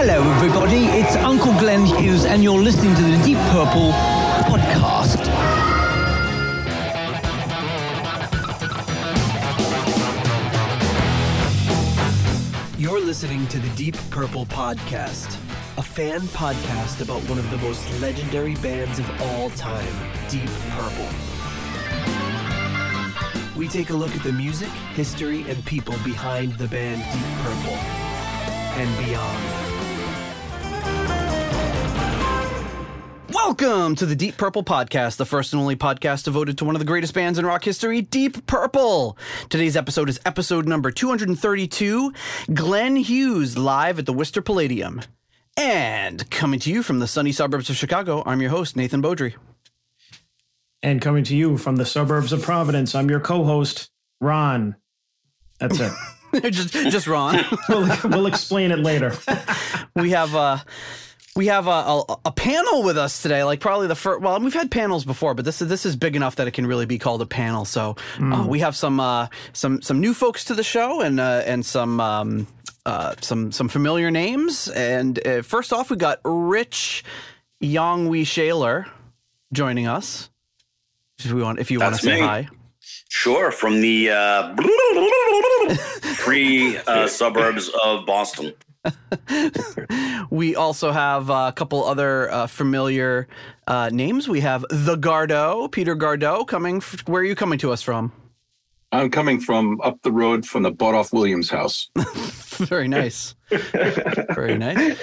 Hello, everybody. It's Uncle Glenn Hughes, and you're listening to the Deep Purple podcast. You're listening to the Deep Purple Podcast, a fan podcast about one of the most legendary bands of all time, Deep Purple. We take a look at the music, history, and people behind the band Deep Purple and beyond. Welcome to the Deep Purple Podcast, the first and only podcast devoted to one of the greatest bands in rock history, Deep Purple. Today's episode is episode number 232 Glenn Hughes live at the Worcester Palladium. And coming to you from the sunny suburbs of Chicago, I'm your host, Nathan Beaudry. And coming to you from the suburbs of Providence, I'm your co-host, Ron. That's it. just, just Ron. we'll, we'll explain it later. we have uh we have a, a, a, panel with us today. Like probably the first. Well, we've had panels before, but this is this is big enough that it can really be called a panel. So mm. uh, we have some uh, some some new folks to the show and uh, and some. Um, uh, some some familiar names, and uh, first off, we got Rich Yngwie Shaler joining us. If we want, if you That's want to say hi. Sure, from the uh, free suburbs of Boston. we also have a couple other uh, familiar uh, names. We have the Gardeau, Peter Gardeau, coming. F- where are you coming to us from? I'm coming from up the road from the Bought Williams house. Very nice. Very nice.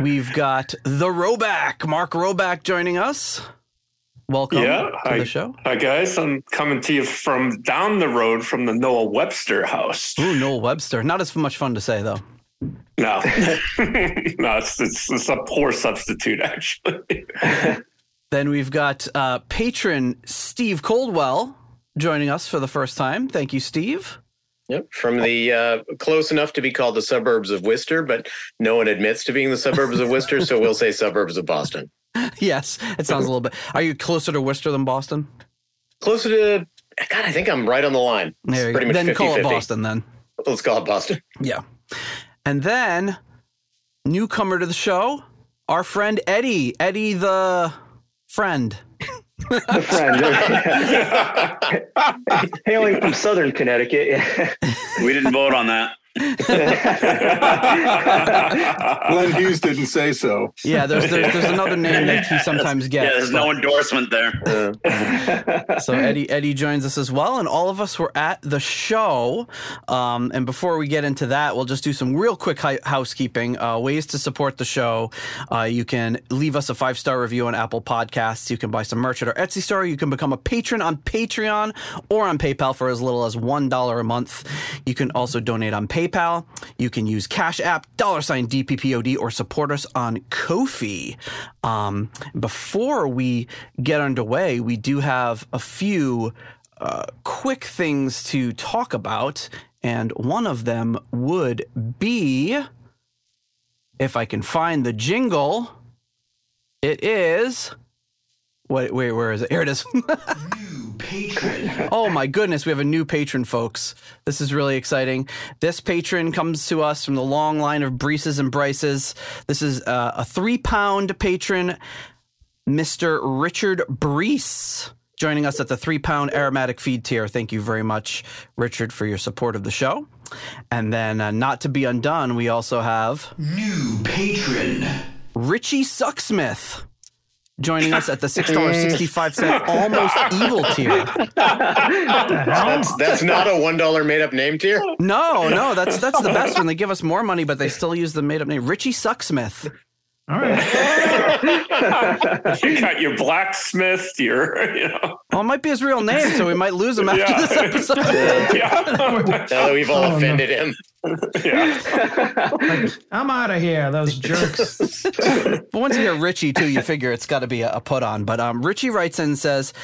We've got the Roback, Mark Roback, joining us. Welcome yeah, to hi, the show. Hi, guys. I'm coming to you from down the road from the Noah Webster house. Ooh, Noah Webster. Not as much fun to say, though. No, no, it's, it's, it's a poor substitute actually. then we've got uh, patron Steve Coldwell joining us for the first time. Thank you, Steve. Yep, from the uh, close enough to be called the suburbs of Worcester, but no one admits to being the suburbs of Worcester, so we'll say suburbs of Boston. yes, it sounds a little bit. Are you closer to Worcester than Boston? Closer to God, I think I'm right on the line. There pretty much then 50, call it Boston. Then let's call it Boston. Yeah. And then, newcomer to the show, our friend Eddie. Eddie the friend. the friend. Hailing from southern Connecticut. we didn't vote on that. Glenn Hughes didn't say so. Yeah, there's, there's, there's another name that he sometimes gets. Yeah, there's but, no endorsement there. so Eddie Eddie joins us as well, and all of us were at the show. Um, and before we get into that, we'll just do some real quick hi- housekeeping uh, ways to support the show. Uh, you can leave us a five star review on Apple Podcasts. You can buy some merch at our Etsy store. You can become a patron on Patreon or on PayPal for as little as one dollar a month. You can also donate on PayPal PayPal. You can use Cash App, dollar sign DPPOD, or support us on Ko-fi. Um, before we get underway, we do have a few uh, quick things to talk about, and one of them would be if I can find the jingle. It is. Wait, wait, where is it? Here it is. patron. Oh my goodness, we have a new patron, folks. This is really exciting. This patron comes to us from the long line of Breeses and Bryces. This is uh, a three pound patron, Mr. Richard Brees, joining us at the three pound aromatic feed tier. Thank you very much, Richard, for your support of the show. And then, uh, not to be undone, we also have new patron, Richie Sucksmith joining us at the six dollars sixty five cent almost evil tier. That's, that's not a one dollar made up name tier. No, no, that's that's the best one. They give us more money, but they still use the made up name. Richie Sucksmith. All right. you got your blacksmith, your, you know. Well, it might be his real name, so we might lose him after yeah. this episode. yeah. now that we've all oh, offended no. him. Yeah. like, I'm out of here, those jerks. but once you hear Richie, too, you figure it's got to be a, a put on. But um, Richie writes in and says,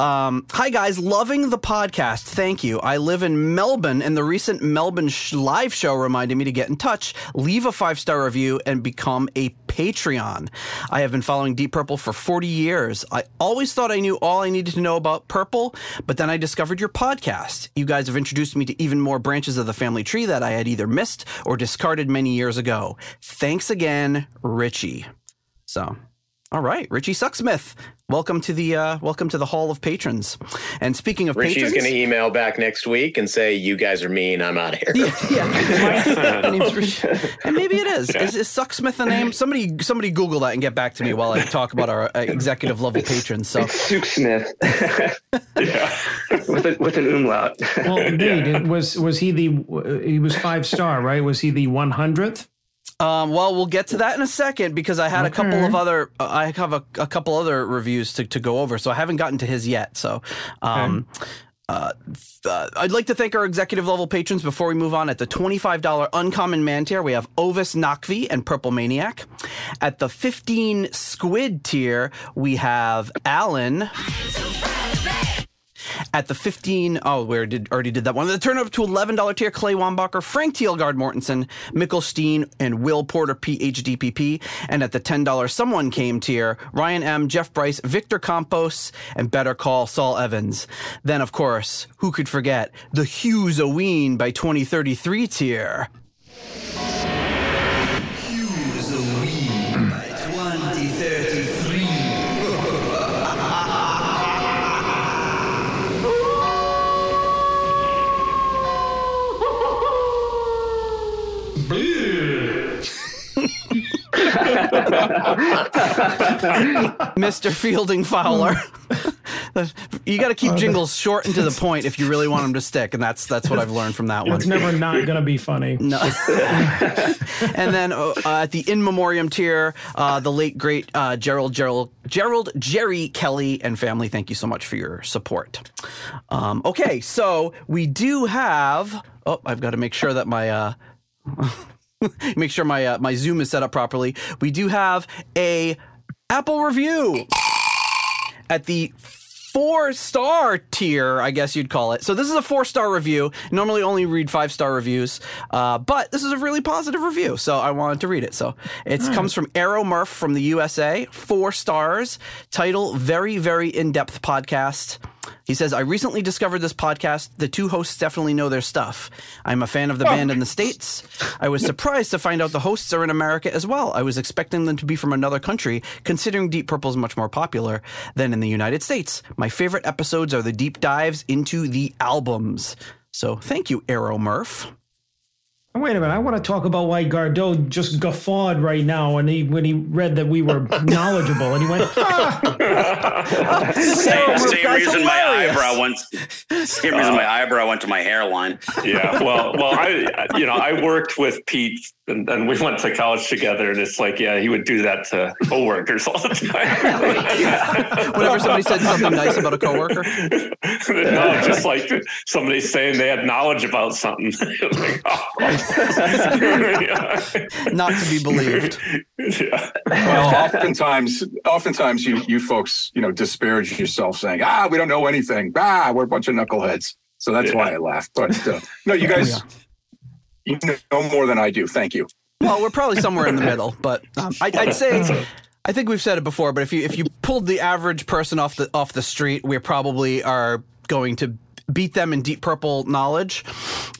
um, hi guys, loving the podcast. Thank you. I live in Melbourne, and the recent Melbourne sh- live show reminded me to get in touch, leave a five star review, and become a Patreon. I have been following Deep Purple for 40 years. I always thought I knew all I needed to know about Purple, but then I discovered your podcast. You guys have introduced me to even more branches of the family tree that I had either missed or discarded many years ago. Thanks again, Richie. So, all right, Richie Sucksmith. Welcome to the uh, welcome to the Hall of Patrons. And speaking of Richie's patrons, going to email back next week and say, "You guys are mean. I'm out of here." yeah, yeah. My name's Rich- and maybe it is. Is, is Sucksmith the name? Somebody, somebody Google that and get back to me while I talk about our uh, executive level patrons. So, Suk Smith Yeah. with a, with an umlaut. Well, indeed, it was was he the he was five star, right? Was he the one hundredth? Um, well, we'll get to that in a second because I had a couple of other, I have a, a couple other reviews to, to go over. So I haven't gotten to his yet. So, um, uh, uh, I'd like to thank our executive level patrons before we move on. At the $25 Uncommon Man tier, we have Ovis Nakvi and Purple Maniac. At the 15 Squid tier, we have Alan. At the 15, oh, we did, already did that one. The turn up to $11 tier, Clay Wambacher, Frank Thielgard Mortensen, Mikkel Steen, and Will Porter, PhDPP. And at the $10 Someone Came tier, Ryan M., Jeff Bryce, Victor Campos, and Better Call Saul Evans. Then, of course, who could forget the Hughes Oween by 2033 tier? Mr. Fielding Fowler. you got to keep jingles short and to the point if you really want them to stick, and that's that's what I've learned from that one. It's never not going to be funny. No. and then uh, uh, at the in memoriam tier, uh, the late great uh, Gerald Gerald Gerald Jerry Kelly and family. Thank you so much for your support. Um, okay, so we do have. Oh, I've got to make sure that my. Make sure my uh, my Zoom is set up properly. We do have a Apple review at the four star tier, I guess you'd call it. So this is a four star review. Normally only read five star reviews, uh, but this is a really positive review, so I wanted to read it. So it comes from Arrow Murph from the USA, four stars. Title: Very very in depth podcast. He says, I recently discovered this podcast. The two hosts definitely know their stuff. I'm a fan of the oh, band in the States. I was surprised to find out the hosts are in America as well. I was expecting them to be from another country, considering Deep Purple is much more popular than in the United States. My favorite episodes are the deep dives into the albums. So thank you, Arrow Murph. Wait a minute. I want to talk about why Gardeau just guffawed right now when he when he read that we were knowledgeable, and he went, "Ah, Same, same guy's reason my eyebrow went. Same reason my eyebrow went to my hairline. Yeah. Well, well, I, you know, I worked with Pete and, and we went to college together and it's like, yeah, he would do that to coworkers all the time. Whenever somebody said something nice about a coworker, no, just like somebody saying they had knowledge about something. like, oh. yeah. not to be believed. yeah. Well, oftentimes, oftentimes you you folks, you know, disparage yourself, saying, "Ah, we don't know anything. Ah, we're a bunch of knuckleheads." So that's Yeah. why I laugh. But uh, no, you guys, you know more than I do. Thank you. Well, we're probably somewhere in the middle, but um, I, I'd say I think we've said it before. But if you if you pulled the average person off the off the street, we probably are going to beat them in Deep Purple knowledge.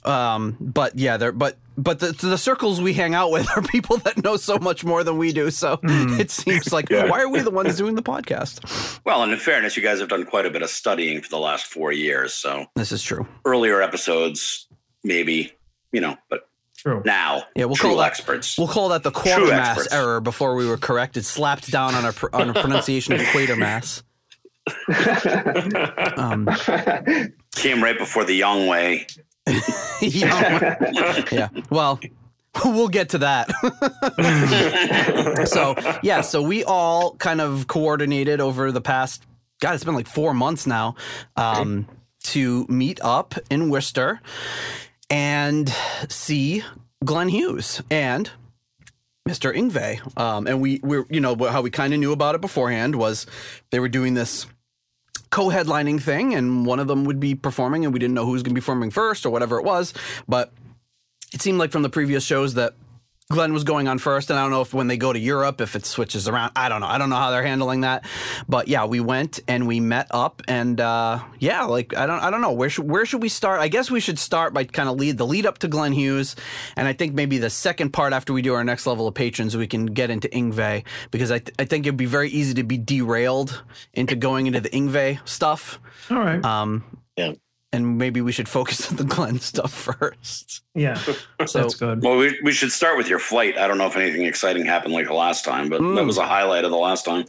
Um, but yeah, they're but but the the circles we hang out with are people that know so much more than we do. So it seems like Yeah. why are we the ones doing the podcast? Well, and in fairness, you guys have done quite a bit of studying for the last four years. So This is true. earlier episodes, maybe, you know, but "True." now, Yeah, we'll true call that- experts. We'll call that the True Quatermass experts. error before we were corrected, slapped down on a pr- on a pronunciation of Quatermass. Um, Came right before the Young Way. yeah. yeah. Well, we'll get to that. so, yeah, so we all kind of coordinated over the past, God, it's been like four months now, um, to meet up in Worcester and see Glenn Hughes and Mr. Yngwie. Um, and we, we're, you know, how we kind of knew about it beforehand was they were doing this co-headlining thing and one of them would be performing and we didn't know who was going to be performing first or whatever it was but it seemed like from the previous shows that Glenn was going on first, and I don't know if when they go to Europe, if it switches around. I don't know. I don't know how they're handling that. But yeah, we went and we met up, and uh, yeah, like I don't, I don't know where should where should we start? I guess we should start by kind of lead the lead up to Glenn Hughes, and I think maybe the second part after we do our next level of patrons, we can get into Yngwie because I th- I think it'd be very easy to be derailed into going into the Ingve stuff. All right. Um, Yeah. And maybe we should focus on the Glenn stuff first. yeah, So that's good. Well, we, we should start with your flight. I don't know if anything exciting happened like the last time, but that was a highlight of the last time.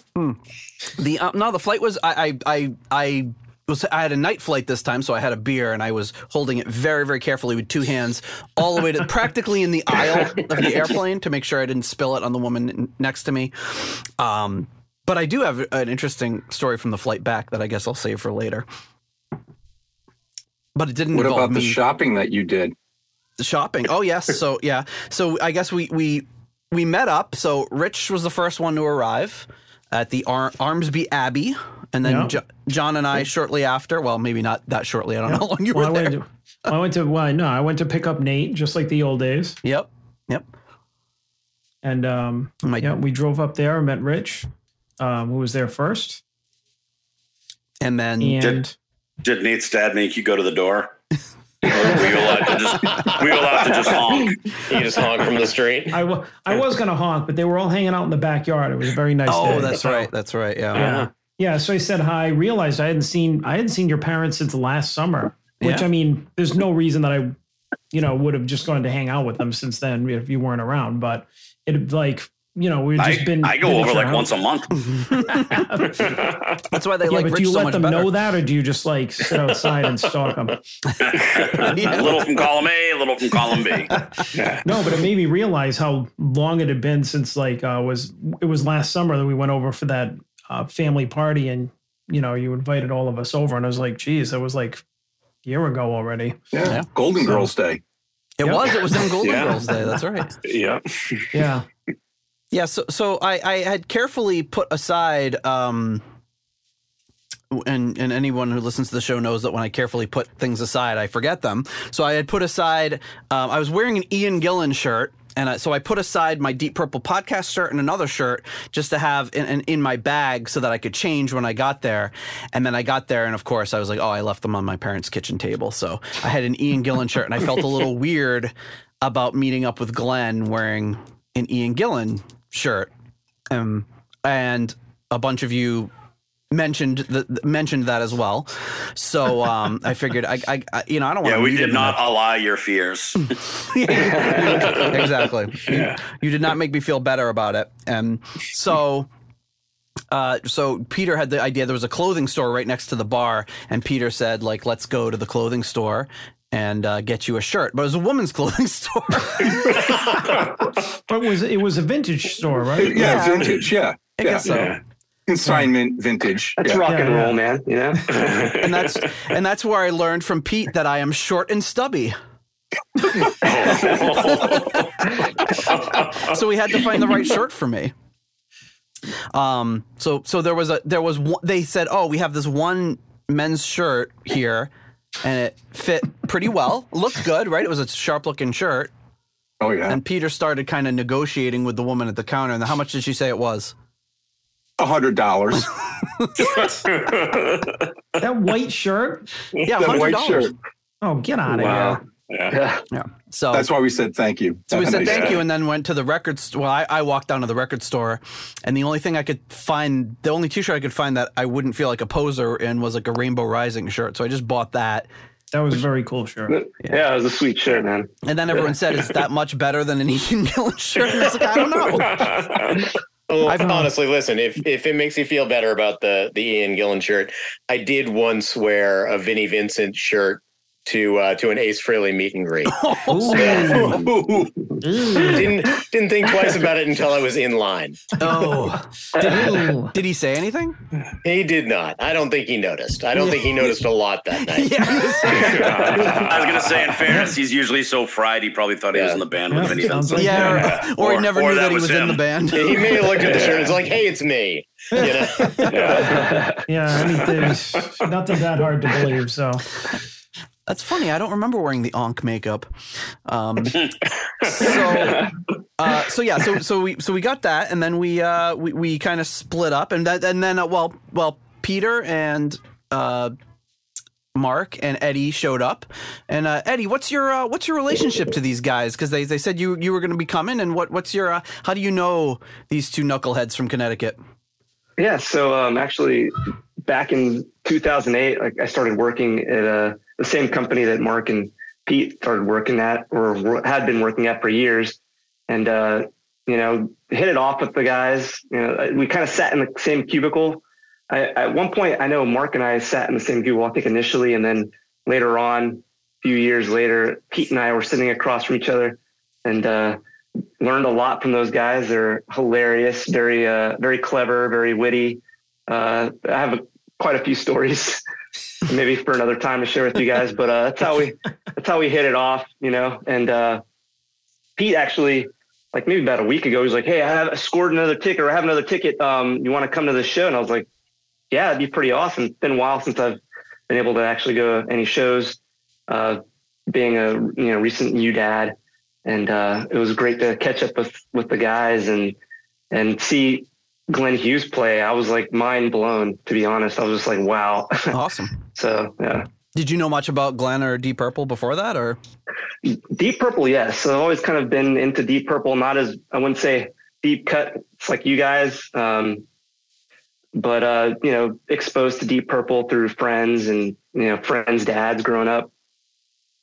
the uh, no, the flight was I I I. I was, I had a night flight this time, so I had a beer and I was holding it very, very carefully with two hands, all the way to practically in the aisle of the airplane to make sure I didn't spill it on the woman next to me. Um, but I do have an interesting story from the flight back that I guess I'll save for later. But it didn't What involve about the shopping that you did? The shopping. Oh yes. So yeah. So I guess we we we met up. So Rich was the first one to arrive at the Ar- Armsby Abbey, and then Yeah. Jo- John and I shortly after. Well, maybe not that shortly. I don't know how long you well, were I there. went to, I went to well, no, I went to pick up Nate just like the old days, Yep. Yep. and um, My- yeah, we drove up there, met Rich, um, who was there first, And then and Did Nate's dad make you go to the door? or were you allowed to just were you allowed to just honk? You just honk from the street. I, I was gonna honk, but they were all hanging out in the backyard. It was a very nice oh, day. oh, that's right. That's right. Yeah. Yeah. Yeah. So I said hi. Realized I hadn't seen I hadn't seen your parents since last summer. Which Yeah. I mean, there's no reason that I, you know, would have just gone to hang out with them since then if you weren't around. But it like you know we've just I, been. I go been over like around. once a month. That's why they Yeah, like but Rich do you so let them better. know that, or do you just like sit outside and stalk them? A little from column A, a little from column B. No, but it made me realize how long it had been since like uh, was it was last summer that we went over for that uh, family party, and you know you invited all of us over, and I was like, geez, that was like a year ago already. Yeah. Yeah. Golden So- Girls Day. It Yep. was. It was on Golden Yeah. Girls Day. That's right. yeah. Yeah. Yeah, so so I, I had carefully put aside um and and anyone who listens to the show knows that when I carefully put things aside, I forget them. So I had put aside um, I was wearing an Ian Gillan shirt and I, so I put aside my Deep Purple podcast shirt and another shirt just to have in, in, in my bag so that I could change when I got there. And then I got there, and of course, I was like, oh, I left them on my parents' kitchen table. So I had an Ian Gillan shirt, and I felt a little weird about meeting up with Glenn wearing an Ian Gillan shirt. Um, and a bunch of you mentioned the, mentioned that as well. So um, I figured I, I, I you know I don't want Yeah, to we did not allay your fears. exactly. You, you did not make me feel better about it. And so uh, so Peter had the idea there was a clothing store right next to the bar, and Peter said, like, let's go to the clothing store and uh, get you a shirt. But it was a woman's clothing store. But it was it was a vintage store, right? Yeah, vintage. Yeah. I yeah. guess so. Consignment vintage. That's yeah. rock and roll, yeah. man. You know. And that's and that's where I learned from Pete that I am short and stubby. so we had to find the right shirt for me. Um, so so there was a there was one, they said, oh, we have this one men's shirt here, and it fit pretty well, looked good, right? It was a sharp looking shirt. Oh yeah. And Peter started kind of negotiating with the woman at the counter. And how much did she say it was? A hundred dollars. That white shirt. Yeah, hundred dollars. Oh, get out of Wow. here! Yeah. Yeah. So That's why we said thank you. So we said thank you, and then went to the record store. Well, I, I walked down to the record store, and the only thing I could find, the only T-shirt I could find that I wouldn't feel like a poser in was like a Rainbow Rising shirt. So I just bought that, That was a very cool shirt. Yeah, it was a sweet shirt, man. and then everyone said, "Is that much better than an Ian Gillan shirt?" And I was like, "I don't know." Well, I've- honestly, listen. If if it makes you feel better about the the Ian Gillan shirt, I did once wear a Vinnie Vincent shirt to uh, to an Ace Frehley meet and greet. didn't didn't think twice about it until I was in line. Oh, Ooh. did he say anything? He did not. I don't think he noticed. I don't think he noticed a lot that night. I was gonna say, in fairness, he's usually so fried. He probably thought he was in the band Yeah, with Vinnie like- Yeah, or, or he Or- never or knew that that he was was in the band. He may have looked at the shirt. And it's like, hey, it's me. You know? yeah. Yeah, anything, nothing that hard to believe. So, That's funny. I don't remember wearing the onk makeup. Um, so, uh, so yeah, so so we so we got that, and then we uh, we, we kind of split up, and that and then uh, well well Peter and uh, Mark and Eddie showed up, and uh, Eddie, what's your uh, what's your relationship to these guys? Because they, they said you you were going to be coming, and what what's your uh, how do you know these two knuckleheads from Connecticut? Yeah, so um, actually, back in 2008, like I started working at uh, the same company that Mark and Pete started working at, or had been working at for years, and uh, you know, hit it off with the guys. You know, we kind of sat in the same cubicle. I, at one point, I know Mark and I sat in the same cubicle. I think initially, and then later on, a few years later, Pete and I were sitting across from each other, and uh, learned a lot from those guys. They're hilarious, very uh, very clever, very witty. Uh, I have a, quite a few stories, maybe for another time to share with you guys. But uh, that's how we that's how we hit it off, you know. And uh, Pete actually, like maybe about a week ago, he was like, "Hey, I have scored another ticket, or I have another ticket. Um, you want to come to the show?" And I was like, "Yeah, it'd be pretty awesome." It's been a while since I've been able to actually go to any shows. Uh, being a you know recent U dad, and uh, it was great to catch up with with the guys and and see Glenn Hughes play. I was like mind blown, to be honest. I was just like, wow. Awesome. So yeah, Did you know much about Glenn or Deep Purple before that, or Deep Purple, yes. I've always kind of been into Deep Purple, not as I wouldn't say deep cut. It's like you guys, um, but uh, you know, exposed to Deep Purple through friends and you know friends' dads growing up.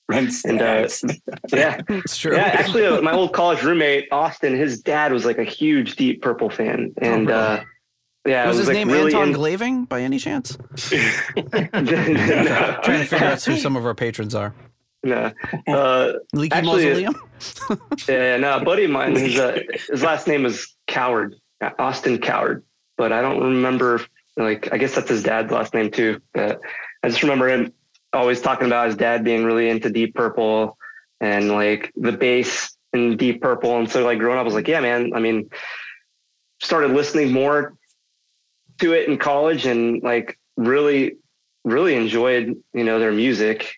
Friends, And uh, dads. yeah, it's true? Yeah, actually, uh, my old college roommate Austin, his dad was like a huge Deep Purple fan, and really? Yeah, was it his like name really Anton in- Glaving by any chance? no, Trying to figure out who some of our patrons are. no. Uh, Leaky Actually, Mausoleum. yeah, no, a buddy of mine, his, uh, his last name is Coward, Austin Coward, but I don't remember. Like, I guess that's his dad's last name too. But I just remember him always talking about his dad being really into Deep Purple and like the bass in Deep Purple. And so, like, growing up, I was like, yeah, man. I mean, started listening more to it in college and like really, really enjoyed, you know, their music.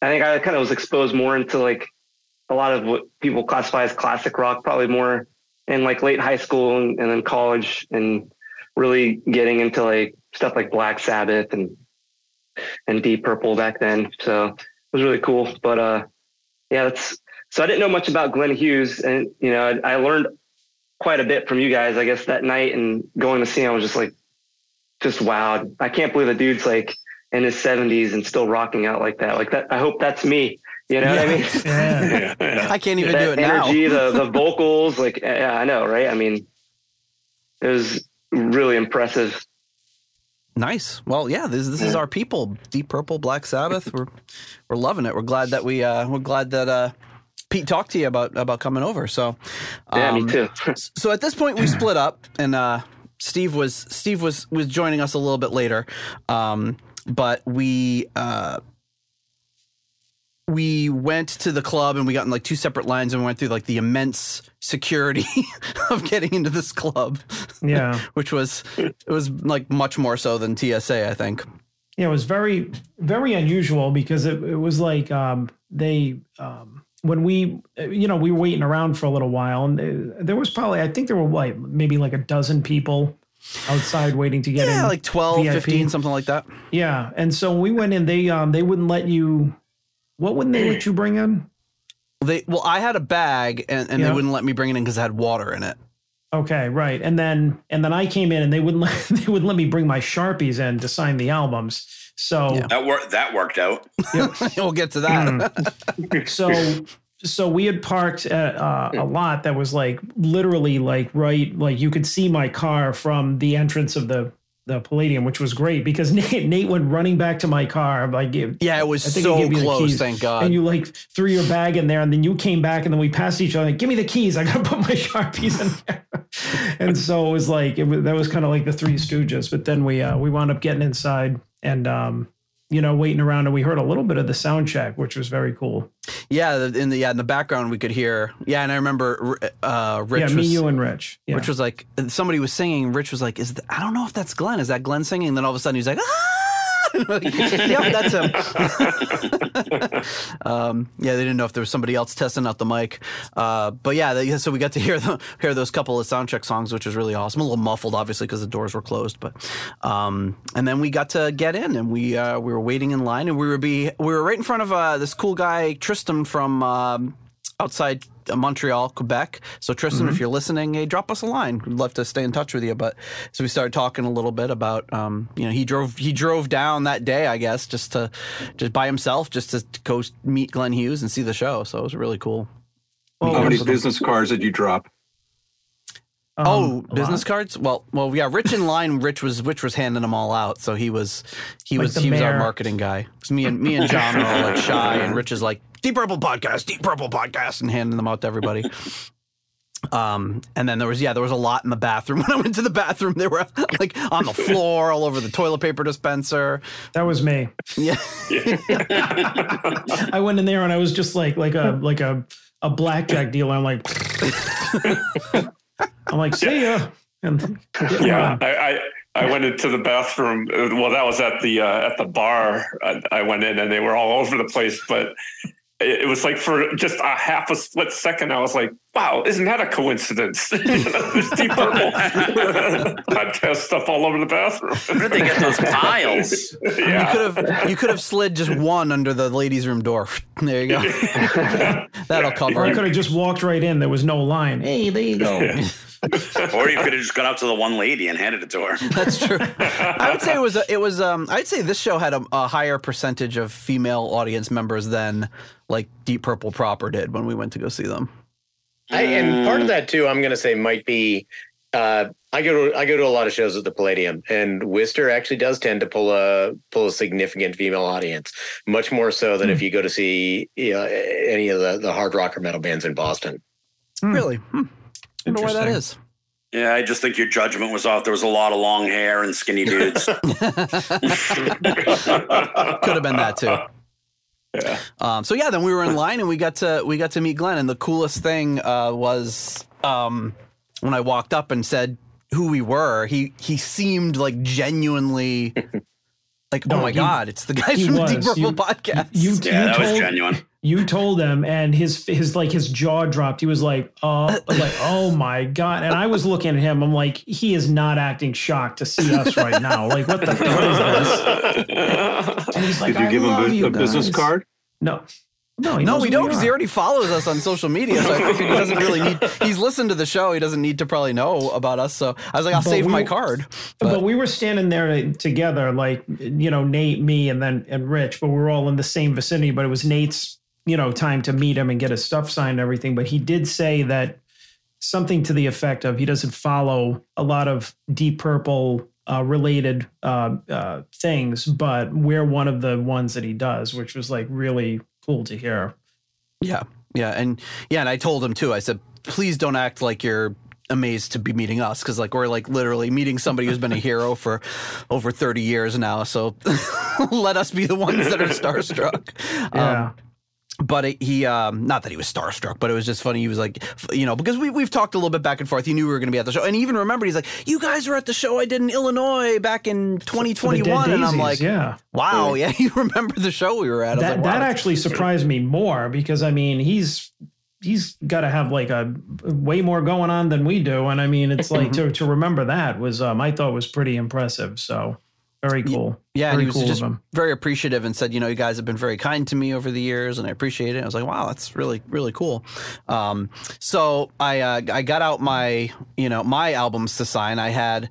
I think I kind of was exposed more into like a lot of what people classify as classic rock, probably more in like late high school and, and then college, and really getting into like stuff like Black Sabbath and and Deep Purple back then. So it was really cool. But uh, yeah, that's so I didn't know much about Glenn Hughes, and you know I, I learned quite a bit from you guys. I guess that night and going to see him I was just like just wowed. I can't believe the dude's like in his 70s and still rocking out like that. Like that. I hope that's me. You know what I mean? Yeah. Yeah, yeah. I can't even that do it now. energy, the the vocals, like yeah, I know, right? I mean, it was really impressive. Nice. Well, yeah, this this is our people. Deep Purple, Black Sabbath. We're we're loving it. We're glad that we uh we're glad that uh Pete talked to you about about coming over. So Yeah, um, me too. So at this point we split up and uh Steve was Steve was was joining us a little bit later. Um but we uh we went to the club and we got in like two separate lines and we went through like the immense security of getting into this club. Yeah. which was it was like much more so than TSA, I think. Yeah, it was very, very unusual because it, it was like um, they, um, when we, you know, we were waiting around for a little while and there- there was probably, I think there were like maybe like a dozen people outside waiting to get in. Yeah, like 12, VIP. 15, something like that. Yeah. And so we went in, they, um, they wouldn't let you, what wouldn't they let you bring in? They well, I had a bag and, and Yeah. they wouldn't let me bring it in because it had water in it. Okay, right. And then and then I came in and they wouldn't let they wouldn't let me bring my Sharpies in to sign the albums. So Yeah. That worked. That worked out. we'll get to that. Mm. so so we had parked at uh, a lot that was like literally like right like you could see my car from the entrance of the the Palladium, which was great because Nate, Nate went running back to my car. Like, yeah, it was I think he so gave you the close. keys. Thank God. and you like threw your bag in there, and then you came back, and then we passed each other. Like, give me the keys. I gotta put my sharpies in there. and so it was like it was, that was kind of like the Three Stooges. But then we uh, we wound up getting inside and um, you know waiting around, and we heard a little bit of the sound check, which was very cool. yeah, in the yeah in the background we could hear. Yeah, and I remember uh, Rich yeah, me, was you, and Rich. Yeah. Rich was like somebody was singing. Rich was like, "Is th- I don't know if that's Glenn. Is that Glenn singing?" And then all of a sudden he's like, "Ah!" yep, that's him. um, yeah, they didn't know if there was somebody else testing out the mic. Uh, but yeah, they, so we got to hear the, hear those couple of soundcheck songs, which was really awesome. A little muffled, obviously, because the doors were closed. But um, and then we got to get in, and we uh, we were waiting in line, and we were be we were right in front of uh, this cool guy Tristan from. Um, outside Montreal, Quebec. So Tristan, Mm-hmm. if you're listening, hey, drop us a line. We'd love to stay in touch with you. But so we started talking a little bit about, um, you know, he drove he drove down that day, I guess, just to just by himself, just to go meet Glenn Hughes and see the show. So it was really cool. Well, How many business cards did you drop? Oh, business lot. cards? Well, well, yeah. Rich in line. Rich was Rich was handing them all out. So he was he Like was the he was our mayor. marketing guy. 'Cause me and me and John are all like shy, and Rich is like Deep Purple podcast, Deep Purple podcast, and handing them out to everybody. Um, and then there was yeah, there was a lot in the bathroom. When I went to the bathroom, they were like on the floor, all over the toilet paper dispenser. That was me. Yeah, I went in there and I was just like like a like a a blackjack dealer. I'm like, I'm like, see ya. And yeah, I, I I went into the bathroom. uh, Well, that was at the uh, at the bar. I, I went in and they were all over the place, but it, it was like for just a half a split second, I was like, "Wow, isn't that a coincidence?" This Deep Purple podcast stuff all over the bathroom. Where did they get those tiles? you yeah, could have you could have slid just one under the ladies' room door. There you go. That'll cover. or cover I could have just walked right in. There was no line. Hey, there you go. or you could have just gone up to the one lady and handed it to her. That's true. I would say it was a, it was um I'd say this show had a, a higher percentage of female audience members than like Deep Purple proper did when we went to go see them. I, and part of that too, I'm going to say might be. Uh, I go to I go to a lot of shows at the Palladium, and Worcester actually does tend to pull a pull a significant female audience, much more so than if you go to see you know, any of the the hard rock or metal bands in Boston. Hmm. Really? Hmm. I wonder why that Interesting. is. Yeah, I just think your judgment was off. There was a lot of long hair and skinny dudes. Could have been that too. yeah. Um, so yeah, then we were in line and we got to we got to meet Glenn. And the coolest thing uh, was um, when I walked up and said who we were. He he seemed like genuinely like, oh No, oh my he- god, it's the guys he from the Deep. Purple You- podcast. You, yeah, you that was genuine. You told him, and his his like his jaw dropped. He was like, "Oh, like oh my god!" And I was looking at him. I'm like, he is not acting shocked to see us right now. Like, what the is this? And he's like, Did you I give love him you a, a business card? No, no, no, we don't because he already follows us on social media. So I figured he doesn't really need. He's listened to the show. He doesn't need to probably know about us. So I was like, I'll But save we- my card. But, But- we were standing there together, like you know, Nate, me, and then and Rich. But we were all in the same vicinity. But it was Nate's, you know, time to meet him and get his stuff signed and everything. But he did say that something to the effect of he doesn't follow a lot of Deep Purple uh, related uh, uh, things, but we're one of the ones that he does, which was like really cool to hear. Yeah, yeah, and yeah, and I told him too. I said, please don't act like you're amazed to be meeting us because like we're like literally meeting somebody who's been a hero for over 30 years now so let us be the ones that are starstruck Yeah. um, but it, he um not that he was starstruck but it was just funny. He was like you know because we, we've talked a little bit back and forth. He knew we were going to be at the show. And he even remembered he's like you guys were at the show i did in illinois back in For the Dead 2021 and i'm Daisies, like yeah. wow yeah. you remember the show we were at. That like, wow, that actually surprised me more because I mean he's he's got to have like a way more going on than we do, and I mean it's like to to remember that was um I thought was pretty impressive. So very cool. Yeah, and very he was cool just very appreciative and said, you know, you guys have been very kind to me over the years, and I appreciate it. I was like, wow, that's really really cool. Um, so I uh, I got out my you know my albums to sign. I had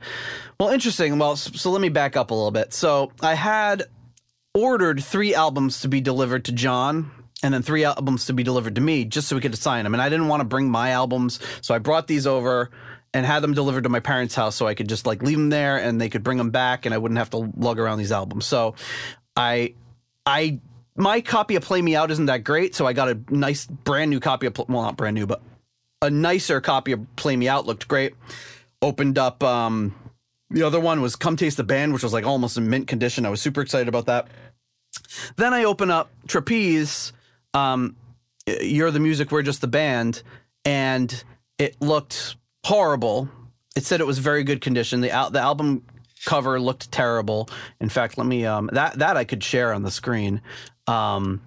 well, interesting. Well, so let me back up a little bit. So I had ordered three albums to be delivered to John. And then three albums to be delivered to me, just so we could sign them. And I didn't want to bring my albums, so I brought these over and had them delivered to my parents' house, so I could just like leave them there, and they could bring them back, and I wouldn't have to lug around these albums. So, I, I, my copy of Play Me Out isn't that great, so I got a nice brand new copy of well, not brand new, but a nicer copy of Play Me Out looked great. Opened up. um The other one was Come Taste the Band, which was like almost in mint condition. I was super excited about that. Then I open up Trapeze. Um, you're the music, we're just the band, and it looked horrible. It said it was very good condition. The al- the album cover looked terrible. In fact, let me um, that that I could share on the screen. Um,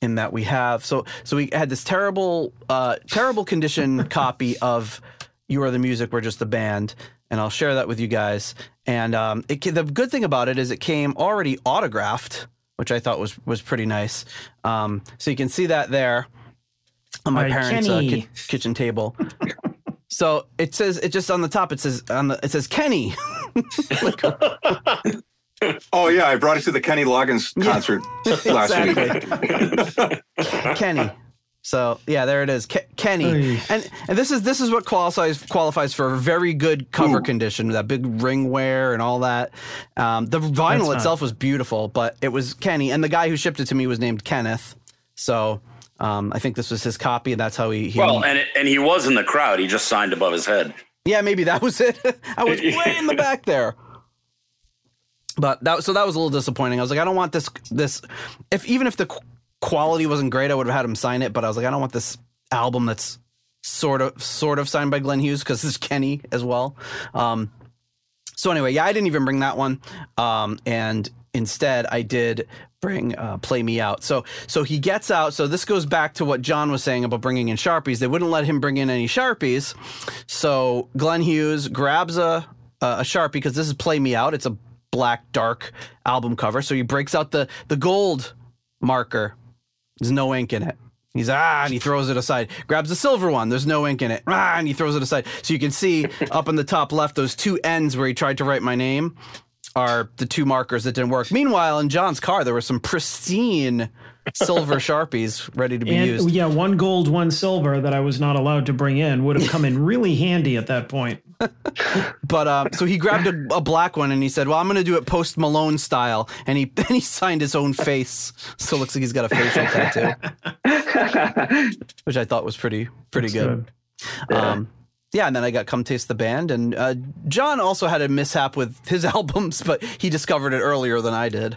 in that we have so so we had this terrible uh, terrible condition copy of "You Are the Music, We're Just the Band," and I'll share that with you guys. And um, it, the good thing about it is it came already autographed, which I thought was was pretty nice. Um, so you can see that there on my parents' uh, ki- kitchen table. so it says it just on the top. It says on the it says Kenny. Oh yeah, I brought it to the Kenny Loggins concert last week. Kenny. So yeah, there it is, Ke- Kenny, Oy. and and this is this is what qualifies qualifies for a very good cover Ooh. condition, that big ring wear and all that. Um, the That's vinyl not- itself was beautiful, but it was Kenny, and the guy who shipped it to me was named Kenneth. So um, I think this was his copy, and that's how he. he Well, and it, and he was in the crowd. He just signed above his head. yeah, maybe that was it. I was way in the back there. But that so that was a little disappointing. I was like, I don't want this this if even if the quality wasn't great, I would have had him sign it. But I was like, I don't want this album that's sort of sort of signed by Glenn Hughes because it's Kenny as well. Um, so anyway, yeah, I didn't even bring that one, um, and instead I did bring uh, "Play Me Out." So so he gets out. So this goes back to what John was saying about bringing in sharpies. They wouldn't let him bring in any sharpies. So Glenn Hughes grabs a a sharpie because this is "Play Me Out." It's a black dark album cover. So he breaks out the the gold marker. There's no ink in it. He's ah, and he throws it aside. Grabs the silver one. There's no ink in it. Ah, and he throws it aside. So you can see up in the top left, those two ends where he tried to write my name are the two markers that didn't work. Meanwhile, in John's car, there were some pristine silver sharpies ready to be And used. yeah, one gold, one silver that I was not allowed to bring in would have come in really handy at that point. But um, so he grabbed a, a black one and he said, "Well, I'm going to do it post Malone style," and he and he signed his own face, so it looks like he's got a facial tattoo, which I thought was pretty pretty good. Um, yeah, and then I got Come Taste the Band, and uh, John also had a mishap with his albums, but he discovered it earlier than I did.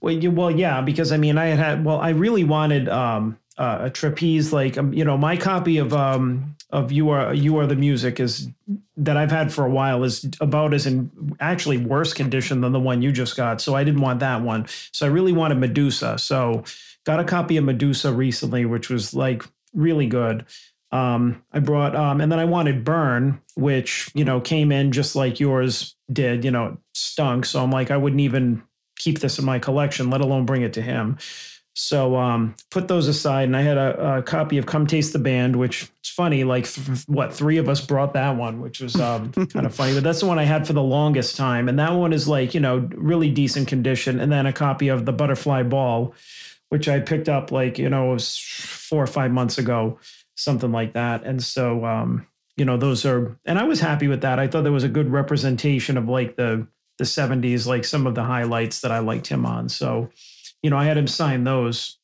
Well, you, well, yeah, because I mean, I had had. Well, I really wanted um, uh, a trapeze. Like, um, you know, my copy of um, of you are you are the music is that I've had for a while is about as in actually worse condition than the one you just got. So I didn't want that one. So I really wanted Medusa. So got a copy of Medusa recently, which was like really good. Um, I brought, um, and then I wanted Burn, which, you know, came in just like yours did, you know, stunk. So I'm like, I wouldn't even keep this in my collection, let alone bring it to him. So um, put those aside, and I had a, a copy of "Come Taste the Band," which it's funny. Like th- what three of us brought that one, which was um, kind of funny. But that's the one I had for the longest time, and that one is like you know really decent condition. And then a copy of the Butterfly Ball, which I picked up like you know it was four or five months ago, something like that. And so um, you know those are, and I was happy with that. I thought there was a good representation of like the the '70s, like some of the highlights that I liked him on. So you know, I had him sign those.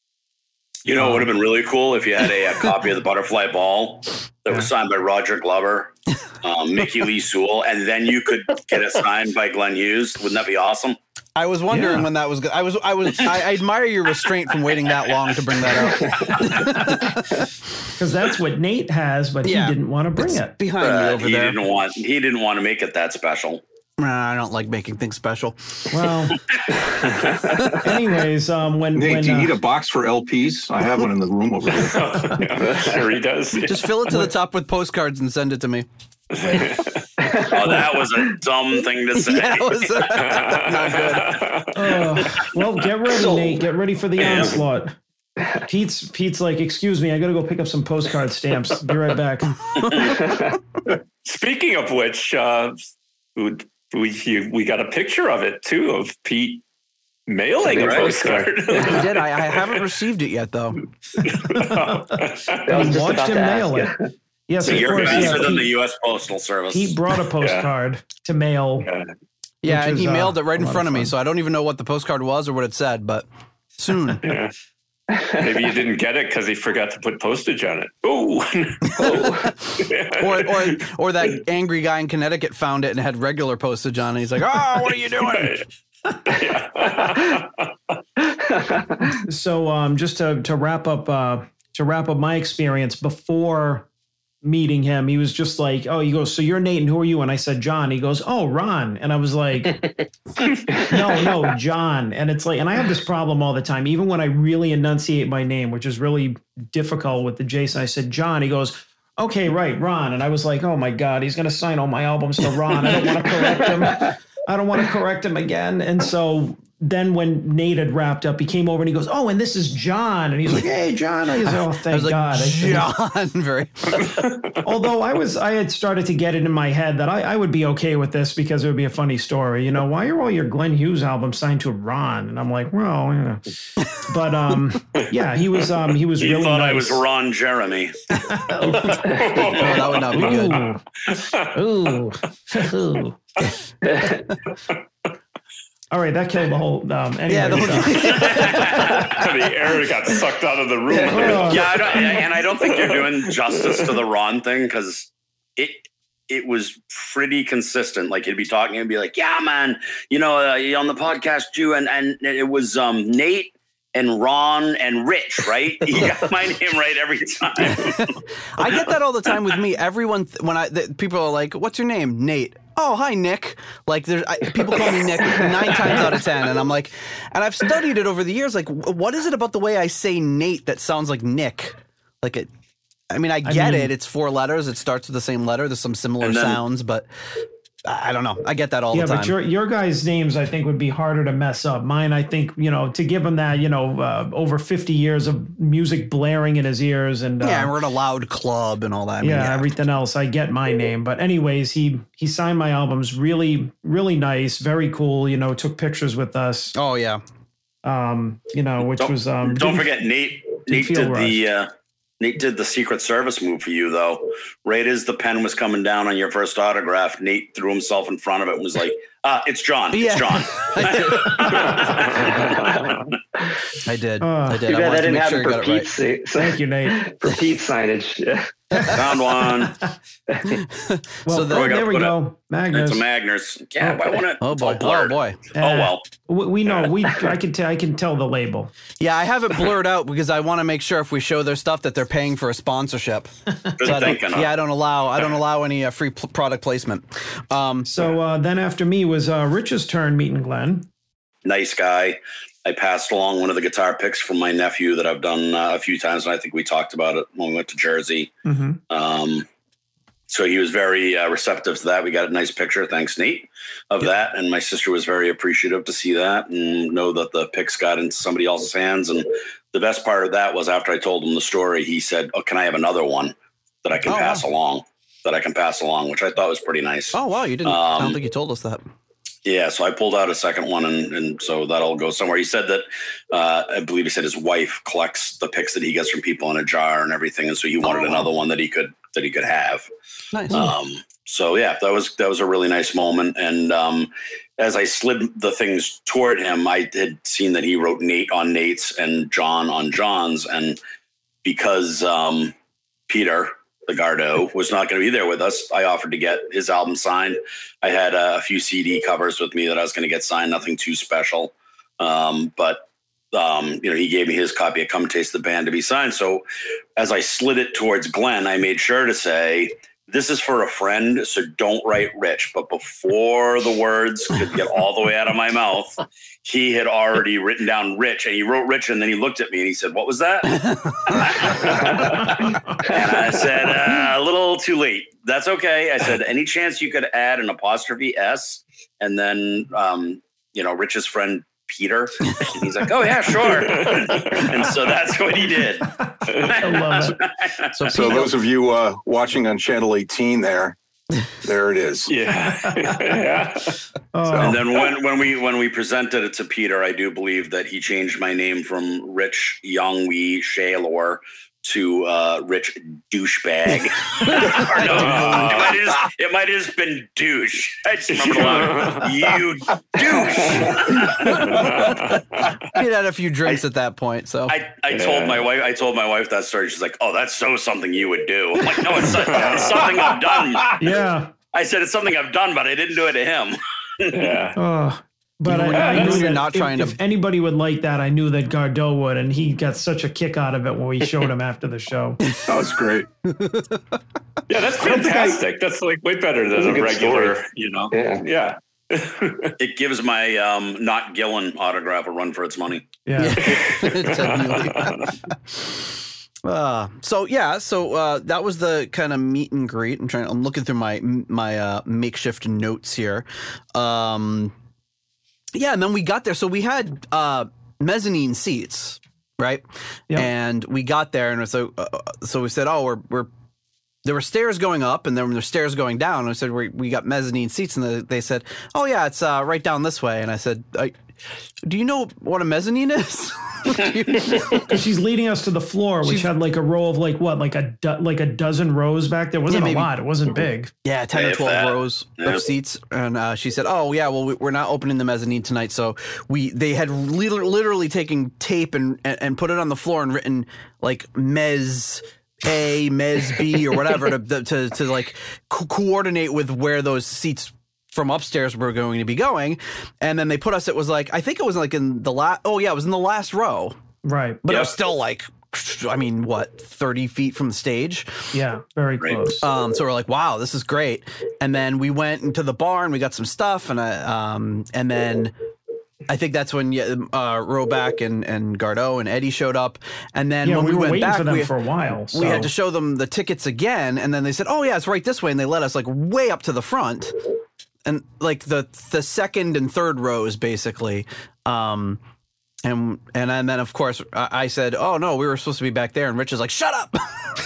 You know, it would have been really cool if you had a, a copy of the Butterfly Ball that was signed by Roger Glover, um, Mickey Lee Soule, and then you could get it signed by Glenn Hughes. Wouldn't that be awesome? I was wondering Yeah. when that was. go- I was. I was. I, I admire your restraint from waiting that long to bring that up. because that's what Nate has, but Yeah. he didn't want to bring It's it. behind Uh, me over he there. didn't want. He didn't want to make it that special. Nah, I don't like making things special. Well, anyways, um, when Nate, when do you uh, need a box for LPs? I have one in the room over there. Yeah, sure he does. Just fill it to the top with postcards and send it to me. Oh, that was a dumb thing to say. Yeah, was, uh, not good. uh, well, get ready, Nate. Get ready for the Yeah. onslaught. Pete's Pete's like, excuse me, I got to go pick up some postcard stamps. Be right back. Speaking of which, uh, we we we got a picture of it too of Pete mailing a Right. postcard. He did. I, I haven't received it yet, though. I We watched him to mail ask it. Yes, So of you're course. faster Yeah, than the U.S. Postal Service. Pete brought a postcard to mail. Yeah. Yeah, Which and he is, uh, mailed it right in front of of me, so I don't even know what the postcard was or what it said, but soon. Yeah. Maybe you didn't get it because he forgot to put postage on it. Ooh. or, or or that angry guy in Connecticut found it and had regular postage on it. He's like, "Oh, what are you doing?" So um, just to to wrap up uh, to wrap up my experience before meeting him, he was just like, "Oh," he goes, "So you're Nate, and who are you?" And I said, "John." He goes, "Oh, Ron," and I was like, "No, no, John." And it's like, and I have this problem all the time, even when I really enunciate my name, which is really difficult with the Jason. I said, "John." He goes. Okay, right, Ron. And I was like, oh my God, he's going to sign all my albums to Ron. I don't want to correct him. I don't want to correct him again. And so then when Nate had wrapped up, he came over and he goes, "Oh, and this is John," and he's like, "Hey, John." I was, like, oh, thank I was like, God. John, very. Although I was, I had started to get it in my head that I, I would be okay with this because it would be a funny story. You know, why are all your Glenn Hughes albums signed to Ron? And I'm like, well, yeah. But um, yeah, he was, um, he was You really thought nice. I was Ron Jeremy. Oh, that would not be good. Ooh. Ooh. All right, that killed the whole. Um, anyway, Yeah, the whole- so- the air got sucked out of the room. Oh. Yeah, I don't, and I don't think you're doing justice to the Ron thing because it it was pretty consistent. Like he'd be talking and be like, "Yeah, man, you know, uh, on the podcast, you and and it was um, Nate." And Ron and Rich, right? You got my name right every time. I get that all the time with me. Everyone, th- when I th- people are like, "What's your name?" Nate. Oh, hi, Nick. Like, there's I, people call me Nick nine times out of ten, and I'm like, and I've studied it over the years. Like, what is it about the way I say Nate that sounds like Nick? Like it. I mean, I get mean- it. It's four letters. It starts with the same letter. There's some similar then- sounds, but I I don't know. I get that all yeah, the time. Yeah, but your your guys' names I think would be harder to mess up. Mine, I think, you know, to give him that, you know, uh, over fifty years of music blaring in his ears and uh, yeah, and we're in a loud club and all that. I mean, yeah, everything else. I get my name, but anyways, he he signed my albums. Really, really nice, very cool. You know, took pictures with us. Oh yeah. Um, you know, which Don't- was um. Don't forget Nate. Nate feel did the uh, Nate did the Secret Service move for you though. Right as the pen was coming down on your first autograph, Nate threw himself in front of it and was like, uh, "It's John. Yeah. It's John." I did. Uh, I Too did. I bad I wanted to didn't make have sure it I for got it right. Pete's sake. Thank you, Nate. for Pete's signage. Yeah. Found one. Well, So then- there we put it- go, Magnus. It's a Magnus. Yeah, why won't it? Oh it's all boy. Oh blurred. boy. Oh Uh, well. We, we know. We I can tell. I can tell the label. Yeah, I have it blurred out because I want to make sure if we show their stuff that they're paying for a sponsorship. So I don't- thinking. huh? yeah, I don't allow I don't allow any uh, free pl- product placement. Um, So uh, then after me was uh, Rich's turn meeting Glenn. nice guy. I passed along one of the guitar picks from my nephew that I've done uh, a few times, and I think we talked about it when we went to Jersey. Mm-hmm. Um, so he was very uh, receptive to that. We got a nice picture, thanks Nate, of that, and my sister was very appreciative to see that and know that the picks got into somebody else's hands. And the best part of that was after I told him the story, he said, "Oh, can I have another one that I can Oh, pass wow. along?" That I can pass along, which I thought was pretty nice. oh wow, you didn't. I Um, don't think you told us that. Yeah, so I pulled out a second one, and, and so that'll go somewhere. He said that uh, I believe he said his wife collects the picks that he gets from people in a jar and everything, and so he wanted Oh, another one that he could that he could have. Nice. Um, so yeah, that was that was a really nice moment. And um, as I slid the things toward him, I had seen that he wrote Nate on Nate's and John on John's, and because um, Peter the Gardeau was not going to be there with us, I offered to get his album signed. I had uh, a few CD covers with me that I was going to get signed, nothing too special, um, but um, you know, he gave me his copy of Come Taste the Band to be signed. So as I slid it towards Glenn, I made sure to say, This is for a friend, so don't write Rich. But before the words could get all the way out of my mouth, he had already written down Rich and he wrote Rich and then he looked at me and he said, What was that? and I said, uh, A little too late. That's okay. I said, Any chance you could add an apostrophe S and then, um, you know, Rich's friend Peter? And he's like, Oh, yeah, sure. and so that's what he did. I love it. So, So those of you uh, watching on Channel 18 there, there it is. Yeah. yeah. Oh, And then when, when we when we presented it to Peter, I do believe that he changed my name from Rich Young Wee Shaylor to uh, Rich Douchebag. or no, it might, have just, it might have just been douche. I just remember loud, you douche. Pete had a few drinks at that point. So I, I told my wife I told my wife that story. She's like, "Oh, that's so something you would do." I'm like, "No, it's, it's something I've done." yeah. I said it's something I've done, but I didn't do it to him. yeah. Oh, But Even when I, I you're knew that not if, trying to- if anybody would like that, I knew that Gardeau would, and he got such a kick out of it when we showed him after the show. That was great. Yeah, that's don't I- fantastic. That's like way better than a a regular, story. you know. Yeah. Yeah. It gives my um, not Gillan autograph a run for its money. Yeah. Ted Uh, so yeah, so uh, that was the kind of meet and greet. I'm trying. I'm looking through my my uh, makeshift notes here. Um, yeah, and then we got there. So we had uh, mezzanine seats, right? Yep. And we got there, and so uh, so we said, "Oh, we're we're." There were stairs going up, and then there were stairs going down. And I said, we, "We got mezzanine seats," and they, they said, "Oh yeah, it's uh, right down this way." And I said, I, "Do you know what a mezzanine is?" Because she's leading us to the floor, which She's- had like a row of like what, like a do, like a dozen rows back there. It wasn't Yeah, a lot. It wasn't big. Yeah, 10 Yeah, or 12 that. rows Yeah. of seats. And uh, she said, Oh, yeah, well, we- we're not opening the mezzanine tonight. So we they had lit- literally taken tape and, and, and put it on the floor and written like Mez. A, Mez B, or whatever to, to, to like co- coordinate with where those seats from upstairs we're going to be going. And then they put us, it was like, I think it was like in the last, oh, yeah, it was in the last row, Right. but it was still like, I mean, what, 30 feet from the stage? Yeah. Very close. Um, so we're like, wow, this is great. And then we went into the bar and we got some stuff, and I, um, and then I think that's when yeah, uh, Roback and and Gardeau and Eddie showed up. And then yeah, when we, we, were went waiting back, for them we, for a while. So. we had to show them the tickets again, and then they said, "Oh yeah, it's right this way," and they led us like way up to the front, and like the the second and third rows basically. Um, and and and then of course I, said, "Oh no, we were supposed to be back there," and Rich is like, "Shut up."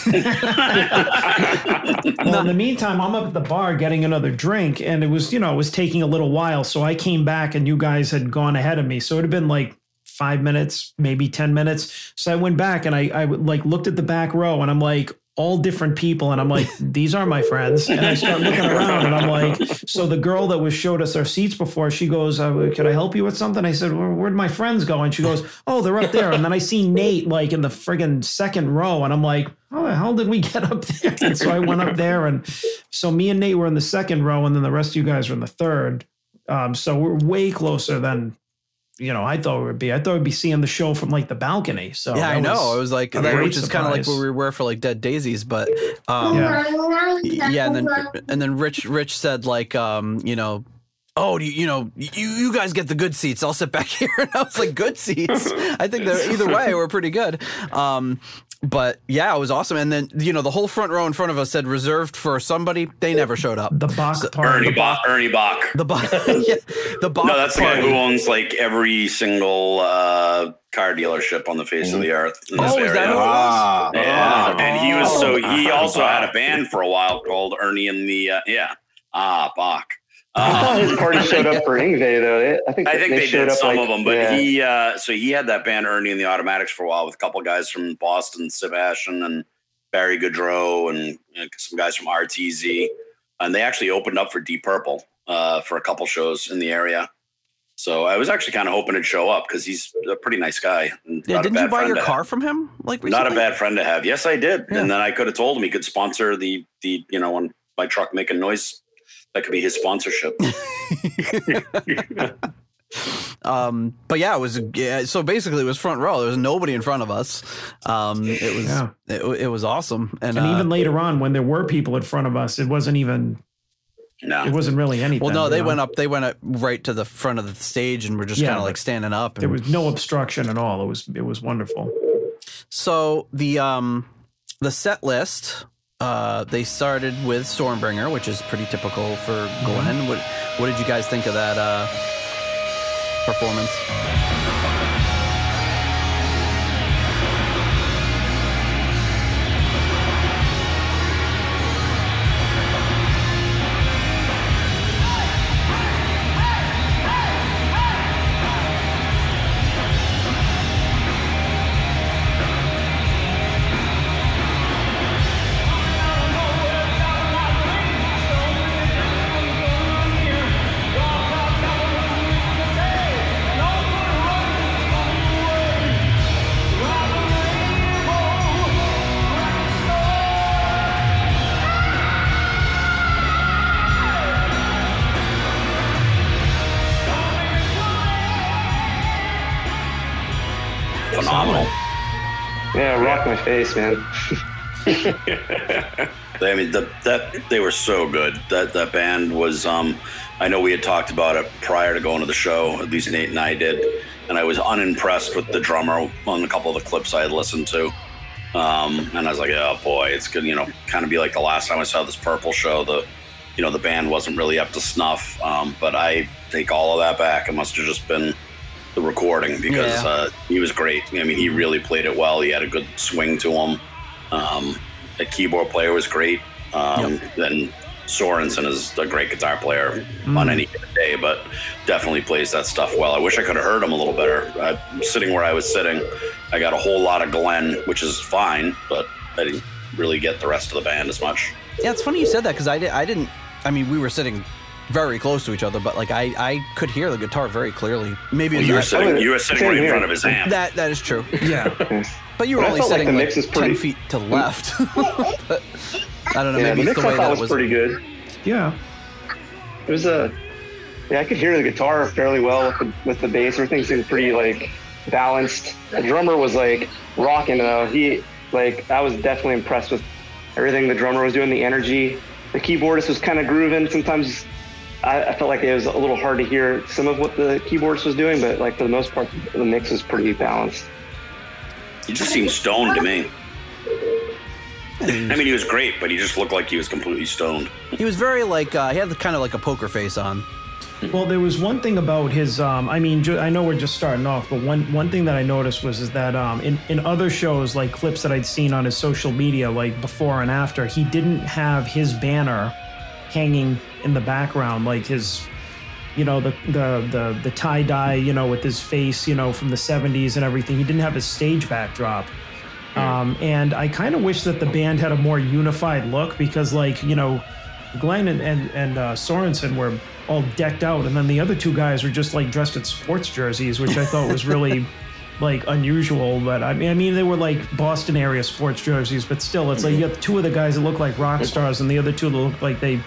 Well, in the meantime, I'm up at the bar getting another drink, and it was, you know, it was taking a little while. So I came back, and you guys had gone ahead of me. So it had been like five minutes, maybe ten minutes. So I went back, and I, I like looked at the back row, and I'm like, all different people, and I'm like, these are my friends. And I start looking around, and I'm like, so the girl that was showed us our seats before, she goes, uh, "Can I help you with something?" I said, well, "Where'd my friends go?" And she goes, "Oh, they're up there." And then I see Nate like in the friggin' second row, and I'm like, "How the hell did we get up there?" And so I went up there, and so me and Nate were in the second row, and then the rest of you guys were in the third. Um, so we're way closer than you know I thought we would be. I thought we'd be seeing the show from like the balcony. So yeah, I that know. it was like, a great which is kind of like surprise. where we were for like Dead Daisies, but um, Yeah. yeah and then and then rich rich said like um you know oh do you, you know you you guys get the good seats i'll sit back here and i was like good seats i think that either way we're pretty good um but yeah it was awesome and then you know the whole front row in front of us said reserved for somebody they never showed up the Boch party. Ernie Boch. Ernie Boch. the bo- yeah, the Boch No, that's the guy who owns like every single uh, car dealership on the face of the earth. In this Oh, is that area. who it was? Ah, Yeah, and he was so he also had a band for a while called Ernie and the uh, yeah ah Boch. I thought Um, his party showed up for Yngwie though. I think I think they, showed did up some like- of them, but yeah. he uh, so he had that band Ernie and the Automatics for a while with a couple guys from Boston, Sib Hashian and Barry Goudreau, and you know, some guys from RTZ, and they actually opened up for Deep Purple uh, for a couple shows in the area. So I was actually kind of hoping it'd show up because he's a pretty nice guy. yeah didn't you buy your car have. from him like Not a bad friend to have. Yes, I did, Yeah. and then I could have told him he could sponsor the the you know when my truck making noise. That could be his sponsorship. um but yeah it was yeah, so basically it was front row there was nobody in front of us um it was Yeah. it, it was awesome and, And uh, even later on, when there were people in front of us, it wasn't even. No, It wasn't really anything. Well, no, they know? went up. They went up right to the front of the stage, and were just Yeah, kind of like standing up. There was no obstruction at all. It was it was wonderful. so the um the set list. Uh, they started with Stormbringer, which is pretty typical for Mm-hmm. Glenn. What What did you guys think of that uh, performance? Face, man. I mean, the, that they were so good. That that band was. Um, I know we had talked about it prior to going to the show. At least Nate and I did, and I was unimpressed with the drummer on a couple of the clips I had listened to. Um, and I was like, oh boy, it's good. You know, kind of be like the last time I saw this Purple show. The, you know, the band wasn't really up to snuff. Um, but I take all of that back. It must have just been the recording because Yeah. uh, he was great. I mean, he really played it well. He had a good swing to him. Um, the keyboard player was great. Um, Then Sorensen is a great guitar player on any day, but definitely plays that stuff well. I wish I could have heard him a little better. Uh, sitting where I was sitting, I got a whole lot of Glenn, which is fine, but I didn't really get the rest of the band as much. Yeah, it's funny you said that because I, did, I didn't. I mean, we were sitting very close to each other, but like I, I could hear the guitar very clearly. Maybe Well, you were not- sitting, you were sitting right in front of his amp. that that is true. Yeah. But you were But only felt like sitting the like, mix is ten pretty- feet to the left. but I don't know. Yeah, maybe the mix the way I thought that was, was. pretty good. Yeah. It was a yeah, I could hear the guitar fairly well with the, with the bass. Everything seemed pretty like balanced. The drummer was like rocking though. He like I was definitely impressed with everything the drummer was doing. The energy. The keyboardist was kind of grooving. Sometimes I, I felt like it was a little hard to hear some of what the keyboards was doing, but like for the most part, the mix was pretty balanced. He just seemed stoned to me. I mean, he was great, but he just looked like he was completely stoned. He was very like uh, he had kind of like a poker face on. Well, there was one thing about his. Um, I mean, ju- I know we're just starting off, but one one thing that I noticed was is that um, in in other shows, like clips that I'd seen on his social media, like before and after, he didn't have his banner hanging in the background, like his, you know, the the the the tie dye, you know, with his face, you know, from the '70s and everything. He didn't have his stage backdrop. Um, and I kind of wish that the band had a more unified look because, like, you know, Glenn and and, and uh, Sorensen were all decked out, and then the other two guys were just like dressed in sports jerseys, which I thought was really like unusual. But I mean, I mean, they were like Boston area sports jerseys, but still, it's like you got two of the guys that look like rock stars, and the other two that look like they.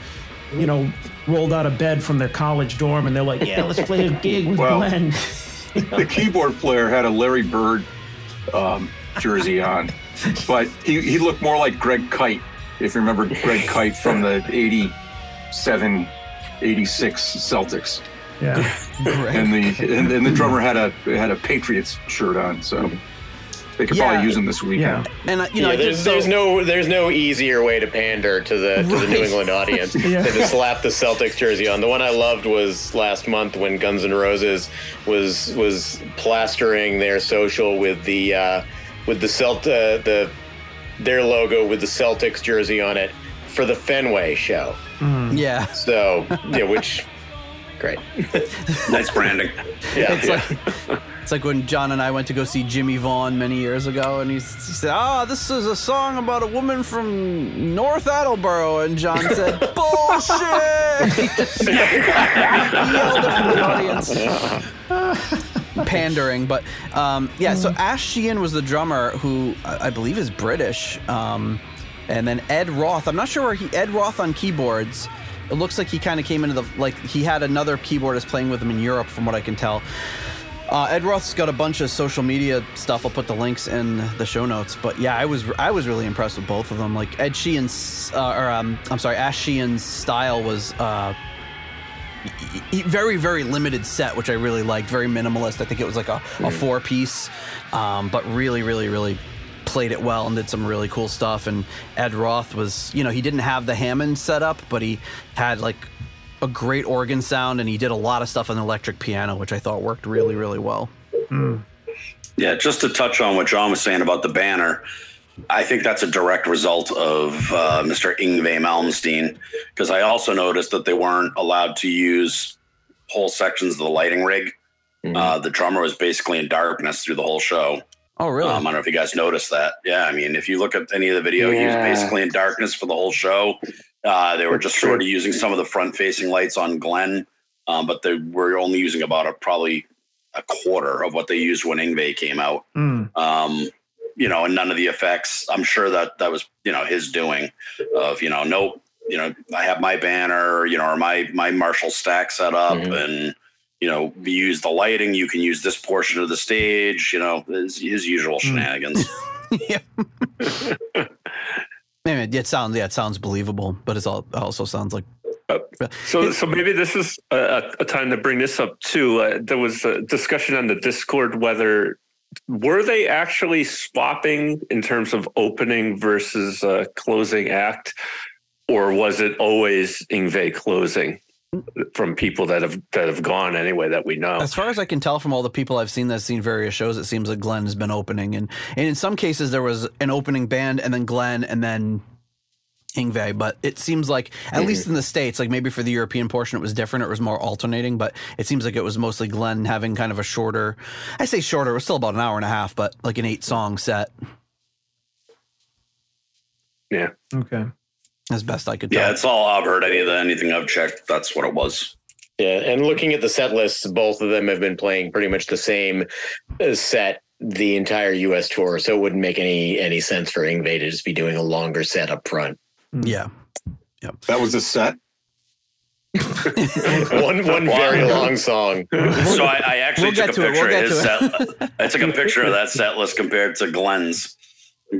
You know, rolled out of bed from their college dorm, and they're like, "Yeah, let's play a gig with Well, Glenn." the keyboard player had a Larry Bird um, jersey on, but he, he looked more like Greg Kite, if you remember Greg Kite from the 87, 86 Celtics. Yeah, And the and, and the drummer had a had a Patriots shirt on, so they could Yeah. probably use him this weekend. And uh, you know, yeah, there's, so- there's no there's no easier way to pander to the to the New England audience Yeah. than to slap the Celtics jersey on. The one I loved was last month when Guns N' Roses was was plastering their social with the uh, with the Celt uh, the their logo with the Celtics jersey on it for the Fenway show. yeah. So yeah, which great. Nice branding. Yeah, It's like it's like when John and I went to go see Jimmie Vaughan many years ago, and he, he said, "Ah, this is a song about a woman from North Attleboro," and John said, "Bullshit!" He just yelled it from the audience. Pandering, but um, yeah. So Ash Sheehan was the drummer, who I I believe is British, um, and then Ed Roth. I'm not sure where he Ed Roth on keyboards. It looks like he kind of came into the like he had another keyboardist playing with him in Europe, from what I can tell. Uh, Ed Roth's got a bunch of social media stuff. I'll put the links in the show notes. But yeah, I was I was really impressed with both of them. Like Ed Sheehan's, uh, or um, I'm sorry, Ash Sheehan's style was uh, very very limited set, which I really liked. Very minimalist. I think it was like a, a four piece, um, but really really really played it well and did some really cool stuff. And Ed Roth was, you know, he didn't have the Hammond setup, but he had like a great organ sound and he did a lot of stuff on the electric piano, which I thought worked really, really well. Yeah, just to touch on what John was saying about the banner, I think that's a direct result of uh, Mr. Yngwie Malmsteen, because I also noticed that they weren't allowed to use whole sections of the lighting rig. Uh, the drummer was basically in darkness through the whole show. Oh, really? Um, I don't know if you guys noticed that. Yeah, I mean, if you look at any of the video, he was basically in darkness for the whole show. Uh, they were just sort of using some of the front facing lights on Glenn, um, but they were only using about a probably a quarter of what they used when Yngwie came out. Mm. Um, you know, and none of the effects. I'm sure that that was you know his doing. Of you know, nope. You know, I have my banner. You know, or my my Marshall stack set up, Mhm. and you know, we use the lighting. You can use this portion of the stage. You know, his, his usual shenanigans. yeah. Maybe it sounds yeah, it sounds believable, but it also sounds like. So, so maybe this is a, a time to bring this up too. Uh, there was a discussion on the Discord whether were they actually swapping in terms of opening versus uh, closing act, or was it always Yngwie closing? From people that have that have gone anyway that we know. As far as I can tell from all the people I've seen that seen various shows, it seems like Glenn has been opening, and, and in some cases there was an opening band and then Glenn and then Yngwie. but it seems like at mm-hmm. least in the states, like maybe for the European portion, it was different. It was more alternating, but it seems like it was mostly Glenn having kind of a shorter. I say shorter. It was still about an hour and a half, but like an eight song set. Yeah. Okay as best I could tell. Yeah, it's all I've heard. Any anything I've checked, that's what it was. Yeah, and looking at the set lists, both of them have been playing pretty much the same uh, set the entire U.S. tour, so it wouldn't make any any sense for Yngwie to just be doing a longer set up front. Hmm. Yeah, yeah, that was a set. one one very long song. So I, I actually we'll took a picture we'll of his set. I took a picture of that set list compared to Glenn's.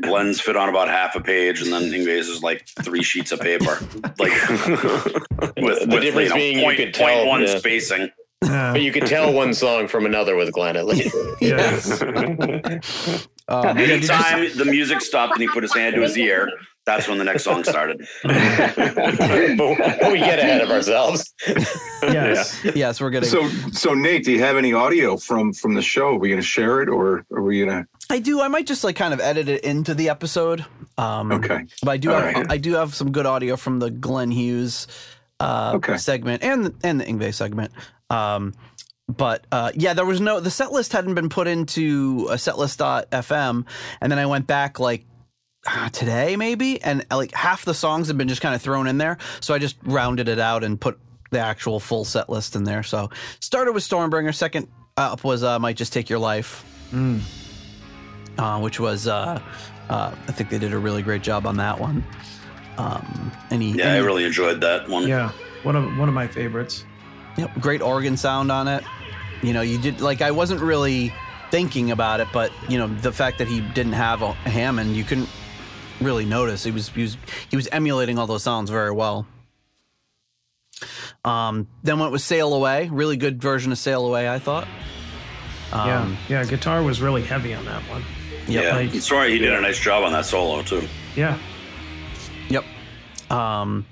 Glenn's fit on about half a page, and then Yngwie's is like three sheets of paper, like with, the with, difference you know, being point, you could tell point one yeah. spacing. But you could tell one song from another with Glenn at least. yes. um, Anytime the music stopped and he put his hand to his ear, that's when the next song started. but, we get ahead of ourselves. yes, yeah. yes, we're gonna. So, so Nate, do you have any audio from from the show? Are we gonna share it, or are we gonna? I do. I might just like kind of edit it into the episode. Um, okay. But I do. have, right. I do have some good audio from the Glenn Hughes uh, okay. segment and and the Yngwie segment. Um, but uh, yeah, there was no the set list hadn't been put into a setlist.fm, and then I went back like uh, today maybe and uh, like half the songs have been just kind of thrown in there so i just rounded it out and put the actual full set list in there. So started with stormbringer second up was uh, might just take your life. Mm. uh, which was uh, uh, i think they did a really great job on that one. Um, any, yeah any, i really enjoyed that one. Yeah one of one of my favorites. Yep great organ sound on it. You know you did like i wasn't really thinking about it but you know the fact that he didn't have a hammond you couldn't really notice. He was he was he was emulating all those sounds very well. Um, then went with "Sail Away," really good version of "Sail Away," I thought. Um, yeah, yeah, guitar was really heavy on that one. Yep. Yeah, like, sorry, he did a nice job on that solo too. Yeah. Yep. Um,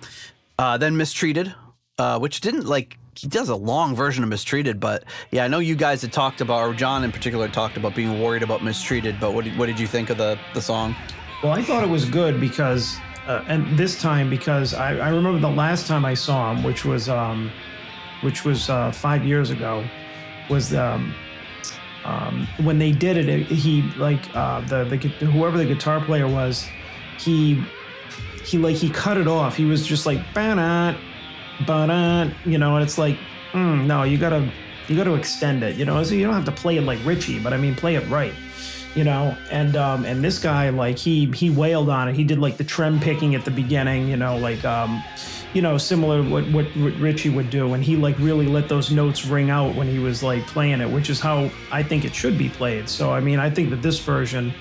uh, then "Mistreated," uh, which didn't like he does a long version of mistreated but yeah i know you guys had talked about or john in particular talked about being worried about mistreated but what did, what did you think of the the song well, I thought it was good because, uh, and this time because I, I, remember the last time I saw him, which was, um, which was uh, five years ago, was um, um, when they did it. he like uh, the the whoever the guitar player was, he he like he cut it off. He was just like banat, banat, you know, and it's like, mm, no, you gotta you gotta extend it, you know. So you don't have to play it like Richie, but I mean, play it right you know? And um and this guy like he he wailed on it. He did like the trem picking at the beginning you know like um you know similar what what richie would do. And he like really let those notes ring out when he was like playing it which is how i think it should be played. So i mean i think that this version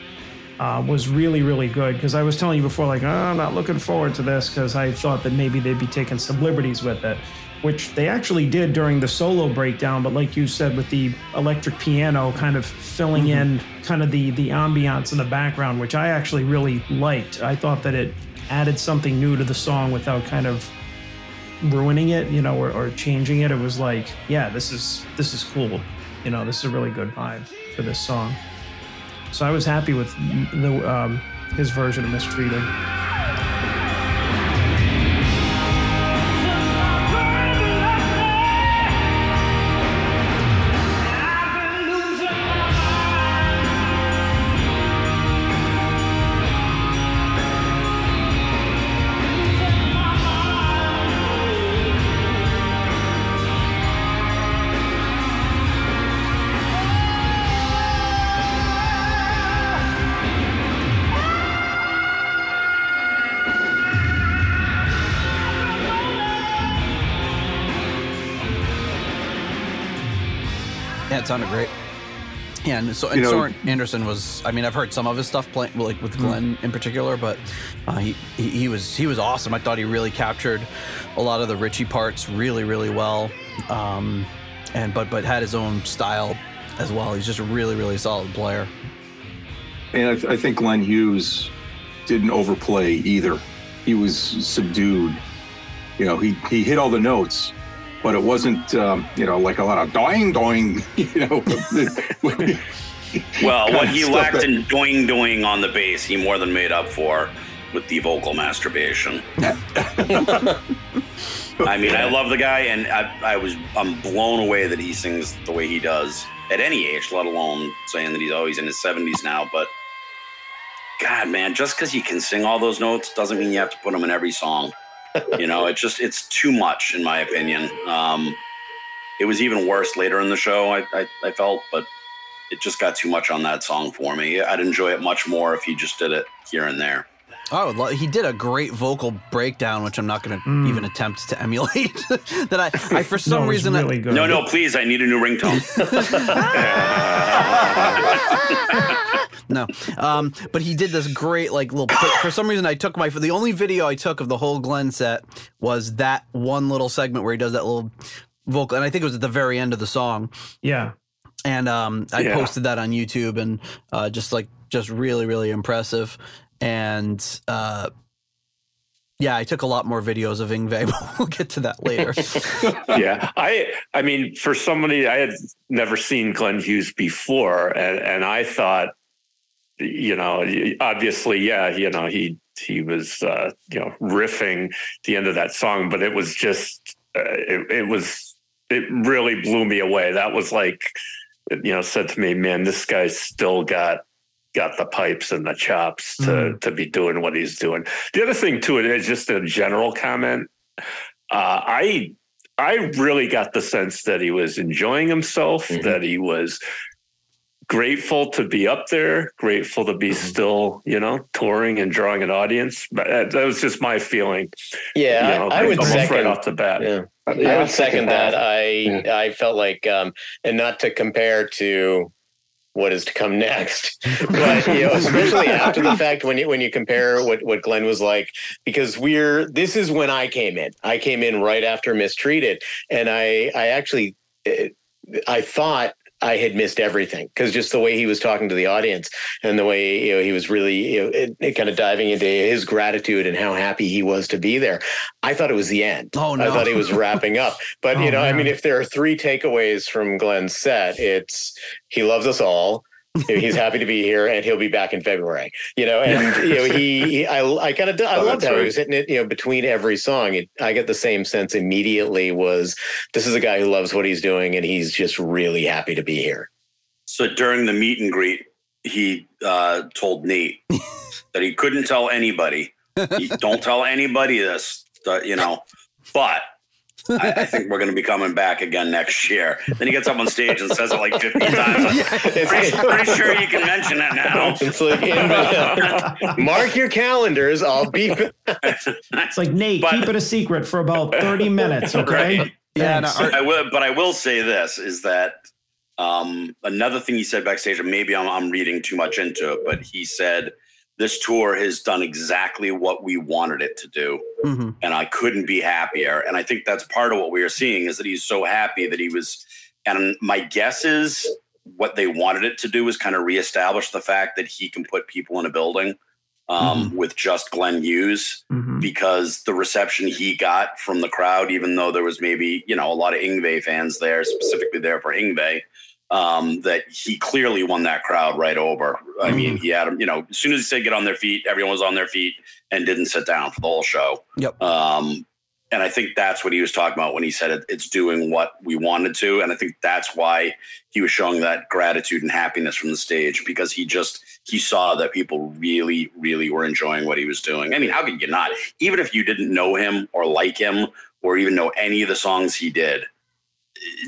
uh, was really really good. Because i was telling you before like oh, i'm not looking forward to this because i thought that maybe they'd be taking some liberties with it which they actually did during the solo breakdown. But like you said, with the electric piano kind of filling mm-hmm. in kind of the the ambiance in the background, which I actually really liked. I thought that it added something new to the song without kind of ruining it, you know, or, or changing it. It was like, yeah, this is this is cool. You know, this is a really good vibe for this song. So I was happy with the um, his version of Mistreated. Sounded great. Yeah, and so and You know- Soren Andersen was. I mean, I've heard some of his stuff playing, like with Glenn in particular, but uh, he, he he was he was awesome. I thought he really captured a lot of the Richie parts really really well, um, and but but had his own style as well. He's just a really really solid player. And I, th- I think Glenn Hughes didn't overplay either. He was subdued. You know, he, he hit all the notes, but it wasn't, um, you know, like a lot of doing, doing, you know. Well, what he lacked that- in doing doing on the bass, he more than made up for with the vocal masturbation. I mean, I love the guy, and I, I was I'm blown away that he sings the way he does at any age, let alone saying that he's always in his 70s now. But God, man, just because you can sing all those notes doesn't mean you have to put them in every song. You know, it's just it's too much, in my opinion. Um, it was even worse later in the show. I, I I felt, but it just got too much on that song for me. I'd enjoy it much more if he just did it here and there. Oh, lo- he did a great vocal breakdown, which I'm not going to Mm. even attempt to emulate. that I, I for some no, it was reason, I- really good. No, no, please, I need a new ringtone. No, um, but he did this great like little. For some reason, I took my the only video I took of the whole Glenn set was that one little segment where he does that little vocal, and I think it was at the very end of the song. Yeah. And um, I Yeah. posted that on YouTube, and uh, just like just really really impressive. And uh, yeah, I took a lot more videos of Yngwie, but we'll get to that later. yeah. I i mean for somebody i had never seen glenn hughes before and and i thought you know obviously yeah you know he he was uh you know riffing the end of that song but it was just uh, it, it was it really blew me away. That was like you know said to me man this guy's still got got the pipes and the chops to Mhm. to be doing what he's doing the other thing too, it is just a general comment uh, I I really got the sense that he was enjoying himself, Mhm. that he was grateful to be up there, grateful to be Mhm. still, you know, touring and drawing an audience. But that, that was just my feeling. Yeah, you know, I, I would almost right second. off the bat. Yeah. Yeah, I would second that. I Yeah. I felt like, um, and not to compare to what is to come next, but you know, especially after the fact when you when you compare what what Glenn was like, because we're this is when I came in. I came in right after Mistreated, and I I actually eh, I thought. I had missed everything because just the way he was talking to the audience and the way you know he was really you know it, it kind of diving into his gratitude and how happy he was to be there. I thought it was the end. Oh, no, I thought he was wrapping up. But Oh, you know, I mean, if there are three takeaways from Glenn's set, it's he loves us all. You know, he's happy to be here, and he'll be back in February. You know, and you know, he, he I, I kind of, I Oh, loved that's how he was hitting it. You know, between every song, it, I get the same sense immediately. Was this is a guy who loves what he's doing, and he's just really happy to be here. So during the meet and greet, he uh, told Nate that he couldn't tell anybody. He, Don't tell anybody this, uh, you know. But I, I think we're going to be coming back again next year. Then he gets up on stage and says it like 50 times. Pretty, pretty sure you can mention it now. It's like in- mark your calendars. I'll be. It's like Nate, But- keep it a secret for about 30 minutes, okay? Right. Yeah, no, our- I will, but I will say this is that um, another thing he said backstage, and maybe I'm, I'm reading too much into it, but he said this tour has done exactly what we wanted it to do, Mhm. and I couldn't be happier. And I think that's part of what we are seeing is that he's so happy that he was. And my guess is what they wanted it to do is kind of reestablish the fact that he can put people in a building um, with just Glenn Hughes Mhm. because the reception he got from the crowd, even though there was maybe you know a lot of Yngwie fans there, specifically there for Yngwie, um, that he clearly won that crowd right over. I mean, he had them. You know, as soon as he said get on their feet, everyone was on their feet and didn't sit down for the whole show. Yep. Um, and I think that's what he was talking about when he said it, it's doing what we wanted to. And I think that's why he was showing that gratitude and happiness from the stage because he just he saw that people really, really were enjoying what he was doing. I mean, how could you not? Even if you didn't know him or like him or even know any of the songs he did,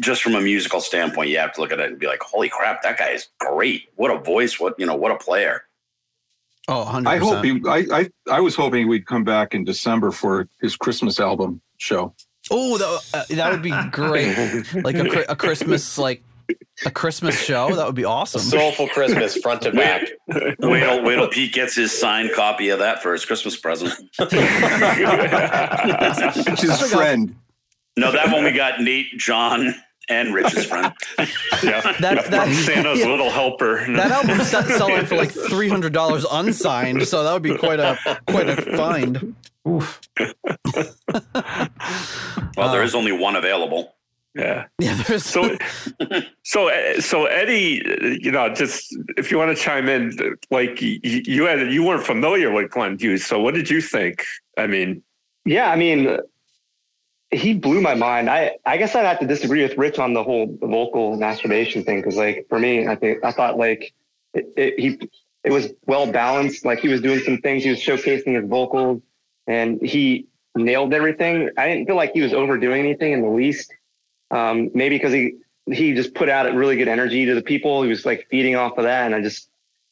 just from a musical standpoint, you have to look at it and be like, holy crap, that guy is great. What a voice. What, you know, what a player. Oh, 100%. I hope he. I, I I was hoping we'd come back in December for his Christmas album show. Oh, that, uh, that would be great. like a, a Christmas like a Christmas show. That would be awesome. Soulful Christmas, front to back. Wait till wait till Pete gets his signed copy of that for his Christmas present. It's his friend. No, that one we got Nate, John, and Rich's friend. yeah, That- that- Santa's yeah. little helper. That album's set- selling for like three hundred dollars unsigned, so that would be quite a quite a find. Oof. Well, there is only one available. yeah. Yeah, there's So, so, uh, so Eddie, uh, you know, just if you want to chime in, like y- y- you had, you weren't familiar with Glenn Hughes. So, what did you think? I mean, Yeah, I mean, he blew my mind. I, I guess I'd have to disagree with Rich on the whole vocal masturbation thing because, like, for me, I think I thought like it, it, he it was well balanced. Like he was doing some things, he was showcasing his vocals, and he nailed everything. I didn't feel like he was overdoing anything in the least. Um, maybe because he he just put out a really good energy to the people. He was like feeding off of that, and I just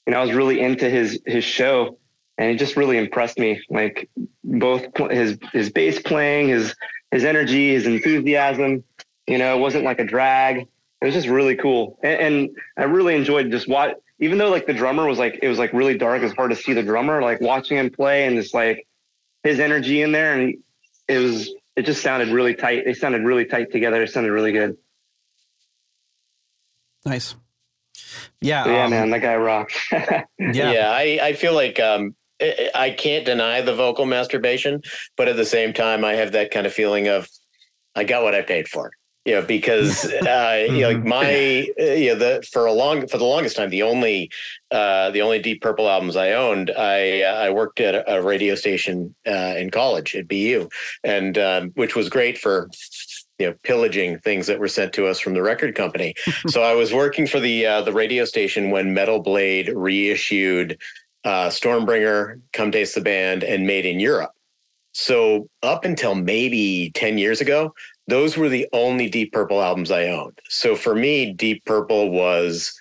you know I was really into his his show, and it just really impressed me. Like both his his bass playing, his his energy, his enthusiasm. You know, it wasn't like a drag. It was just really cool, and, and I really enjoyed just what. Even though like the drummer was like it was like really dark, it was hard to see the drummer. Like watching him play and just like his energy in there, and it was it just sounded really tight. They sounded really tight together. It sounded really good. nice. Yeah, yeah, um, man, that guy rocks. Yeah, Yeah, I, I feel like um, I, can't deny the vocal masturbation, but at the same time, I have that kind of feeling of I got what I paid for. You know, because uh, you know, like my uh, you know the for a long for the longest time, the only uh, the only Deep Purple albums I owned, I uh, I worked at a, a radio station uh, in college at BU, and um, which was great for you know pillaging things that were sent to us from the record company. so I was working for the uh, the radio station when Metal Blade reissued uh, Stormbringer, Come Taste the Band, and Made in Europe. So up until maybe ten years ago, those were the only Deep Purple albums I owned. So for me, Deep Purple was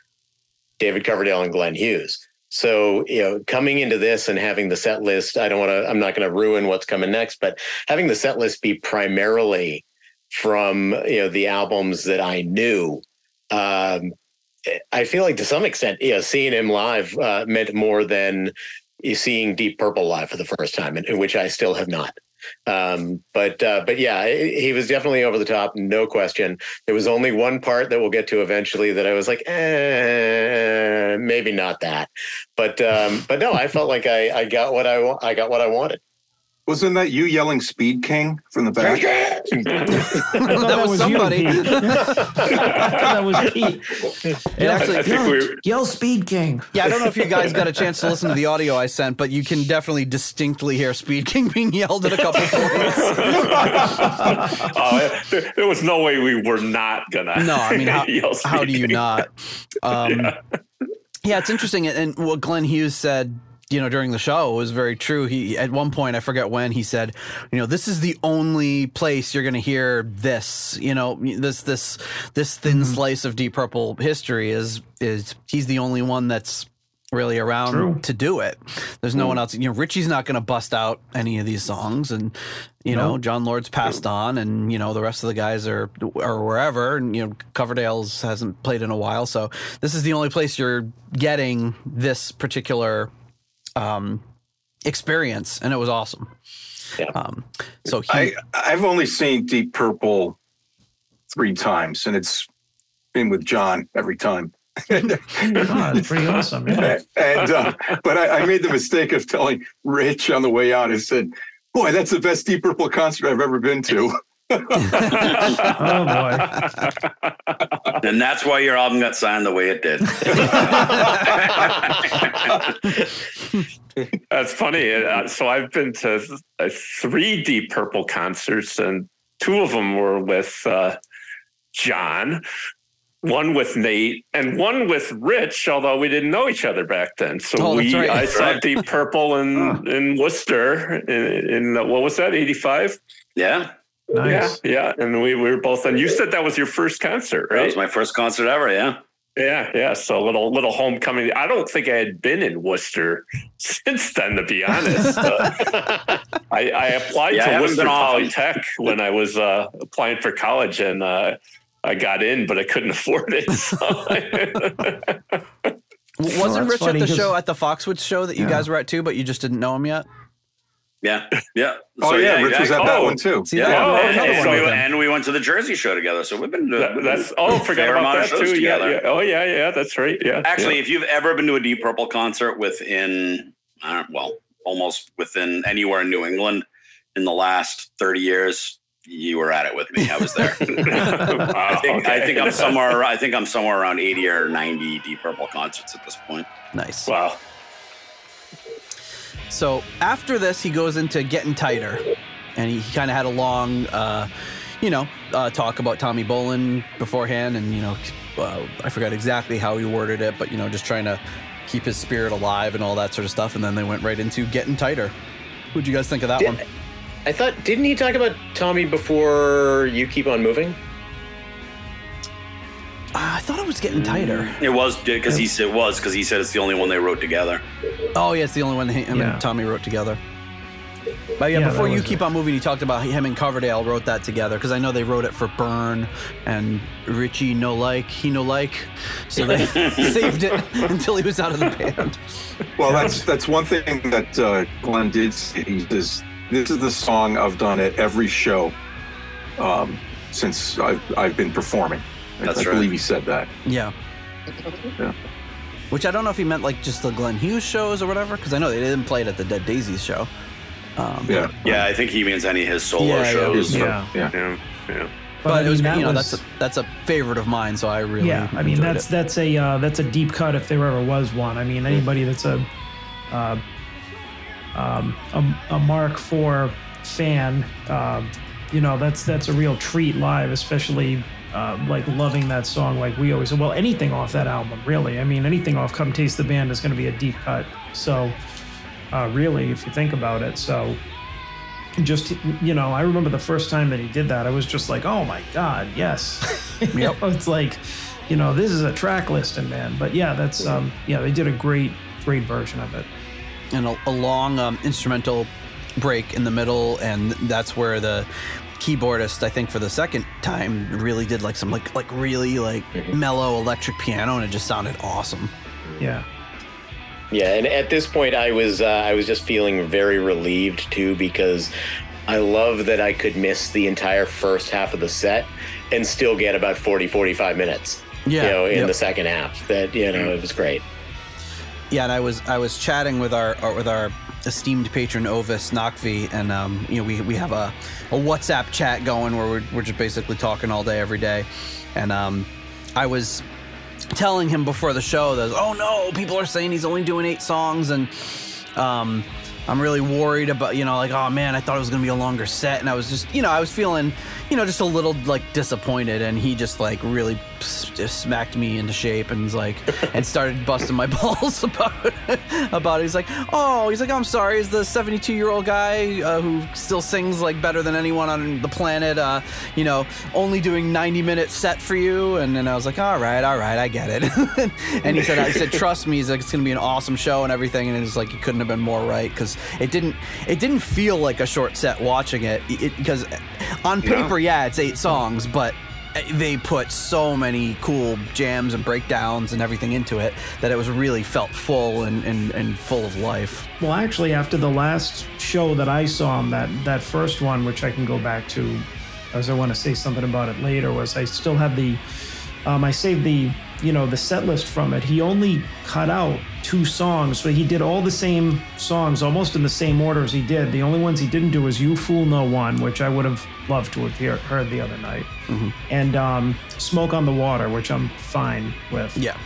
David Coverdale and Glenn Hughes. So, you know, coming into this and having the set list, I don't want to, I'm not going to ruin what's coming next, but having the set list be primarily from, you know, the albums that I knew, um, I feel like to some extent, know, seeing him live uh, meant more than seeing Deep Purple live for the first time, in, in which I still have not. Um, but uh, but yeah, he was definitely over the top, no question. There was only one part that we'll get to eventually that I was like, eh, maybe not that. But um, but no, I felt like I, I got what I I got what I wanted. Wasn't that you yelling Speed King from the back? I thought that was you, somebody. Pete. I that was Pete. It actually, I think we Yell Speed King. yeah, I don't know if you guys got a chance to listen to the audio I sent, but you can definitely distinctly hear Speed King being yelled at a couple points. uh, there, there was no way we were not gonna. No, I mean, how, yell how do you Speed King. not? Um, yeah. it's interesting. And what Glenn Hughes said, you know, during the show was very true. He, at one point, I forget when, he said, you know, this is the only place you're going to hear this, you know, this, this, this thin mm-hmm. slice of Deep Purple history is, is he's the only one that's really around True. to do it. There's no mm. one else. You know, Richie's not going to bust out any of these songs, and you know, Jon Lord's passed on, and you know, the rest of the guys are are wherever, and you know, Coverdale's hasn't played in a while, so this is the only place you're getting this particular um, experience, and it was awesome. Yeah. Um, so he, I I've only seen Deep Purple three times, and it's been with John every time. Oh, that's pretty awesome. Yeah. and uh, but I, I made the mistake of telling Rich on the way out. I said, "Boy, that's the best Deep Purple concert I've ever been to." Oh boy. And that's why your album got signed the way it did. That's funny. Uh, so I've been to uh, three Deep Purple concerts, and two of them were with uh, John, one with Nate, and one with Rich. Although we didn't know each other back then, so Oh, we right. I saw Deep Purple in in Worcester in, in uh, what was that eighty five? yeah. Nice. Yeah, yeah, and we, we were both. And you said that was your first concert, right? That right? was my first concert ever. Yeah. Yeah, yeah. So a little little homecoming. I don't think I had been in Worcester since then, to be honest. Uh, I, I applied Yeah, to haven't Worcester. Polytech when I was uh, applying for college, and uh, I got in, but I couldn't afford it. So Wasn't that's Rich at the show at the Foxwoods show that you Yeah. guys were at too, but you just didn't know him yet? Yeah, yeah. Oh So, yeah, Rich was at that Oh. one too. See, Yeah, oh, that- Oh, another okay, one so we with went, him. and we went to the Jersey show together. So we've been that, we've that's been oh, a forgot about that too. Yeah, together. yeah. Oh yeah, yeah. That's right. Yeah. Actually, yeah. if you've ever been to a Deep Purple concert within, I don't, well, almost within anywhere in New England in the last 30 years, you were at it with me. I was there. I think, I think I'm somewhere. I think I'm somewhere around 80 or 90 Deep Purple concerts at this point. Nice. Wow. So after this, he goes into getting tighter, and he, kind of had a long, uh, you know, uh, talk about Tommy Bolin beforehand, and you know, uh, I forgot exactly how he worded it, but you know, just trying to keep his spirit alive and all that sort of stuff. And then they went right into getting tighter. What'd you guys think of that Did- one? I thought, didn't he talk about Tommy before you keep on moving? Uh, I thought it was getting tighter. It was because he said it was because he said it's the only one they wrote together. Oh yeah, it's the only one him Yeah. and Tommy wrote together. But yeah, Yeah, before that you was keep it. on moving, he talked about him and Coverdale wrote that together because I know they wrote it for Burn and Richie no like he no like, so they saved it until he was out of the band. Well, that's that's one thing that uh, Glenn did say. He says, "This is the song I've done at every show um, since I've I've been performing." I- That's I right. believe he said that. Yeah. Yeah. Which I don't know if he meant like just the Glenn Hughes shows or whatever, because I know they didn't play it at the Dead Daisies show. Um, Yeah, Yeah, I think he means any of his solo Yeah, yeah, shows. Yeah. yeah. Yeah. Yeah. But, I it was, that you know, was- that's a, that's a favorite of mine, so I really yeah i mean that's it. that's a uh, that's a deep cut if there ever was one i mean anybody that's a uh, um, a, a mark four fan um, you know that's that's a real treat live especially uh, like loving that song like we always well anything off that album really. I mean anything off come taste the band is going to be a deep cut. So uh, really if you think about it so just you know i remember the first time that he did that i was just like oh my god yes. Yep. it's like you know this is a track listing man. But yeah that's um yeah they did a great great version of it. And a, a long um, instrumental break in the middle, and that's where the keyboardist, I think, for the second time, really did like some like like really like mellow electric piano, and it just sounded awesome. yeah Yeah, and at this point, I was uh, I was just feeling very relieved too because I love that I could miss the entire first half of the set and still get about 40, 45 minutes. Yeah, you know, in yep. the second half. That you know, it was great. Yeah, and I was I was chatting with our, our with our esteemed patron Ovis Nakvi, and um, you know we, we have a, a WhatsApp chat going where we're, we're just basically talking all day every day, and um, I was telling him before the show that oh no, people are saying he's only doing eight songs, and um, I'm really worried about you know like oh man, I thought it was gonna be a longer set, and I was just you know I was feeling you know just a little like disappointed, and he just like really just smacked me into shape and was like and started busting my balls about about it. He's like, oh, he's like, I'm sorry. Is the 72 year old guy uh, who still sings like better than anyone on the planet, uh, you know, only doing 90 minute set for you? And then I was like, all right, all right, I get it. and he said, I said, trust me. He's like, it's gonna be an awesome show and everything. And it's like, it couldn't have been more right because it didn't, it didn't feel like a short set watching it because on paper, yeah, it's eight songs, but they put so many cool jams and breakdowns and everything into it that it was really felt full and, and, and full of life. well actually after the last show that i saw him that that first one which i can go back to as i want to say something about it later was i still have the um, i saved the you know the set list from it he only cut out two songs so he did all the same songs almost in the same order as he did the only ones he didn't do was you fool no one which i would have loved to have hear, heard the other night and um, smoke on the water which i'm fine with Yeah.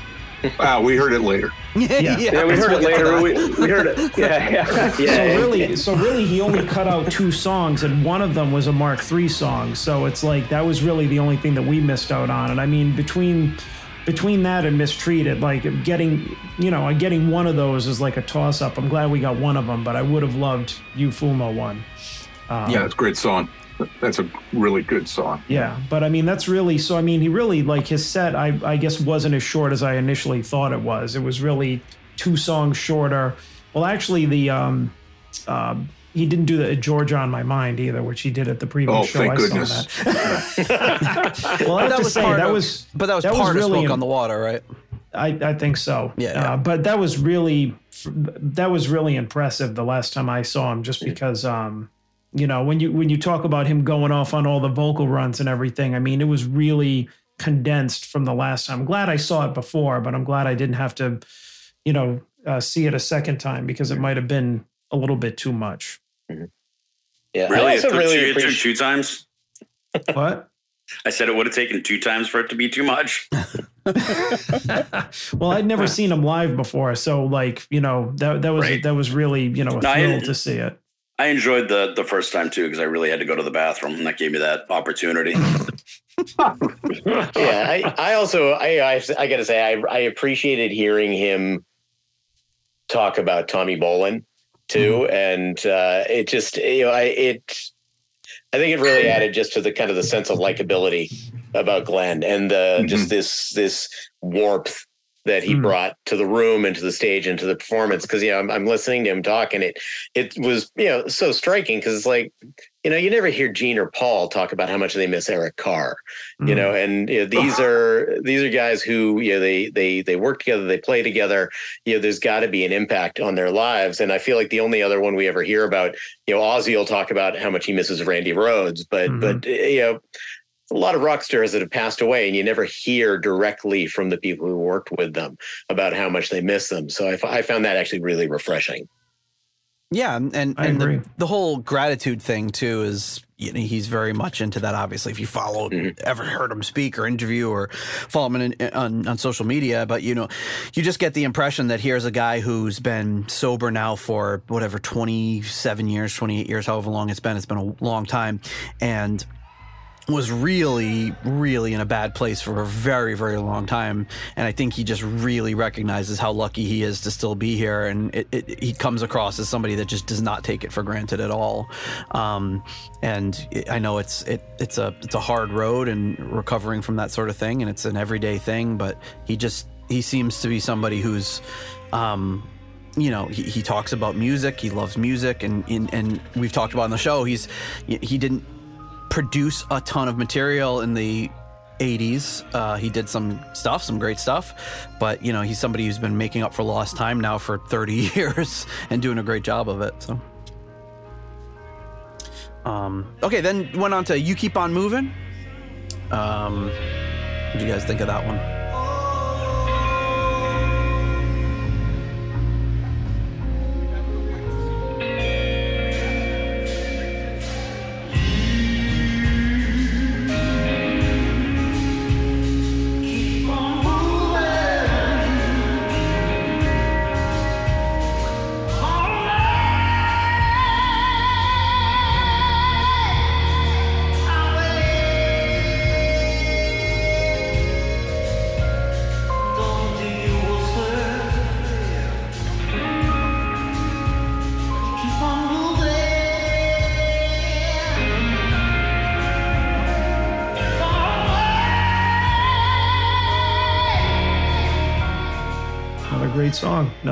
Ah, we heard it later. Yeah. Yeah, we heard it later. We, we heard it. Yeah, yeah. yeah. so really, so really, he only cut out two songs, and one of them was a Mark III song. So it's like that was really the only thing that we missed out on. And I mean, between between that and mistreated, like getting, you know, getting one of those is like a toss up. I'm glad we got one of them, but I would have loved You No One. yeah, it's a great song. That's a really good song. Yeah, but I mean that's really so. I mean he really like his set. I I guess wasn't as short as I initially thought it was. It was really two songs shorter. Well, actually the um, uh, he didn't do the Georgia on my mind either, which he did at the previous Oh, show. thank I goodness. saw that. well, I have that to was say that of, was but that was that was part of really smoke im- on the water, right? I, I think so. Yeah, yeah. Uh, but that was really that was really impressive the last time I saw him, just because um, you know when you when you talk about him going off on all the vocal runs and everything, I mean it was really condensed from the last time. I'm glad I saw it before, but I'm glad I didn't have to, you know, uh, see it a second time because it might have been a little bit too much. Mm-hmm. Yeah, Really? I It took, really two, it took appreciate. two times? What? I said it would have taken two times for it to be too much. well, I'd never seen him live before, so like you know that that was Right. that was really you know a No, I- to see it. I enjoyed the the first time too because I really had to go to the bathroom and that gave me that opportunity. yeah, I, I also I, I I gotta say I I appreciated hearing him talk about Tommy Bolin too, and uh, it just you know I it I think it really added just to the kind of the sense of likability about Glenn and the just this this warmth that he Mm. brought to the room and to the stage and to the performance because you know I'm, I'm listening to him talk and it it was you know so striking because it's like you know you never hear Gene or Paul talk about how much they miss Eric Carr you Mm. know and you know, these are these are guys who you know they they they work together they play together you know there's got to be an impact on their lives and i feel like the only other one we ever hear about you know ozzy will talk about how much he misses randy rhoads but Mhm. but you know a lot of rock stars that have passed away and you never hear directly from the people who worked with them about how much they miss them so i, f- I found that actually really refreshing Yeah, and and, I and agree. the, the whole gratitude thing too is you know he's very much into that. Obviously, if you follow, mm-hmm. ever heard him speak or interview or follow him in, on on social media, but you know, you just get the impression that here's a guy who's been sober now for whatever twenty seven years, twenty eight years, however long it's been. It's been a long time, and was really, really in a bad place for a very, very long time. And I think he just really recognizes how lucky he is to still be here. And it, it, he comes across as somebody that just does not take it for granted at all. Um, and it, I know it's it, it's a it's a hard road and recovering from that sort of thing, and it's an everyday thing. But he just he seems to be somebody who's. Um, you know, he, he talks about music. He loves music, and, and and we've talked about on the show. He's he didn't produce a ton of material in the 80s. Uh, he did some stuff, some great stuff, but you know, he's somebody who's been making up for lost time now for 30 years and doing a great job of it. So, um, okay, then went on to "You Keep on Moving." Um, what do you guys think of that one?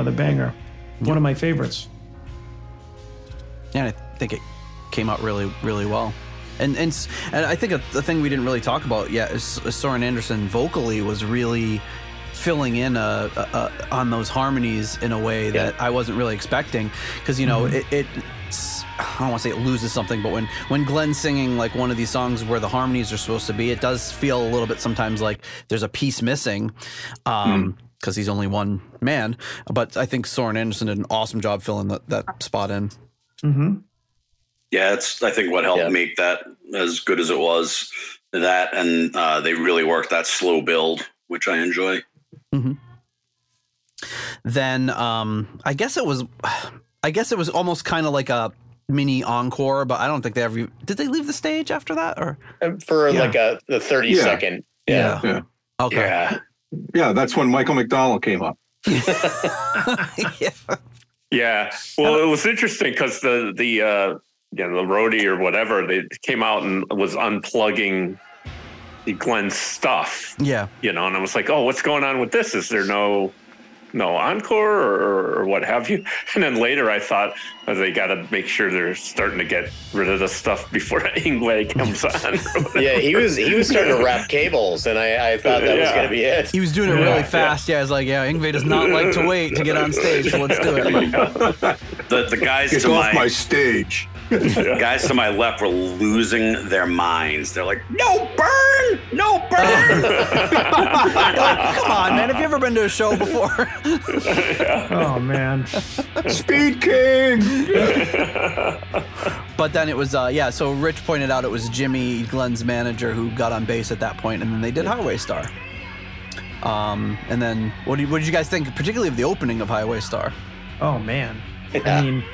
Another banger, one of my favorites. Yeah, I think it came out really, really well. And and and I think the thing we didn't really talk about yet is, is Soren Andersen vocally was really filling in uh uh on those harmonies in a way that I wasn't really expecting because you know it. it I don't want to say it loses something, but when when Glenn's singing like one of these songs where the harmonies are supposed to be, it does feel a little bit sometimes like there's a piece missing. Um, because he's only one man, but I think Soren Andersen did an awesome job filling that, that spot in. hmm Yeah, it's I think what helped Yeah. make that as good as it was. That and uh, they really worked that slow build, which I enjoy. then um i guess it was i guess it was almost kind of like a mini encore but i don't think they ever did they leave the stage after that or Um, for Yeah. like a the 30 Yeah. second. yeah. Yeah. okay Yeah, Yeah, that's when Michael McDonald came up. yeah. Yeah. Well, it was interesting because the the uh, you know the roadie or whatever they came out and was unplugging the Glenn's stuff. yeah You know, and I was like, oh, what's going on with this? Is there no no encore or, or what have you. And then later I thought oh, they got to make sure they're starting to get rid of the stuff before Yngwie comes on. Yeah, he was he was starting to wrap cables, and I, I thought that was going to be it. He was doing it really yeah. fast. Yeah, I was like, yeah, Yngwie does not like to wait to get on stage, so let's do it. Oh the the guys Get to off my, my stage. guys to my left were losing their minds. They're like, "No burn, no burn." Come on, man. Have you ever been to a show before? Oh man. Speed King. But then it was, uh, yeah. So Rich pointed out it was Jimmy Glenn's manager who got on bass at that point, and then they did Highway Star. Um, and then what, do you, what did you guys think, particularly of the opening of Highway Star? Oh man. Yeah. I mean,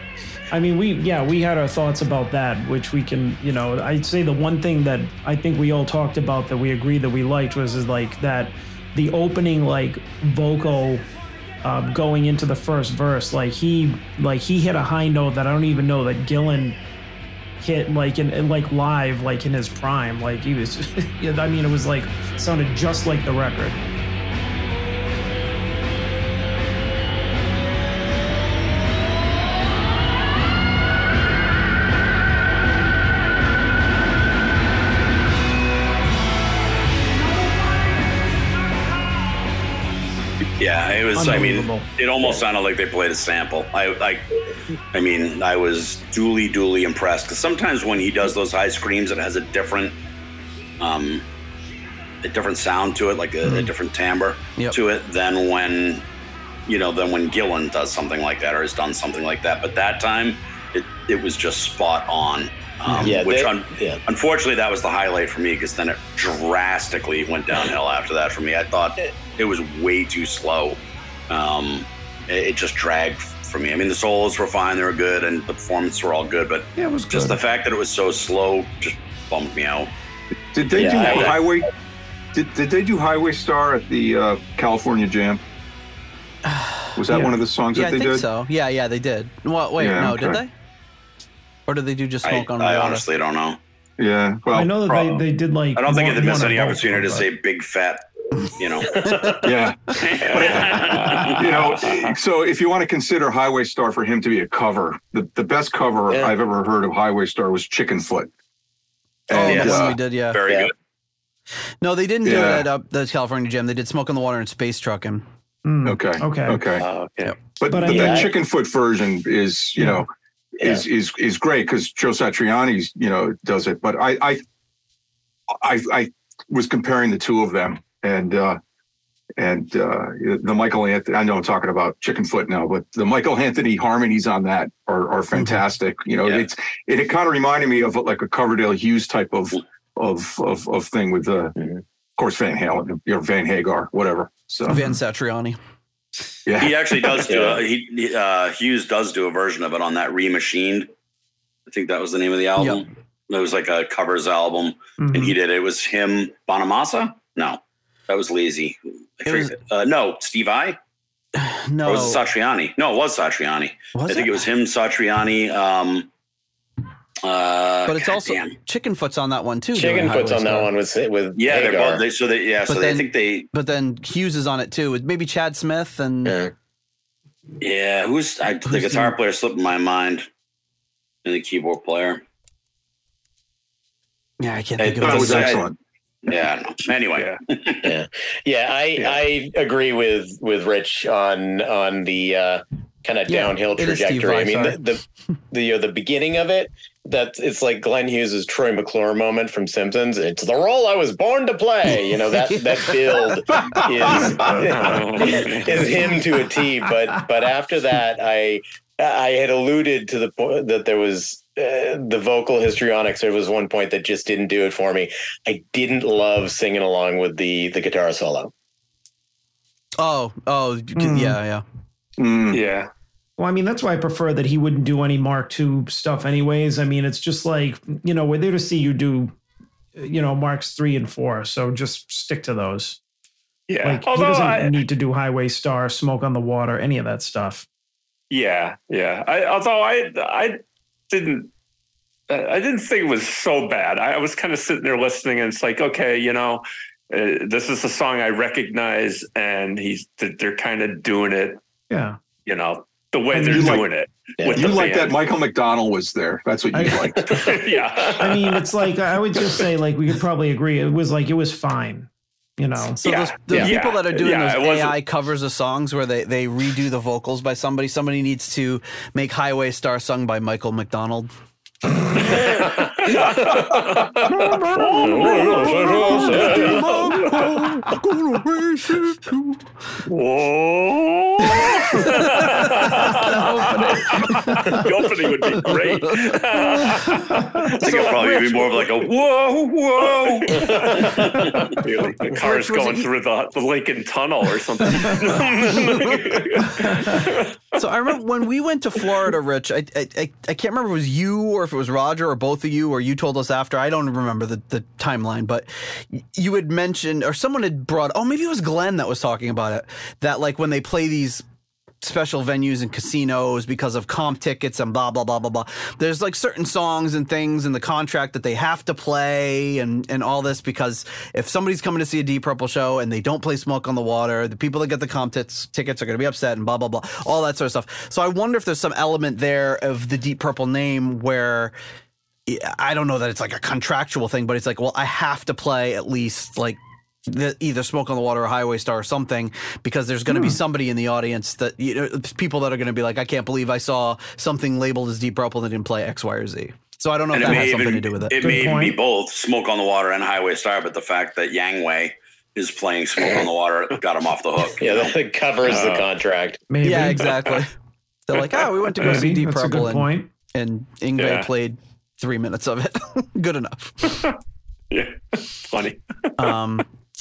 I mean, we yeah, we had our thoughts about that, which we can, you know, I'd say the one thing that I think we all talked about that we agreed that we liked was is like that the opening like vocal uh, going into the first verse, like he like he hit a high note that I don't even know that Gillan hit like in, in like live like in his prime. Like he was i mean it was like sounded just like the record Yeah, it was. I mean, it almost sounded like they played a sample. I like. I mean, I was duly, duly impressed because sometimes when he does those high screams, it has a different, um, a different sound to it, like a, a different timbre Yep. to it than when, you know, than when Gillan does something like that or has done something like that. But that time, it it was just spot on. Um, Yeah, which they- un- yeah. unfortunately that was the highlight for me because then it drastically went downhill after that for me. I thought it was way too slow. Um, it, it just dragged for me. I mean, the solos were fine; they were good, and the performances were all good. But yeah it was just good. the fact that it was so slow just bummed me out. Did they Yeah, do I- Highway? Did, did they do Highway Star at the uh, California Jam? Was that Yeah. one of the songs Yeah, that I they think did? so. Yeah, yeah, they did. Well, wait, Yeah, no, okay. did they? Or did they do just I, smoke on I water? honestly don't know. Yeah. Well, i know that prob- they, they did like I don't think one- they missed any opportunity to say big fat. You know, yeah. you know, so if you want to consider Highway Star for him to be a cover, the, the best cover Yeah. I've ever heard of Highway Star was Chickenfoot. Oh, And, the one uh, we did, yeah. very Yeah. good. No, they didn't do Yeah. it at uh, the California Jam. They did Smoke on the Water and Space Trucking. Mm, Okay. Okay. Okay. Oh, okay. But, But but, I that I- Chickenfoot version is, you Yeah. know, is is is great because Joe Satriani's, you know, does it. But I I I, I was comparing the two of them and uh and uh the Michael Anthony I know I'm talking about Chickenfoot now, but the Michael Anthony harmonies on that are are fantastic. You know, Yeah. it's it, it kind of reminded me of like a Coverdale Hughes type of of of, of thing with uh Mhm. of course Van Halen or Van Hagar, whatever. So Van Satriani. yeah. He actually does do Yeah. a, he he, uh, Hughes does do a version of it on that Re-Machined. I think that was the name of the album. It was like a covers album, Mhm. and he did it. It was him, Bonamassa. No, that was Lazy. It was- uh, no, Steve Vai. No. Or was it Satriani? No, it was Satriani. Was I think it? it was him, Satriani. Um, uh, But it's God also damn. Chickenfoot's on that one too. doing Chickenfoot's Highway on that one with with yeah. They're both, they, so they yeah. But so they think they But then Hughes is on it too. with Maybe Chad Smith and Yeah. yeah. Who's I, the guitar the- player slipped my mind, and the keyboard player. yeah, I can't Hey, think of That it. was excellent. Yeah. I don't know. Anyway, yeah. Yeah. I Yeah. i agree with with rich on on the uh kind of Yeah, downhill it is Steve trajectory. I mean the, the the you know, the beginning of it that it's like glenn hughes's troy mcclure moment from simpsons. It's the role i was born to play. You know that that build is is him to a t. But but after that i i had alluded to the point that there was uh, the vocal histrionics there was one point that just didn't do it for me i didn't love singing along with the the guitar solo Oh, oh, Mm. yeah, yeah. Mm. yeah. Well, I mean, that's why I prefer that he wouldn't do any Mark II stuff, anyways. I mean, it's just like, you know, we're there to see you do, you know, Marks three and four. So just stick to those. Yeah. Like, he Although doesn't I, need to do Highway Star, Smoke on the Water, any of that stuff. Yeah, yeah. I, although I, I didn't, I didn't think it was so bad. I was kind of sitting there listening, and it's like, okay, you know, uh, this is a song I recognize, and he's they're kind of doing it, Yeah. you know, the way And they're you like- doing it. Yeah. You the like that. Michael McDonald was there. That's what you like. yeah. I mean, it's like I would just say, like we could probably agree. It was like it was fine, you know. So Yeah, those, the yeah. people that are doing Yeah, those AI covers of songs where they, they redo the vocals by somebody, somebody needs to make Highway Star sung by Michael McDonald. Whoa. the opening would be great. I think it'll probably be more of like a whoa, whoa. the car's Rich, going through the, the Lincoln Tunnel or something. So I remember when we went to Florida, Rich. I, I I I can't remember if it was you or if it was Roger or both of you or you told us after. I don't remember the, the timeline, but you had mentioned or someone had brought. Oh, maybe it was Glenn that was talking about it. That like when they play these special venues and casinos because of comp tickets and blah blah blah blah blah. There's like certain songs and things in the contract that they have to play and and all this because if somebody's coming to see a Deep Purple show and they don't play Smoke on the Water, the people that get the comp tits, tickets are going to be upset and blah blah blah, all that sort of stuff. So I wonder if there's some element there of the Deep Purple name where. I don't know that it's like a contractual thing, but it's like, well, I have to play at least like the, either Smoke on the Water or Highway Star or something because there's going to be somebody in the audience that you know people that are going to be like, I can't believe I saw something labeled as Deep Purple that didn't play X, Y, or Z. So I don't know And if that may has something even to do with it. it Good may even be both Smoke on the Water and Highway Star, but the fact that Yngwie is playing Smoke on the Water got him off the hook. Yeah, that covers the Uh, contract. Maybe. yeah, exactly. They're like, oh, we went to go see Maybe. Deep That's a Purple good and, point. and Yngwie Yeah. played three minutes of it. good enough. yeah, funny. Um,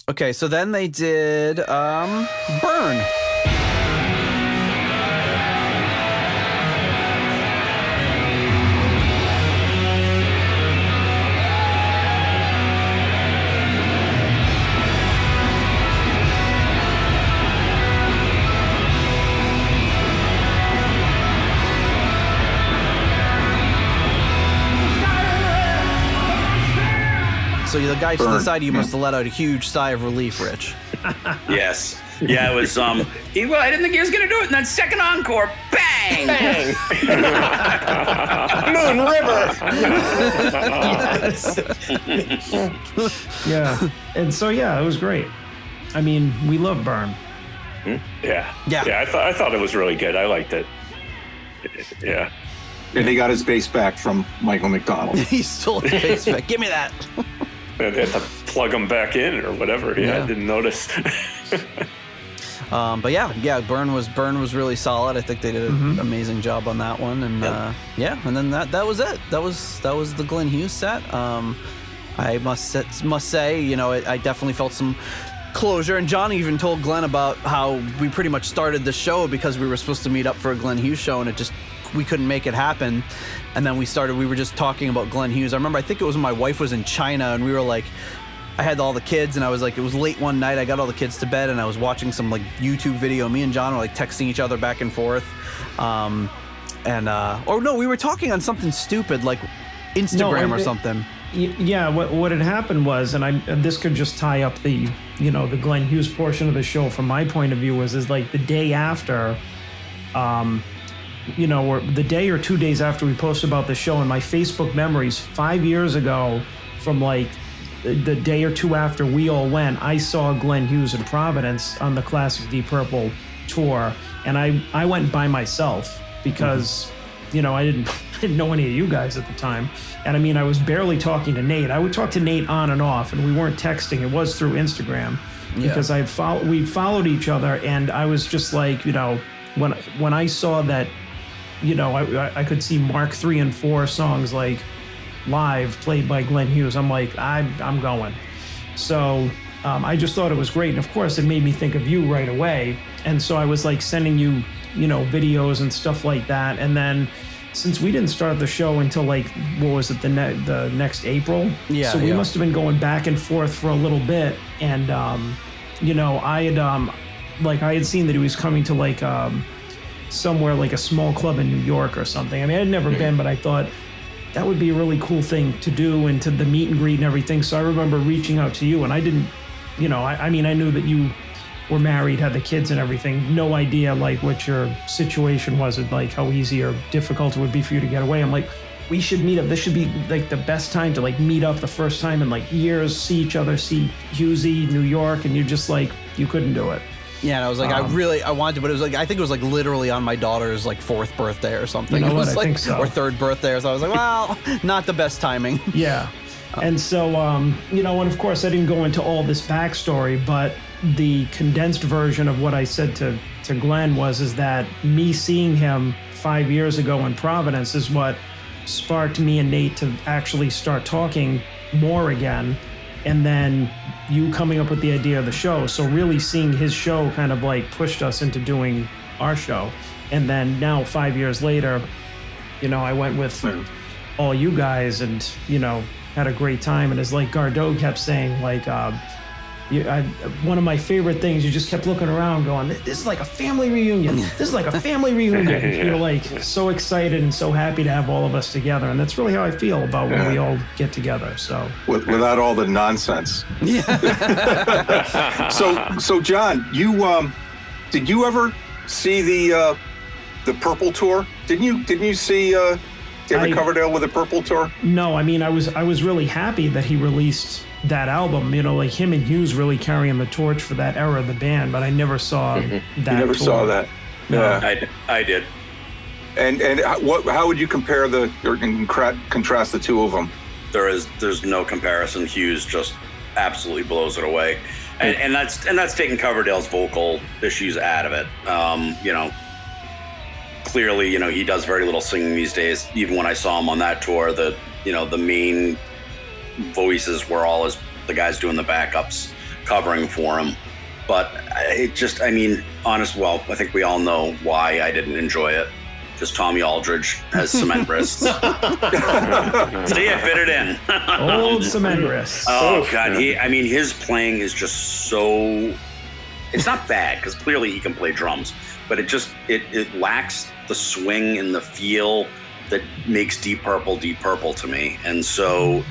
okay, so then they did um, Burn. So the guy to the side, of you must have let out a huge sigh of relief, Rich. Yes. Yeah, it was um he well, I didn't think he was gonna do it. And then second encore, bang! Bang! Moon River. Yeah. And so yeah, it was great. I mean, we love Burn. Yeah, Yeah. yeah. I thought I thought it was really good. I liked it. Yeah, and he got his bass back from Michael McDonald. He stole his face back. Give me that. They had to plug them back in or whatever. Yeah, Yeah. I didn't notice. Um, but yeah, yeah, Burn was Burn was really solid. I think they did an amazing job on that one, and uh, yeah, and then that that was it. That was that was the Glenn Hughes set. Um, I must must say, you know, it, I definitely felt some closure. And John even told Glenn about how we pretty much started the show because we were supposed to meet up for a Glenn Hughes show, and it just we couldn't make it happen. And then we started. We were just talking about Glenn Hughes. I remember. I think it was when my wife was in China, and we were like. I had all the kids, and I was like, it was late one night. I got all the kids to bed, and I was watching some like YouTube video. Me and John were like texting each other back and forth, um, and uh, or no, we were talking on something stupid like Instagram No, or it- something. Yeah, what what had happened was, and I and this could just tie up the you know the Glenn Hughes portion of the show from my point of view was is like the day after, um, you know, or the day or two days after we posted about the show in my Facebook memories five years ago, from like the, day or two after we all went, I saw Glenn Hughes in Providence on the Classic Deep Purple tour, and I I went by myself because mm-hmm. you know I didn't I didn't know any of you guys at the time, and I mean I was barely talking to Nate. I would talk to Nate on and off, and we weren't texting. It was through Instagram because I had followed we followed each other, and I was just like you know when when I saw that you know I I- could see Mark three and four songs like live played by Glenn Hughes. I'm like I'm I'm going. So um, I just thought it was great, and of course it made me think of you right away. And so I was like sending you you know videos and stuff like that, and then. Since we didn't start the show until like what was it the ne- the next April? Yeah, So we yeah. must have been going back and forth for a little bit, and um, you know I had um, like I had seen that he was coming to like um, somewhere like a small club in New York or something. I mean, I'd never been, but I thought that would be a really cool thing to do and to the meet and greet and everything. So I remember reaching out to you, and I didn't you know, I, I mean, I knew that you were married, had the kids and everything. No idea like what your situation was, and like how easy or difficult it would be for you to get away. I'm like, we should meet up. This should be like the best time to like meet up the first time in like years, see each other, see Husey, New York, and you're just like, you couldn't do it. Yeah, and I was like, Um, I really, I wanted to, but it was like, I think it was like literally on my daughter's like fourth birthday or something. You know it was what, I think so. Or third birthday. So I was like, well, not the best timing. Yeah. And so, um, you know, and of course, I didn't go into all this backstory, but the condensed version of what I said to, to Glenn was is that me seeing him five years ago in Providence is what sparked me and Nate to actually start talking more again. And then you coming up with the idea of the show. So, really seeing his show kind of like pushed us into doing our show. And then now, five years later, you know, I went with all you guys and, you know, had a great time. And as like Gardeau kept saying, like, uh, you, I, one of my favorite things, you just kept looking around going, this is like a family reunion. This is like a family reunion. You're like so excited and so happy to have all of us together. And that's really how I feel about when we all get together. So, with, without all the nonsense. Yeah. so, so John, you um, did you ever see the uh, the Purple tour? Didn't you? Didn't you see uh, David I- Coverdale with the Purple tour? no, I mean, I was, I was really happy that he released that album, you know, like him and Hughes really carrying the torch for that era of the band, but I never saw that. You never tour. saw that. No. Yeah. I, I did. And and how- what? How would you compare the or contrast the two of them? There is there's no comparison. Hughes just absolutely blows it away, and, and that's and that's taking Coverdale's vocal issues out of it. Um, you know, clearly, you know he does very little singing these days. Even when I saw him on that tour, the you know the main voices were all as the guys doing the backups covering for him. But it just, I mean, honest. Well, I think we all know why I didn't enjoy it because Tommy Aldridge has cement wrists. See, I fit it in. Old cement wrists. Oh god, he I mean his playing is just so it's not bad because clearly he can play drums, but it just it it lacks the swing and the feel that makes Deep Purple Deep Purple to me. And so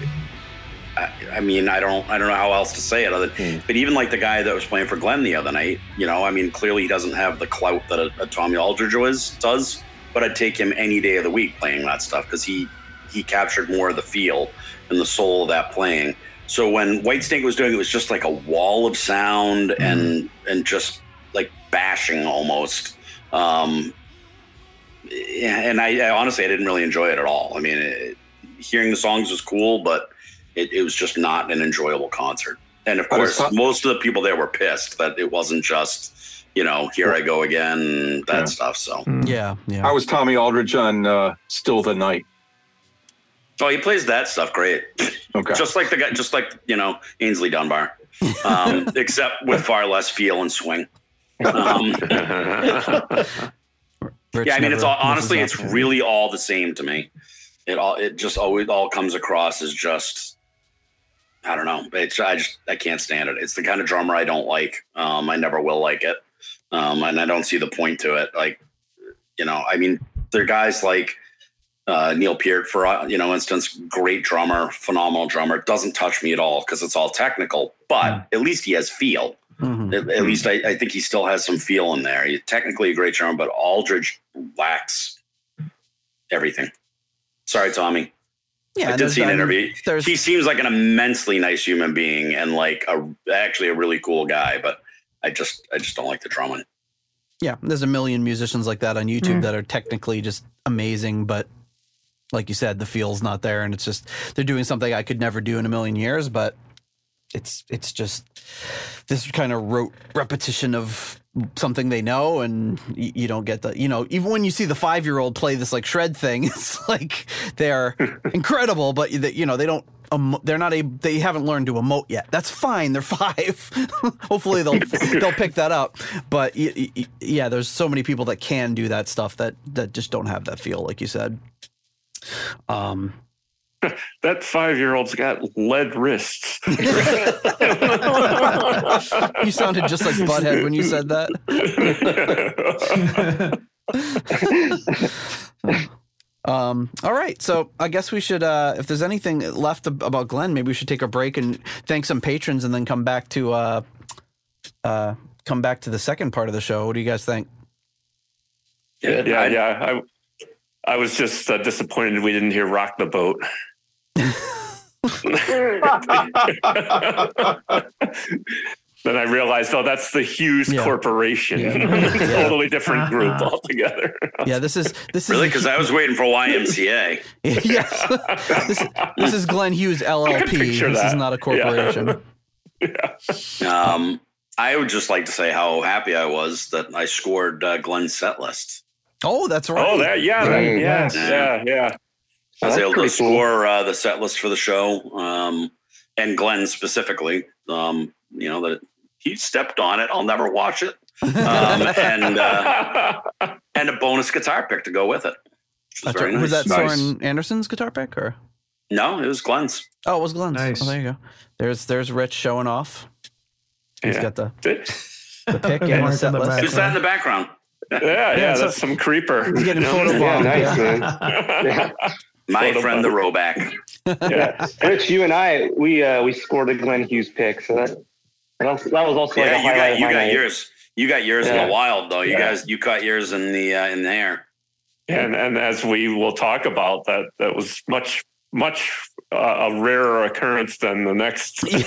I, mean I don't I don't know how else to say it other but even like the guy that was playing for Glenn the other night, you know, I mean clearly he doesn't have the clout that a, a Tommy Aldridge was does, but I'd take him any day of the week playing that stuff because he he captured more of the feel and the soul of that playing. So when Whitesnake was doing it, it was just like a wall of sound and and just like bashing almost. Um, and I, I honestly I didn't really enjoy it at all. I mean, it, hearing the songs was cool, but it, it was just not an enjoyable concert. And of I course, ta- most of the people there were pissed that it wasn't just you know here I go again that Yeah. stuff. So Yeah, yeah. How was Tommy Aldridge on uh, Still the Night? oh, he plays that stuff great. Okay. just like the guy, just like you know Aynsley Dunbar, um, except with far less feel and swing. Um, yeah, I mean, it's all honestly, it's really all the same to me. It all, it just always all comes across as just, I don't know. It's I just I can't stand it. It's the kind of drummer I don't like. Um, I never will like it, um, and I don't see the point to it. Like, you know, I mean, there are guys like uh, Neil Peart, for uh, you know, instance, great drummer, phenomenal drummer. Doesn't touch me at all because it's all technical, but at least he has feel. Mhm. At, at least I, I think he still has some feel in there. He's technically a great drummer, but Aldridge lacks everything. Sorry, Tommy. Yeah, I did see an interview. There's He seems like an immensely nice human being and like a actually a really cool guy, but I just I just don't like the drumming. yeah, there's a million musicians like that on YouTube Mm. that are technically just amazing, but like you said, the feel's not there, and it's just they're doing something I could never do in a million years. But it's it's just this kind of rote repetition of something they know, and y- you don't get the you know even when you see the five year old play this like shred thing, it's like they're incredible, but you you know they don't. emo- They're not a. They haven't learned to emote yet. That's fine. They're five. Hopefully they'll they'll pick that up. But y- y- yeah, there's so many people that can do that stuff that that just don't have that feel, like you said. Um, that five year old's got lead wrists. you sounded just like Butthead when you said that. Um, all right, so I guess we should. Uh, if there's anything left about Glenn, maybe we should take a break and thank some patrons, and then come back to uh, uh, come back to the second part of the show. What do you guys think? Yeah, Yeah, yeah. I I was just uh, disappointed we didn't hear "Rock the Boat." then I realized, oh, that's the Hughes Yeah. Corporation, Yeah. totally different group altogether. Yeah, this is this is Really? Because I was waiting for YMCA. yes. this, this is Glenn Hughes LLP. This is not a corporation. Um, I would just like to say how happy I was that I scored uh, Glenn's set list. Oh, that's right. Oh, that yeah, that, Right, yeah, yes. yeah, yeah. I was That's able to pretty cool. score uh, the set list for the show, um, and Glenn specifically. Um, you know that he stepped on it. I'll never watch it. Um, and uh, and a bonus guitar pick to go with it. Was That's very right. Was nice. that Nice. Soren Andersen's guitar pick or? No, it was Glenn's. Oh, it was Glenn's. Nice. Oh, there you go. There's there's Rich showing off. He's Yeah. got the, the pick and the set list. Who's that in the background? Yeah, yeah, that's some creeper. He's getting You photo Yeah, nice, man. yeah. My Photo friend the bump. Roback. yeah. Rich, you and I, we uh, we scored a Glenn Hughes pick, so that that was, that was also like a Yeah, you highlight got of you my got night. yours. You got yours in the wild though. You Yeah. guys, you caught yours in the uh, in the air. And and as we will talk about, that that was much much uh, a rarer occurrence than the next. Through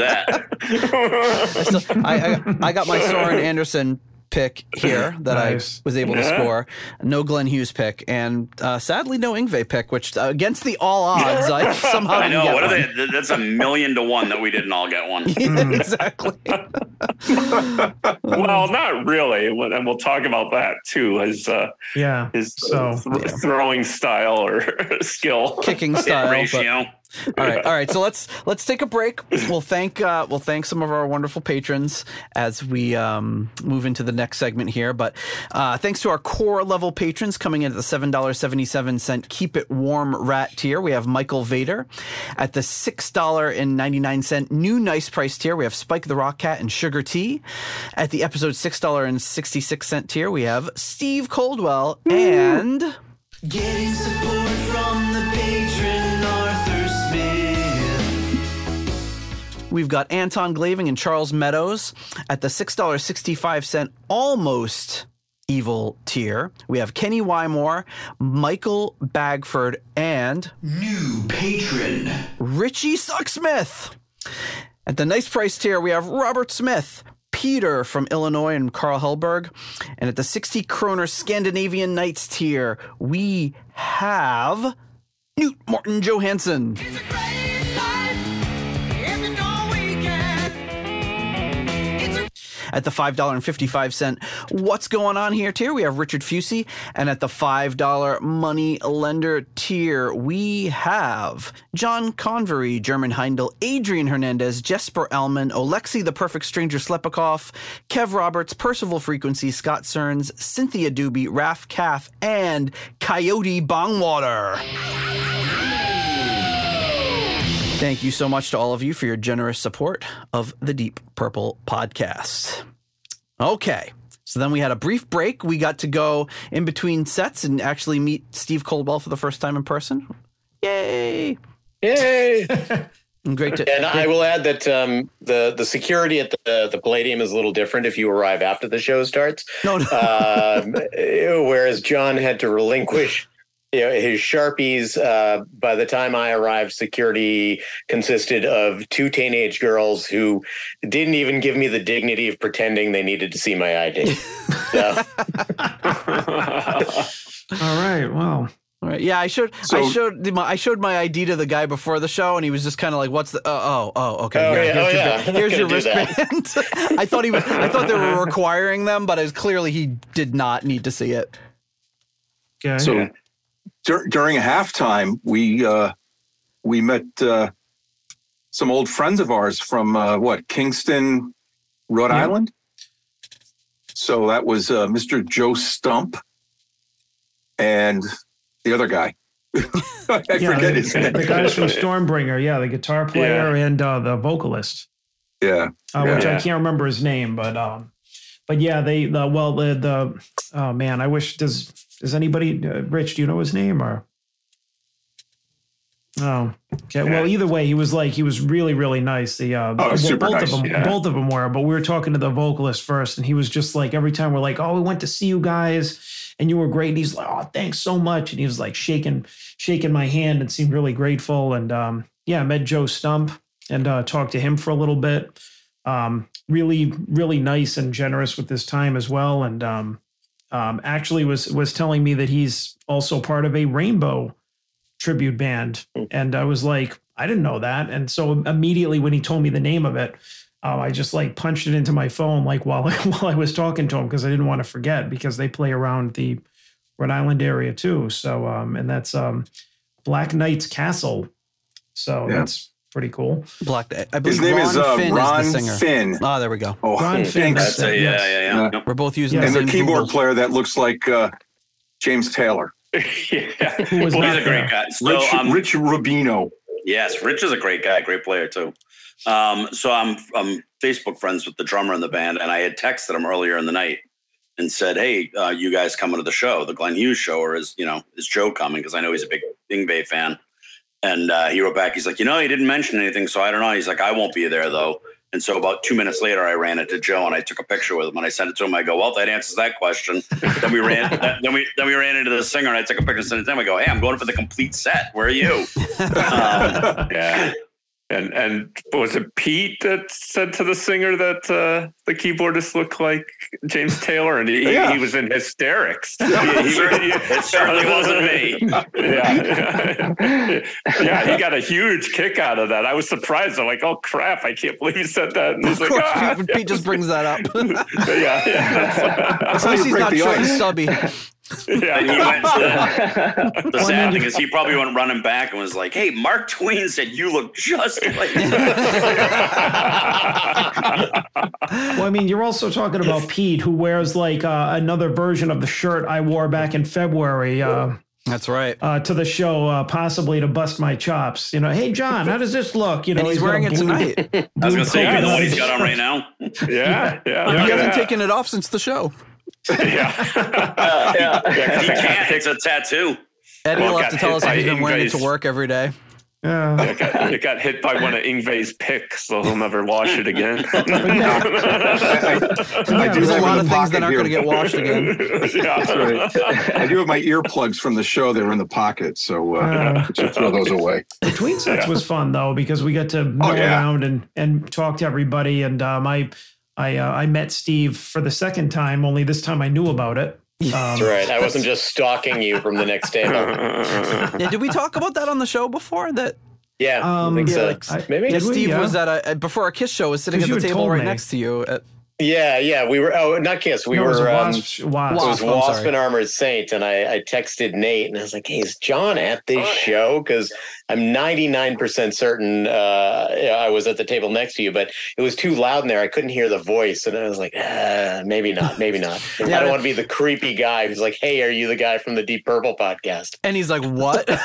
that. So I, I I got my Soren Andersen pick here that Nice. I was able to Yeah. score. No Glenn Hughes pick, and uh, sadly no Yngwie pick, which uh, against the all odds I somehow I didn't know. get What are they? That's a million to one that we didn't all get one. exactly. well, not really, and we'll talk about that too. His uh, Yeah. his So- th- throwing style or skill. Kicking Hit style. but- ratio. All right, all right. So let's let's take a break. We'll thank uh, we'll thank some of our wonderful patrons as we um, move into the next segment here. But uh, thanks to our core level patrons coming in at the seven dollars seventy seven cent Keep It Warm Rat tier. We have Michael Vader at the six dollar and ninety nine cent new nice price tier. We have Spike the Rock Cat and Sugar Tea. At the episode six dollar and sixty six cent tier, we have Steve Coldwell and. Getting support from the patron We've got Anton Glaving and Charles Meadows at the $6.65 almost evil tier. We have Kenny Wymore, Michael Bagford, and New patron. Richie Sucksmith. At the nice price tier, we have Robert Smith, Peter from Illinois, and Carl Hellberg. And at the 60 kroner Scandinavian Knights tier, we have Newt Morton Johansson. At the $5.55 What's Going On Here tier, we have Richard Fusey. And at the $5 Money Lender tier, we have John Convery, German Heindel, Adrian Hernandez, Jesper Elman, Alexi the Perfect Stranger Slepikoff, Kev Roberts, Percival Frequency, Scott Cerns, Cynthia Doobie, Raf Calf, and Coyote Bongwater. Thank you so much to all of you for your generous support of the Deep Purple podcast. Okay. So then we had a brief break. We got to go in between sets and actually meet Steve Coldwell for the first time in person. Yay! Yay! And great to And I will add that um, the the security at the the Palladium is a little different if you arrive after the show starts. no, no. um, whereas John had to relinquish you know, his sharpies. Uh, by the time I arrived, security consisted of two teenage girls who didn't even give me the dignity of pretending they needed to see my ID. So, All right. Well, All right. Yeah, I showed I showed the, I showed my ID to the guy before the show, and he was just kind of like, "What's the? Oh, oh, oh okay. Oh, here- yeah, here's oh, your, yeah. here's your Gonna do that. wristband." I thought he was. I thought they were requiring them, but as clearly he did not need to see it. okay. So dur- during halftime, we uh, we met uh, some old friends of ours from uh, what Kingston, Rhode Yeah. Island. So that was uh, Mr. Joe Stump and the other guy. I yeah, forget the, his name. the guys from Stormbringer. Yeah, the guitar player and uh, the vocalist, yeah, uh, which I can't remember his name, but um, but yeah, they the well the the oh man, I wish does does anybody uh, Rich? Do you know his name or? Oh, okay. Well, either way, he was like he was really really nice. The uh, well, super both nice, of them, yeah. both of them were. But we were talking to the vocalist first, and he was just like every time we're like, "Oh, we went to see you guys, and you were great." And he's like, "Oh, thanks so much," and he was like shaking shaking my hand and seemed really grateful. And um, yeah, I met Joe Stump and uh, talked to him for a little bit. Um, really, really nice and generous with his time as well. And um, um, actually was was telling me that he's also part of a Rainbow tribute band, and I was like, I didn't know that. And so immediately when he told me the name of it, um, I just like punched it into my phone like while while I was talking to him because I didn't want to forget because they play around the Rhode Island area too. So um, and that's um, Black Knight's Castle. So Yeah. that's pretty cool. Black. I believe His name Ron is uh, Finn Ron is the singer. Finn. Oh, there we go. Oh, Ron Finn. thanks. That's a, yeah, Yes. yeah, yeah. Yeah. Yep. We're both using Yeah. And the the keyboard Google. player that looks like uh, James Taylor, yeah. Who was Well, he's a great guy. So, Rich, um, Rich Rubino. Yes, Rich is a great guy, great player too. Um, so I'm I'm Facebook friends with the drummer in the band, and I had texted him earlier in the night and said, "Hey, uh, you guys coming to the show, the Glenn Hughes show, or is you know is Joe coming? Because I know he's a big Yngwie fan." And uh, he wrote back, he's like, "You know, he didn't mention anything, so I don't know." He's like, "I won't be there though." And so about two minutes later, I ran into Joe and I took a picture with him and I sent it to him. I go, "Well, that answers that question." then we ran, then we then we ran into the singer and I took a picture and sent it to him. I go, "Hey, I'm going for the complete set. Where are you?" um, Yeah. And and was it Pete that said to the singer that uh, the keyboardist looked like James Taylor, and he, Yeah. he was in hysterics. He- it he- certainly- he- it certainly wasn't me. Yeah, yeah, he got a huge kick out of that. I was surprised. I'm like, oh crap! I can't believe he said that. And he's Of like, course, ah, Pete, Pete just brings that up. yeah, yeah, At least he's not the short and stubby. Yeah. And he went to, the sad thing is he probably went running back and was like, "Hey, Mark Twain said you look just like." Well, I mean, you're also talking about Pete, who wears like uh, another version of the shirt I wore back in February uh, That's right. uh, to the show, uh, possibly to bust my chops. You know, hey John, how does this look? You know, And he's got a wearing it blue- tonight. I was gonna say, you know what he's dotted got on right now? yeah, yeah. He hasn't that. taken it off since the show. Yeah. yeah. yeah He can't. It's a tattoo. Eddie Well, will have to tell us if he's been wearing it to work every day. Yeah. It got, it got hit by one of Yngwie's picks, so he'll never wash it again. I, I do There's a lot of things that aren't going to get washed again. yeah. That's right. I do have my earplugs from the show. They were in the pocket, so uh, Uh, I should throw those away. the tween sets was fun though because we got to mill Oh, yeah. around and and talk to everybody. And um, I I uh, I met Steve for the second time. Only this time I knew about it. Um, That's right. I wasn't just stalking you from the next table. Yeah, did we talk about that on the show before? That Yeah, Um, I think yeah, so. like, I- Maybe. yeah, Did we? Steve Yeah. was at a before our kiss show was sitting at the table right me. next to you. At, Yeah, yeah. We were. Oh, not Kiss. We no, it was a were. Um, wasp. wasp. it was Wasp, I'm Wasp sorry. and Armored Saint, and I, I texted Nate, and I was like, "Hey, is John at this show?" Because I'm 99% certain uh, I was at the table next to you, but it was too loud in there. I couldn't hear the voice, and I was like, ah, "Maybe not, maybe not." yeah, I don't want to be the creepy guy who's like, "Hey, are you the guy from the Deep Purple podcast?" and he's like, "What?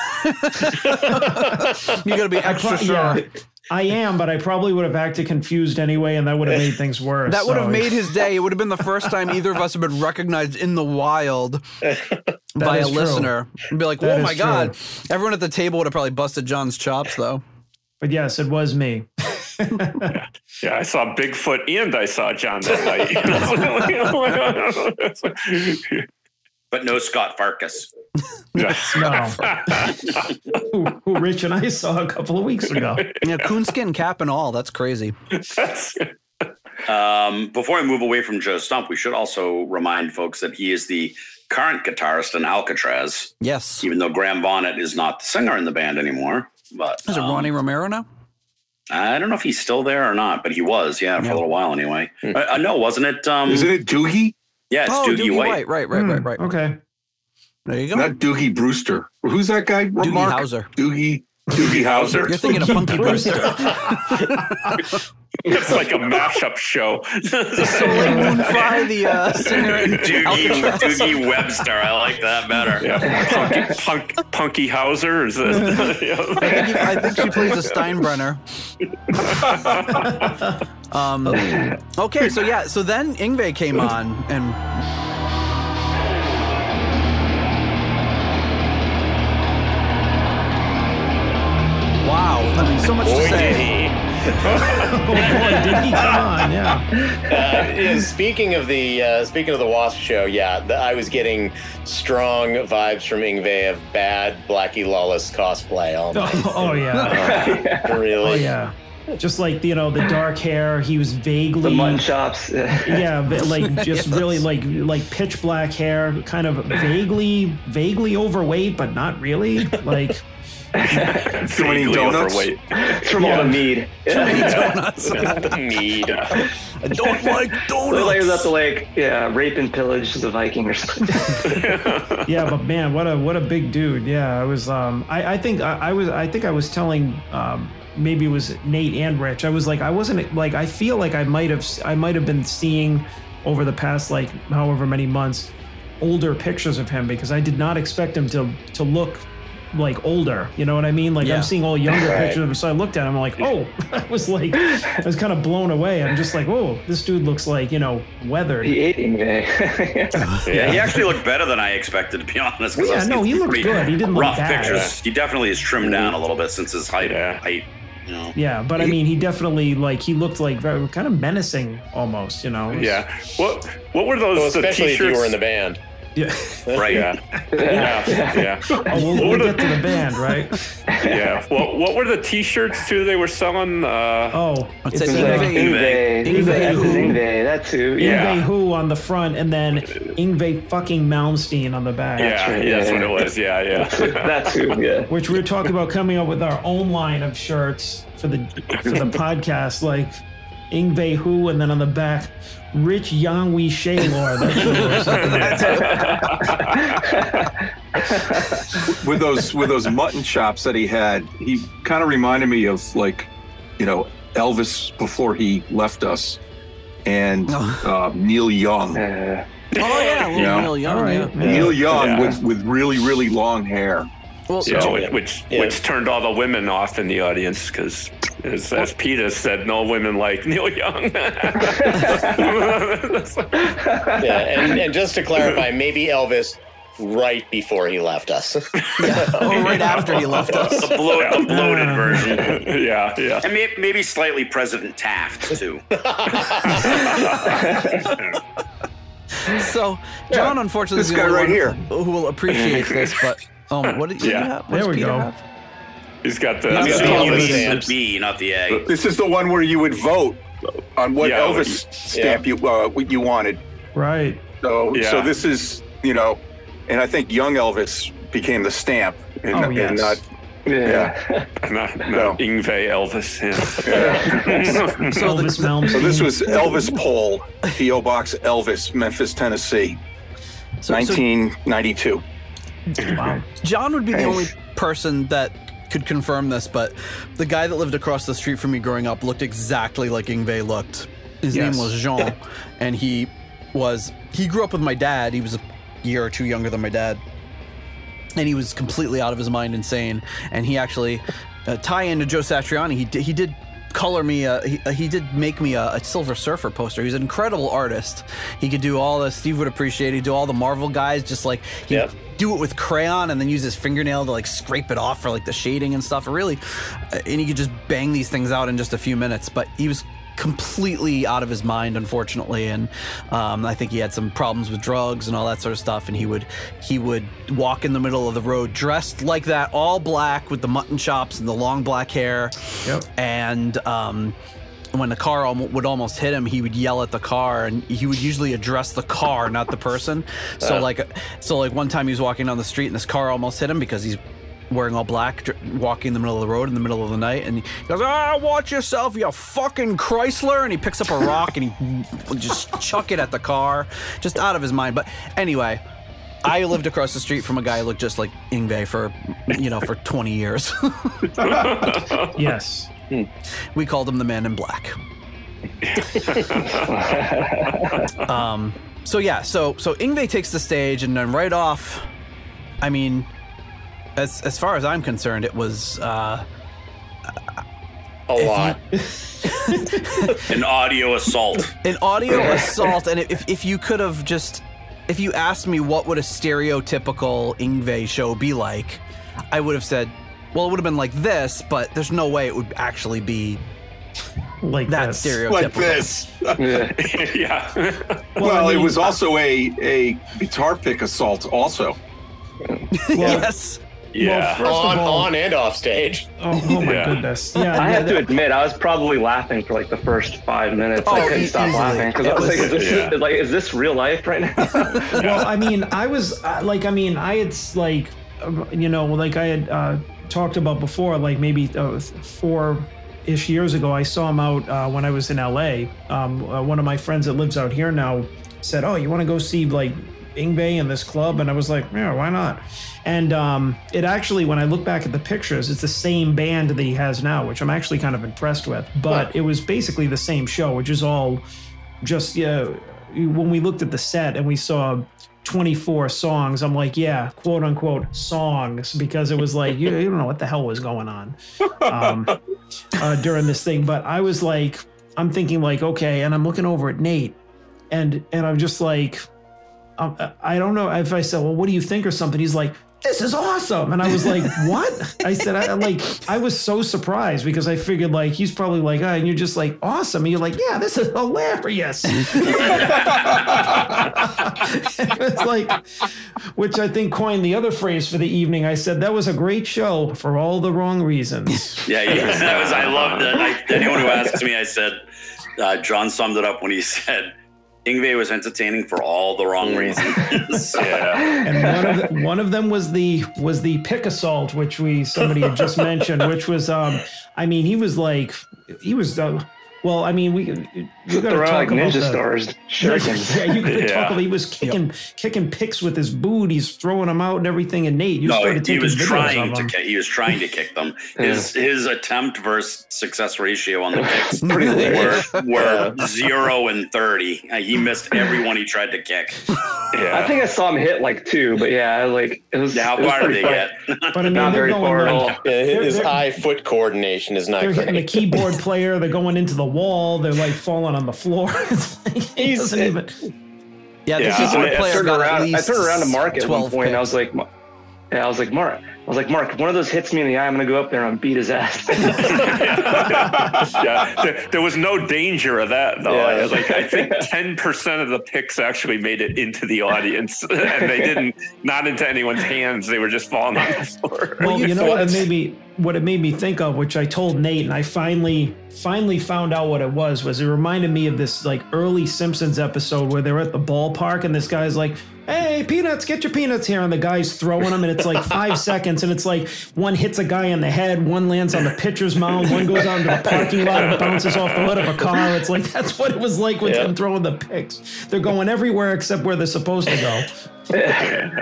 you got to be extra sure." yeah, I am, but I probably would have acted confused anyway, and that would have made things worse. That would have So made his day. It would have been the first time either of us have been recognized in the wild by a true. listener. And be like, oh That "Oh my true. god!" Everyone at the table would have probably busted John's chops, though. But yes, it was me. Yeah, I saw Bigfoot and I saw John that night. But no Scott Farkas. No, who, who Rich and I saw a couple of weeks ago. Yeah, coonskin cap and all. That's crazy. Um, before I move away from Joe Stump, we should also remind folks that he is the current guitarist in Alcatrazz, Yes. even though Graham Bonnet is not the singer in the band anymore. But Is it um, Ronnie Romero now? I don't know if he's still there or not, but he was, yeah, for Yeah. a little while anyway. Uh, uh, no, wasn't it? Um, Isn't it Doogie? Yeah, it's oh, Doogie, Doogie White. White. Right, right, Hmm, right, right. Okay. There you go. Not Doogie Brewster. Who's that guy? Doogie Mark? Howser. Doogie. Doogie Howser. You're thinking of Punky Brewster. It's like a mashup show. Soleil Moon Frye, the uh, singer. Doogie, Doogie Webster. I like that better. yeah, Punky, Punk, Punky Howser. Is it? I think, he- I think she plays a Steinbrenner. um, okay, so yeah, so then Yngwie came on, and I mean, so much to say. did he. Oh boy, did he come on? Yeah. Uh, yeah, speaking of the uh, speaking of the Wasp show, yeah, the, I was getting strong vibes from Yngwie of bad Blackie Lawless cosplay. Oh, my, Oh, oh yeah. really? Oh yeah. Just like you know the dark hair, he was vaguely The mutton chops. yeah, but like just really like like pitch black hair, kind of vaguely vaguely overweight, but not really. Like Too many donuts? overweight. It's from all the mead. Too many Donuts. the mead. I don't like Looked like he was at the lake, yeah, rape and pillage the Viking or something. yeah, but man, what a what a big dude. Yeah, I was um I, I think I, I was I think I was telling um maybe it was Nate and Rich. I was like I wasn't like I feel like I might have I might have been seeing over the past like however many months older pictures of him because I did not expect him to to look like older. You know what I mean? Like Yeah. I'm seeing all younger Right. pictures of him. So I looked at him, I'm like, oh, I was like, I was kind of blown away. I'm just like, oh, this dude looks like, you know, weathered. he ate Yngwie. Yeah, he actually looked better than I expected, to be honest. 'cause Well, I yeah, was no, he looked pretty good. He didn't look rough bad. pictures. He definitely is trimmed down a little bit since his height. Yeah. height you know. Yeah, but I mean, he definitely like he looked like very kind of menacing almost, you know. Was- Yeah. What What were those? Well, the especially if you were in the band. Yeah. Right. Yeah. Yeah. Yeah. Oh, we'll, we'll get to the band, right? Yeah. Well, what were the T-shirts too they were selling? Uh, Oh, Let's it's say uh, Yngwie. Yngwie. Yngwie That's who? Yngwie. That's who. Yeah. Yngwie Who on the front, and then Yngwie fucking Malmsteen on the back. yeah, right, yeah, that's yeah. what it was. Yeah, yeah. That's who. Yeah. Which we we're talking about coming up with our own line of shirts for the for the podcast, like Yngwie Who, and then on the back, Rich Yngwie Shaylor. That's with those with those mutton chops that he had, he kind of reminded me of like, you know, Elvis before he left us, and uh, Neil Young. Uh, Oh yeah, little Yeah. Neil Young. All right. yeah. Yeah. Neil Young Yeah. with with really really long hair. Well, Yeah, Jo- which which, Yeah. which turned all the women off in the audience because, as, as Peter said, no women like Neil Young. Yeah, and, and just to clarify, maybe Elvis right before he left us. yeah. oh, right after he left us. The, bloat, the bloated version. yeah, yeah. And may, maybe slightly President Taft, too. So John, unfortunately, This is the guy only right one here. Who will appreciate this, but um, what did you Yeah. have? What There we Peter go. have? He's got the. He's he's got got all you the- the mean B, not the A. This is the one where you would vote on what Yeah, Elvis stamp you uh, what you wanted. Right. So Yeah. so this is you know, and I think young Elvis became the stamp, and, Oh, and yes. not yeah. not, not No. Yngwie Elvis. Yeah. So the- Elvis Malmsteen. So this was Elvis Poll, PO Box Elvis, Memphis, Tennessee, so, so 1992. Wow. John would be the only person that could confirm this, but the guy that lived across the street from me growing up looked exactly like Yngwie looked. His Yes. name was Jean, and he was he grew up with my dad. He was a year or two younger than my dad, and he was completely out of his mind, insane. And he actually uh, tie into Joe Satriani. He did, he did color me a, he, uh, he did make me a, a silver surfer poster he's an incredible artist he could do all the steve would appreciate he'd do all the marvel guys just like he Yep. Do it with crayon and then use his fingernail to like scrape it off for like the shading and stuff. Really, uh, and he could just bang these things out in just a few minutes. But he was completely out of his mind, unfortunately, and um, I think he had some problems with drugs and all that sort of stuff. And he would he would walk in the middle of the road dressed like that, all black with the mutton chops and the long black hair, Yep. and. Um, when the car almo- would almost hit him, he would yell at the car, and he would usually address the car, not the person. So like, so like one time he was walking down the street, and this car almost hit him because he's wearing all black, dr- walking in the middle of the road in the middle of the night, and he goes, "Ah, watch yourself, you fucking Chrysler!" And he picks up a rock and he just chuck it at the car, just out of his mind. But anyway, I lived across the street from a guy who looked just like Yngwie for, you know, for 20 years. Yes. We called him the Man in Black. Um, so yeah, so so Yngwie takes the stage, and then right off, I mean, as as far as I'm concerned, it was uh, A If lot. An audio assault. an audio assault, and if if you could have just, if you asked me what would a stereotypical Yngwie show be like, I would have said, well, it would have been like this, but there's no way it would actually be Like that this. stereotypical. Like this. Yeah. yeah. Well, I it mean- was also a a guitar pick assault. Also, yes. Yeah. First of on, all- on and off stage. Oh, oh my Yeah. goodness. Yeah. I yeah, have to admit, I was probably laughing for like the first five minutes. Oh, I couldn't stop easily. laughing because I It was, like, is this, yeah. like, is this real life right now? well, I mean, I was uh, like, I mean, I had like, uh, you know, like I had uh, talked about before, like maybe uh, four ish years ago, I saw him out uh, when I was in LA. Um, uh, one of my friends that lives out here now said, "Oh, you want to go see like Yngwie in this club?" And I was like, "Yeah, why not?" And um, it actually, when I look back at the pictures, it's the same band that he has now, which I'm actually kind of impressed with. But it was basically the same show, which is all just yeah. When we looked at the set and we saw 24 songs, I'm like, yeah, quote unquote songs, because it was like you, you don't know what the hell was going on um, uh, during this thing. But I was like, I'm thinking like, okay, and I'm looking over at Nate, and and I'm just like, um, I don't know if I said, well, what do you think or something? He's like. This is awesome, and I was like, "What?" I said, "I like." I was so surprised because I figured like he's probably like, "Ah," and you're just like, "Awesome," and you're like, "Yeah, this is hilarious." it was like, which I think coined the other phrase for the evening. I said that was a great show for all the wrong reasons. Yeah, yes, that was. I loved it. I, anyone who asks me, I said, uh, John summed it up when he said, Yngwie was entertaining for all the wrong reasons. Yeah. and one of the, one of them was the was the pick assault, which we somebody had just mentioned, which was um, I mean, he was like, he was. Uh, well, I mean, we you got to talk like about ninja the, stars, shurikens. Yeah, you could Yeah. talk about. He was kicking kicking picks with his boot. He's throwing them out and everything. And Nate, you no, started he taking was videos trying of to him. kick. He was trying to kick them. His his attempt versus success ratio on the kicks Pretty were, weird. were zero and thirty. Uh, he missed every one he tried to kick. Yeah. I think I saw him hit like two, but yeah, like it was. Yeah, how far did pretty they get? But I mean, Not very far at all. His they're- eye foot coordination is not they're hitting the keyboard player. They're going into the wall. They're like falling on the floor. It's like, he He's- doesn't even. Yeah, the Yeah. keyboard I player turned got at around. I turned around to Mark at one 12 point. and I was like, "Yeah, I was like Mark." I was like, "Mark, if one of those hits me in the eye, I'm gonna go up there and beat his ass." yeah, there, there was no danger of that though. Yeah. Like I think ten percent of the picks actually made it into the audience, and they didn't not into anyone's hands. They were just falling on the floor. Well, you know what it made me what it made me think of, which I told Nate, and I finally finally found out what it was. Was it reminded me of this like early Simpsons episode where they're at the ballpark and this guy's like, "Hey, peanuts, get your peanuts here," and the guy's throwing them, and it's like five seconds, and it's like one hits a guy in the head, one lands on the pitcher's mound, one goes out into the parking lot and bounces off the hood of a car. It's like that's what it was like with Yeah. them throwing the picks. They're going everywhere except where they're supposed to go.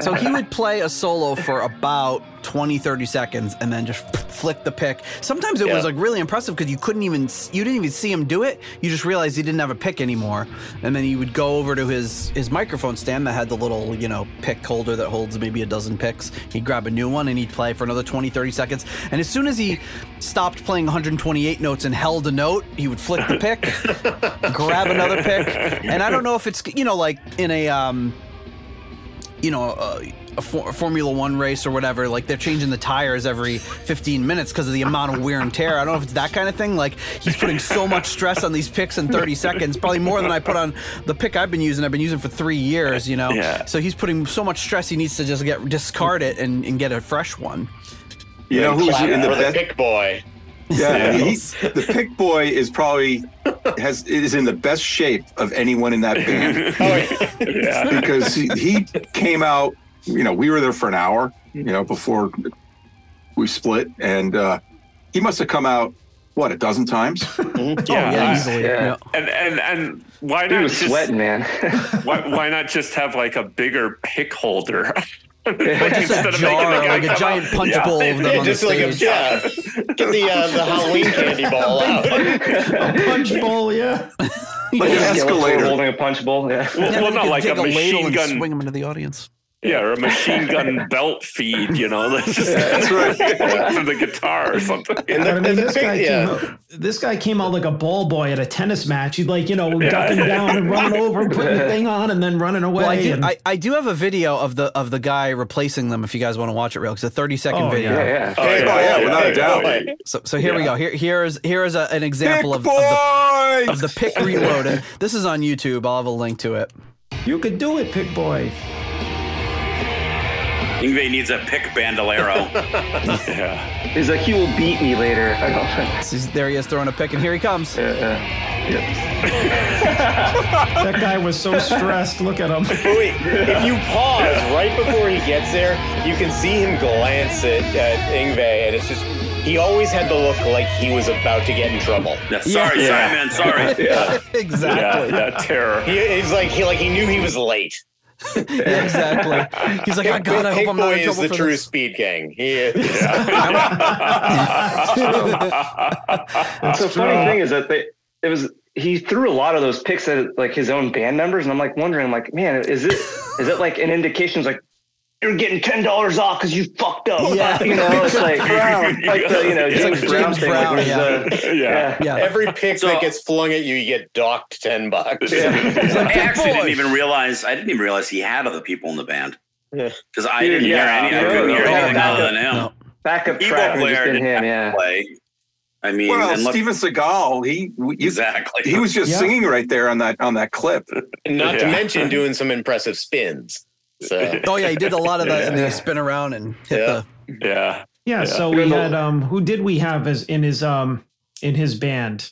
So he would play a solo for about 20, 30 seconds and then just flick the pick. Sometimes it was like really impressive because you couldn't even, you didn't even see him do it. You just realized he didn't have a pick anymore. And then he would go over to his, his microphone stand that had the little, you know, pick holder that holds maybe a dozen picks. He'd grab a new one and he'd play for another 20, 30 seconds. And as soon as he stopped playing 128 notes and held a note, he would flick the pick, grab another pick. And I don't know if it's, you know, like in a, um, you know, a, a, for, a Formula One race or whatever, like they're changing the tires every 15 minutes because of the amount of wear and tear. I don't know if it's that kind of thing. Like he's putting so much stress on these picks in 30 seconds, probably more than I put on the pick I've been using. I've been using for three years, you know. Yeah. So he's putting so much stress. He needs to just get discard it and, and get a fresh one. you know who's in the the best? pick boy. Yeah, he, the pick boy is probably has is in the best shape of anyone in that band Oh, yeah. because he, he came out. You know, we were there for an hour. You know, before we split, and uh, he must have come out what a dozen times. Oh, yeah, easily. Yeah. Yeah. And and and why He not was just sweating, man. why, why not just have like a bigger pick holder? Just a jar, like a giant punch Yeah. bowl of them Yeah, on just the like a stage. yeah. Get the uh, the Halloween candy ball out. A punch bowl, yeah. Like an Yeah, like escalator. holding a punch bowl. Yeah. Well, Yeah, well not like take a machine gun. swing them into the audience. Yeah, or a machine gun belt feed, you know, that's just That's right. to the guitar or something. And But I mean, and this pic- guy, yeah. came out, this guy came out like a ball boy at a tennis match. He'd like, you know, Yeah. ducking down and running over, putting the thing on, and then running away. Well, I do, and- I, I do have a video of the of the guy replacing them. If you guys want to watch it, real, it's a thirty second Oh, video. Yeah, yeah. Oh, yeah, Oh, yeah, without a doubt. yeah. So so here we go. Here here's here's a, an example Pick of, of the of the pick reloaded. This is on YouTube. I'll have a link to it. you could do it, pick boy. Yngwie needs a pick bandolero. Yeah. He's like, he will beat me later. I don't This is- there he is throwing a pick, and here he comes. Yeah, uh, yeah. That guy was so stressed. Look at him. But wait, if you pause right before he gets there, you can see him glance at, at Yngwie, and it's just he always had the look like he was about to get in trouble. Yeah, sorry, Yeah. sorry, man. Sorry. Yeah, exactly. that terror. He, he's like he like he knew he was late. Yeah, exactly. He's like, oh God, I hope Pig I'm not Boy in is the for true this. speed gang. He is. And so funny thing is that they it was he threw a lot of those picks at like his own band members, and I'm like wondering, like, man, is it is it like an indication? It's like you're getting ten dollars off because you fucked up. Yeah. you know, it's like like the you know It's James like Brown James thing. Brown, like, yeah. was, uh, yeah. Yeah. Every pick So- that gets flung at you, you get docked ten bucks. I actually didn't even realize. I didn't even realize he had other people in the band. Yeah. Because I didn't yeah, hear any. I yeah, couldn't hear yeah, anything other than him. No. backup track and just player didn't him. Yeah. play. I mean, Well, and look, Steven Seagal, he you, exactly. he was just Yeah. singing right there on that on that clip. And not to mention doing some impressive spins. So Oh yeah, he did a lot of that, and then he spin around and hit Yeah. the. Yeah. Yeah, Yeah. so we had um who did we have as in his um in his band?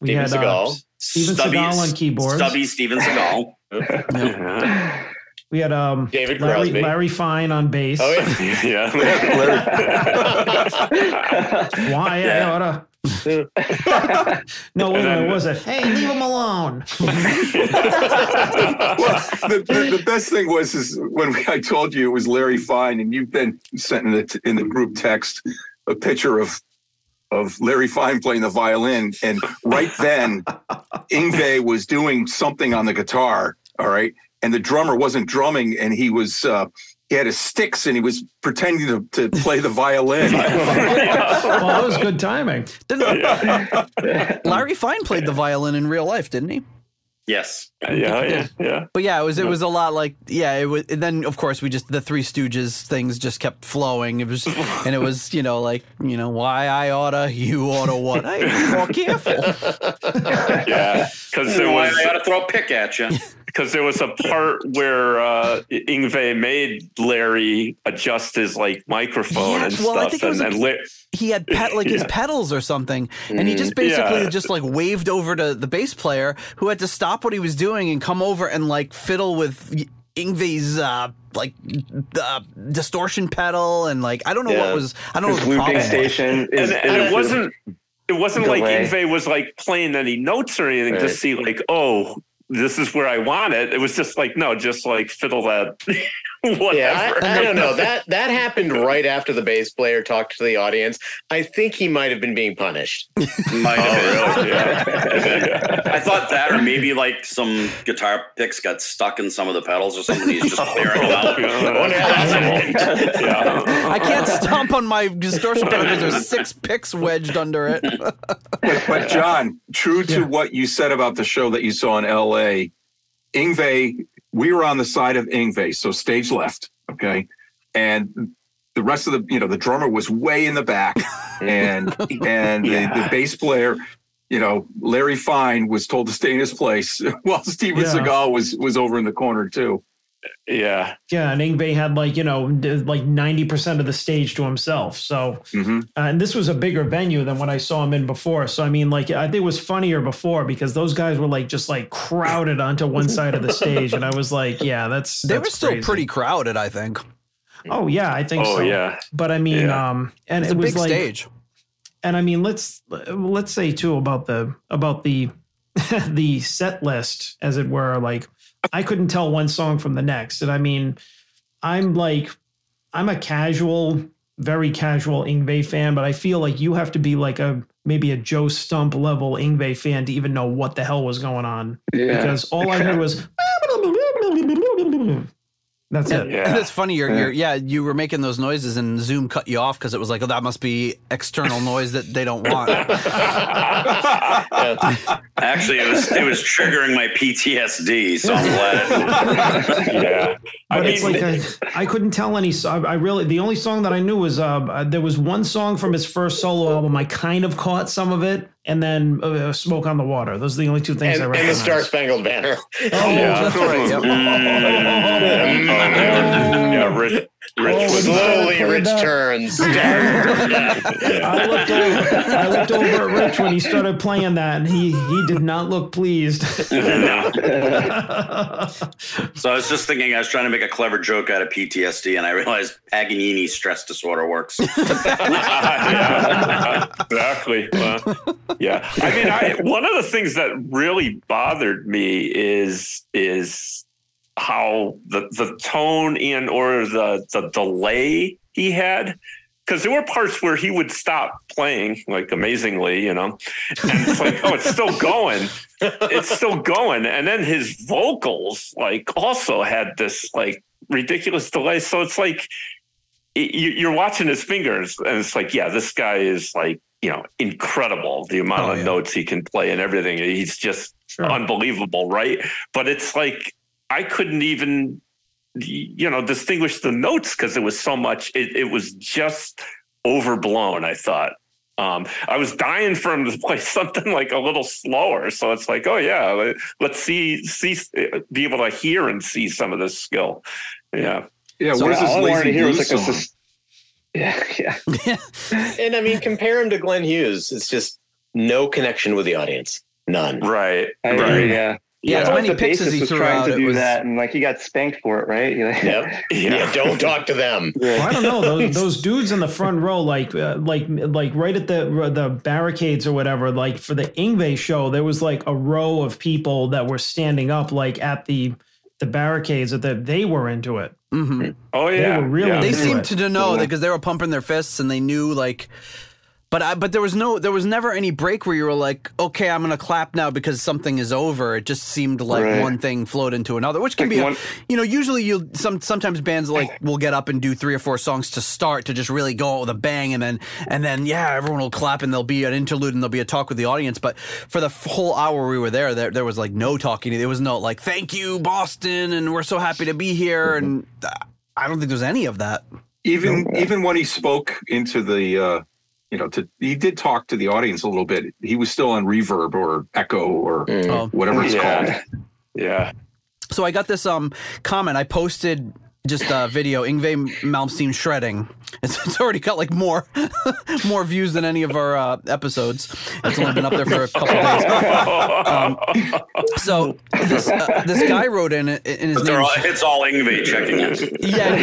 We Steven had uh, Seagal. Steven Stubby- Seagal on keyboards. Stubby Steven Seagal. Yeah. We had um David Larry, Crosby. Larry Fine on bass. Oh yeah. Why I oughta. no, wait a minute, was it? Hey, leave him alone. well, the, the, the best thing was is when we, I told you it was Larry Fine, and you've been sent in the in the group text a picture of of Larry Fine playing the violin, and right then Yngwie was doing something on the guitar. All right, and the drummer wasn't drumming, and he was. Uh, he had his sticks and he was pretending to, to play the violin. well, that was good timing. Didn't Larry Fine played the violin in real life, didn't he? Yes. Yeah. Yeah. Yeah. But yeah, it was it was a lot like yeah. It was and then of course we just the Three Stooges things just kept flowing. It was and it was you know like you know why I oughta you oughta what? Hey, be more careful. Yeah. Because there Why was I got to throw a pick at you? Because there was a part where uh, Yngwie made Larry adjust his like microphone Yeah, and well, I stuff, think it was and, a- and La- He had pet like his pedals or something, and he just basically Yeah. just like waved over to the bass player who had to stop what he was doing and come over and like fiddle with Yngwie's uh, like uh, distortion pedal and like I don't know Yeah. what was I don't know His what the looping problem was. station is, and, and it wasn't it wasn't like. Yngwie was like playing any notes or anything to see like oh this is where I want it. It was just like no, just like fiddle that whatever. Yeah, I, I don't know. That that happened right after the bass player talked to the audience. I think he might have been being punished. Might have. Oh, really? Yeah. I thought that, or maybe like some guitar picks got stuck in some of the pedals or something. He's just oh, clearing them out. I wonder how that's happened. yeah. I can't stomp on my distortion pedal because there's six picks wedged under it. But John, true to Yeah. what you said about the show that you saw in L.A., Yngwie, we were on the side of Yngwie, so stage left, okay, and the rest of the, you know, the drummer was way in the back, and and the, the bass player, you know, Larry Fine was told to stay in his place, while Steven Yeah. Seagal was was over in the corner too. Yeah. Yeah, and Yngwie had like, you know, like 90% of the stage to himself. So, hmm uh, and this was a bigger venue than what I saw him in before. So, I mean, like, I think it was funnier before because those guys were like just like crowded onto one side of the stage. And I was like, yeah, that's, They were still crazy. pretty crowded, I think. Oh, yeah, I think Oh so. yeah. But I mean, Yeah. um, and It's it a was big like, stage. and I mean, let's let's say too about the about the the set list, as it were. Like, I couldn't tell one song from the next, and I mean, I'm like, I'm a casual, very casual Yngwie fan, but I feel like you have to be like a maybe a Joe Stump level Yngwie fan to even know what the hell was going on. Yeah. Because all I heard was. That's it. Yeah. It's funny. You're, you're, yeah, you were making those noises, and Zoom cut you off because it was like, oh, that must be external noise that they don't want. Actually, it was it was triggering my PTSD, so I'm glad. yeah. I But mean, it's like I, I couldn't tell any. so- I really the only song that I knew was uh, uh, there was one song from his first solo album. I kind of caught some of it, and then uh, "Smoke on the Water." Those are the only two things and, I and the. Star Spangled Banner. Oh, Yeah. that's right. yep. yeah, Rich, Rich Oh, Slowly, Rich that. turns. yeah. I looked over. I looked over at Rich when he started playing that, and he he did not look pleased. So I was just thinking, I was trying to make a clever joke out of PTSD, and I realized Paganini stress disorder works. yeah, exactly. Well, yeah, I mean, I, one of the things that really bothered me is is how the the tone and or the the delay he had. Because there were parts where he would stop playing, like amazingly, you know, and it's like, oh, it's still going, it's still going, and then his vocals, like, also had this like ridiculous delay. So it's like you're watching his fingers, and it's like, yeah, this guy is like, you know, incredible. The amount Oh, of yeah. notes he can play and everything. He's just Sure. unbelievable, right? But it's like I couldn't even, you know, distinguish the notes because it was so much. It, it was just overblown. I thought. Um, I was dying for him to play something like a little slower. So it's like, oh yeah, let- let's see, see, be able to hear and see some of this skill. Yeah. Yeah, So what is this all I lazy to was like a song? yeah, yeah. And I mean, compare him to Glenn Hughes. It's just no connection with the audience. None. Right. I right. agree, yeah. Yeah, I as many the picks as he was threw trying out, to do was- that, and like he got spanked for it, right? Like- Yep. Yeah. Don't talk to them. Well, I don't know those, those dudes in the front row, like uh, like like right at the the barricades or whatever. Like for the Yngwie show, there was like a row of people that were standing up, like at the the barricades that they were into it. hmm Oh They yeah. were really yeah. They seemed it. to know Yeah. because they were pumping their fists and they knew like. But I, but there was no there was never any break where you were like okay I'm gonna clap now because something is over. It just seemed like Right. one thing flowed into another, which can Like be a, one- you know usually you some sometimes bands like will get up and do three or four songs to start to just really go out with a bang and then and then yeah everyone will clap and there'll be an interlude and there'll be a talk with the audience. But for the f- whole hour we were there, there there was like no talking. There was no like thank you Boston and we're so happy to be here and uh, I don't think there's any of that. even even when he spoke into the uh you know to he did talk to the audience a little bit he was still on reverb or echo or Mm. Oh. whatever it's Yeah. called Yeah. So I got this um comment. I posted just a video, Yngwie Malmsteen shredding. It's, it's already got like more more views than any of our uh, episodes. It's only been up there for a couple days. Um, so this uh, this guy wrote in it, and his name. all, it's all Yngwie checking in. Yeah,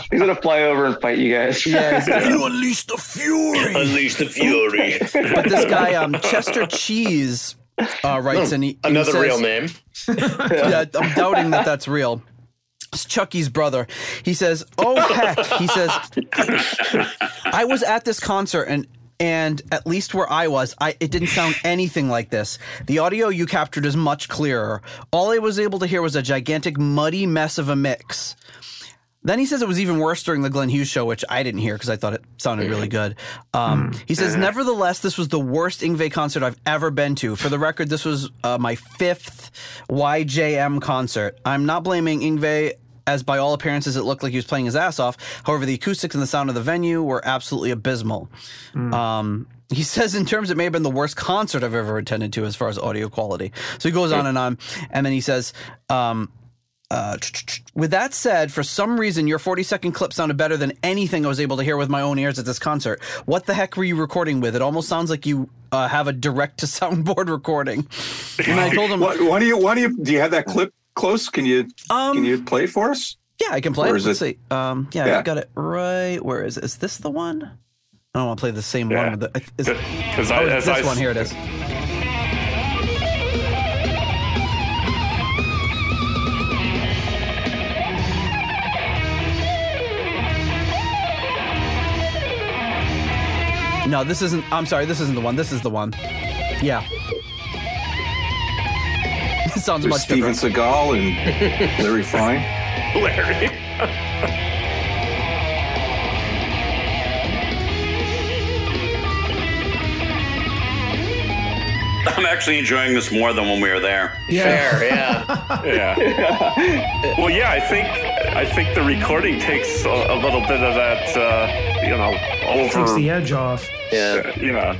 He's gonna fly over and fight you guys. yeah. he's- You unleash the fury. Unleash the fury. But this guy, um, Chester Cheese, uh, writes, and he and he Another says- real name. yeah, I'm doubting that that's real. It's Chucky's brother. He says, "Oh heck," he says, "I was at this concert and." And at least where I was, I it didn't sound anything like this. The audio you captured is much clearer. All I was able to hear was a gigantic muddy mess of a mix. Then he says it was even worse during the Glenn Hughes show, which I didn't hear because I thought it sounded really good. Um, he says, nevertheless, this was the worst Yngwie concert I've ever been to. For the record, this was uh, my fifth YJM concert. I'm not blaming Yngwie. As by all appearances, it looked like he was playing his ass off. However, the acoustics and the sound of the venue were absolutely abysmal. Um, he says, in terms, it may have been the worst concert I've ever attended to as far as audio quality. So he goes on and on, and then he says, um, uh, with that said, for some reason, your 40 second clip sounded better than anything I was able to hear with my own ears at this concert. What the heck were you recording with? It almost sounds like you uh, have a direct to soundboard recording. And I told him, why, why do you why do you do you have that clip close can you um, can you play for us Yeah, I can play Or it. is Let's it- see. Um, yeah, Yeah. I've got it right. Where is it? Is this the one? I don't want to play the same Yeah. one. Is, Because oh, I, this I, one. Here it is. No, this isn't. I'm sorry. This isn't the one. This is the one. Yeah. It sounds There's much Steven different. Seagal and Larry Fine. Larry. I'm actually enjoying this more than when we were there. Fair, yeah. Yeah. well, yeah, I think I think the recording takes a, a little bit of that, uh, you know, all Takes the edge off. Yeah. You know.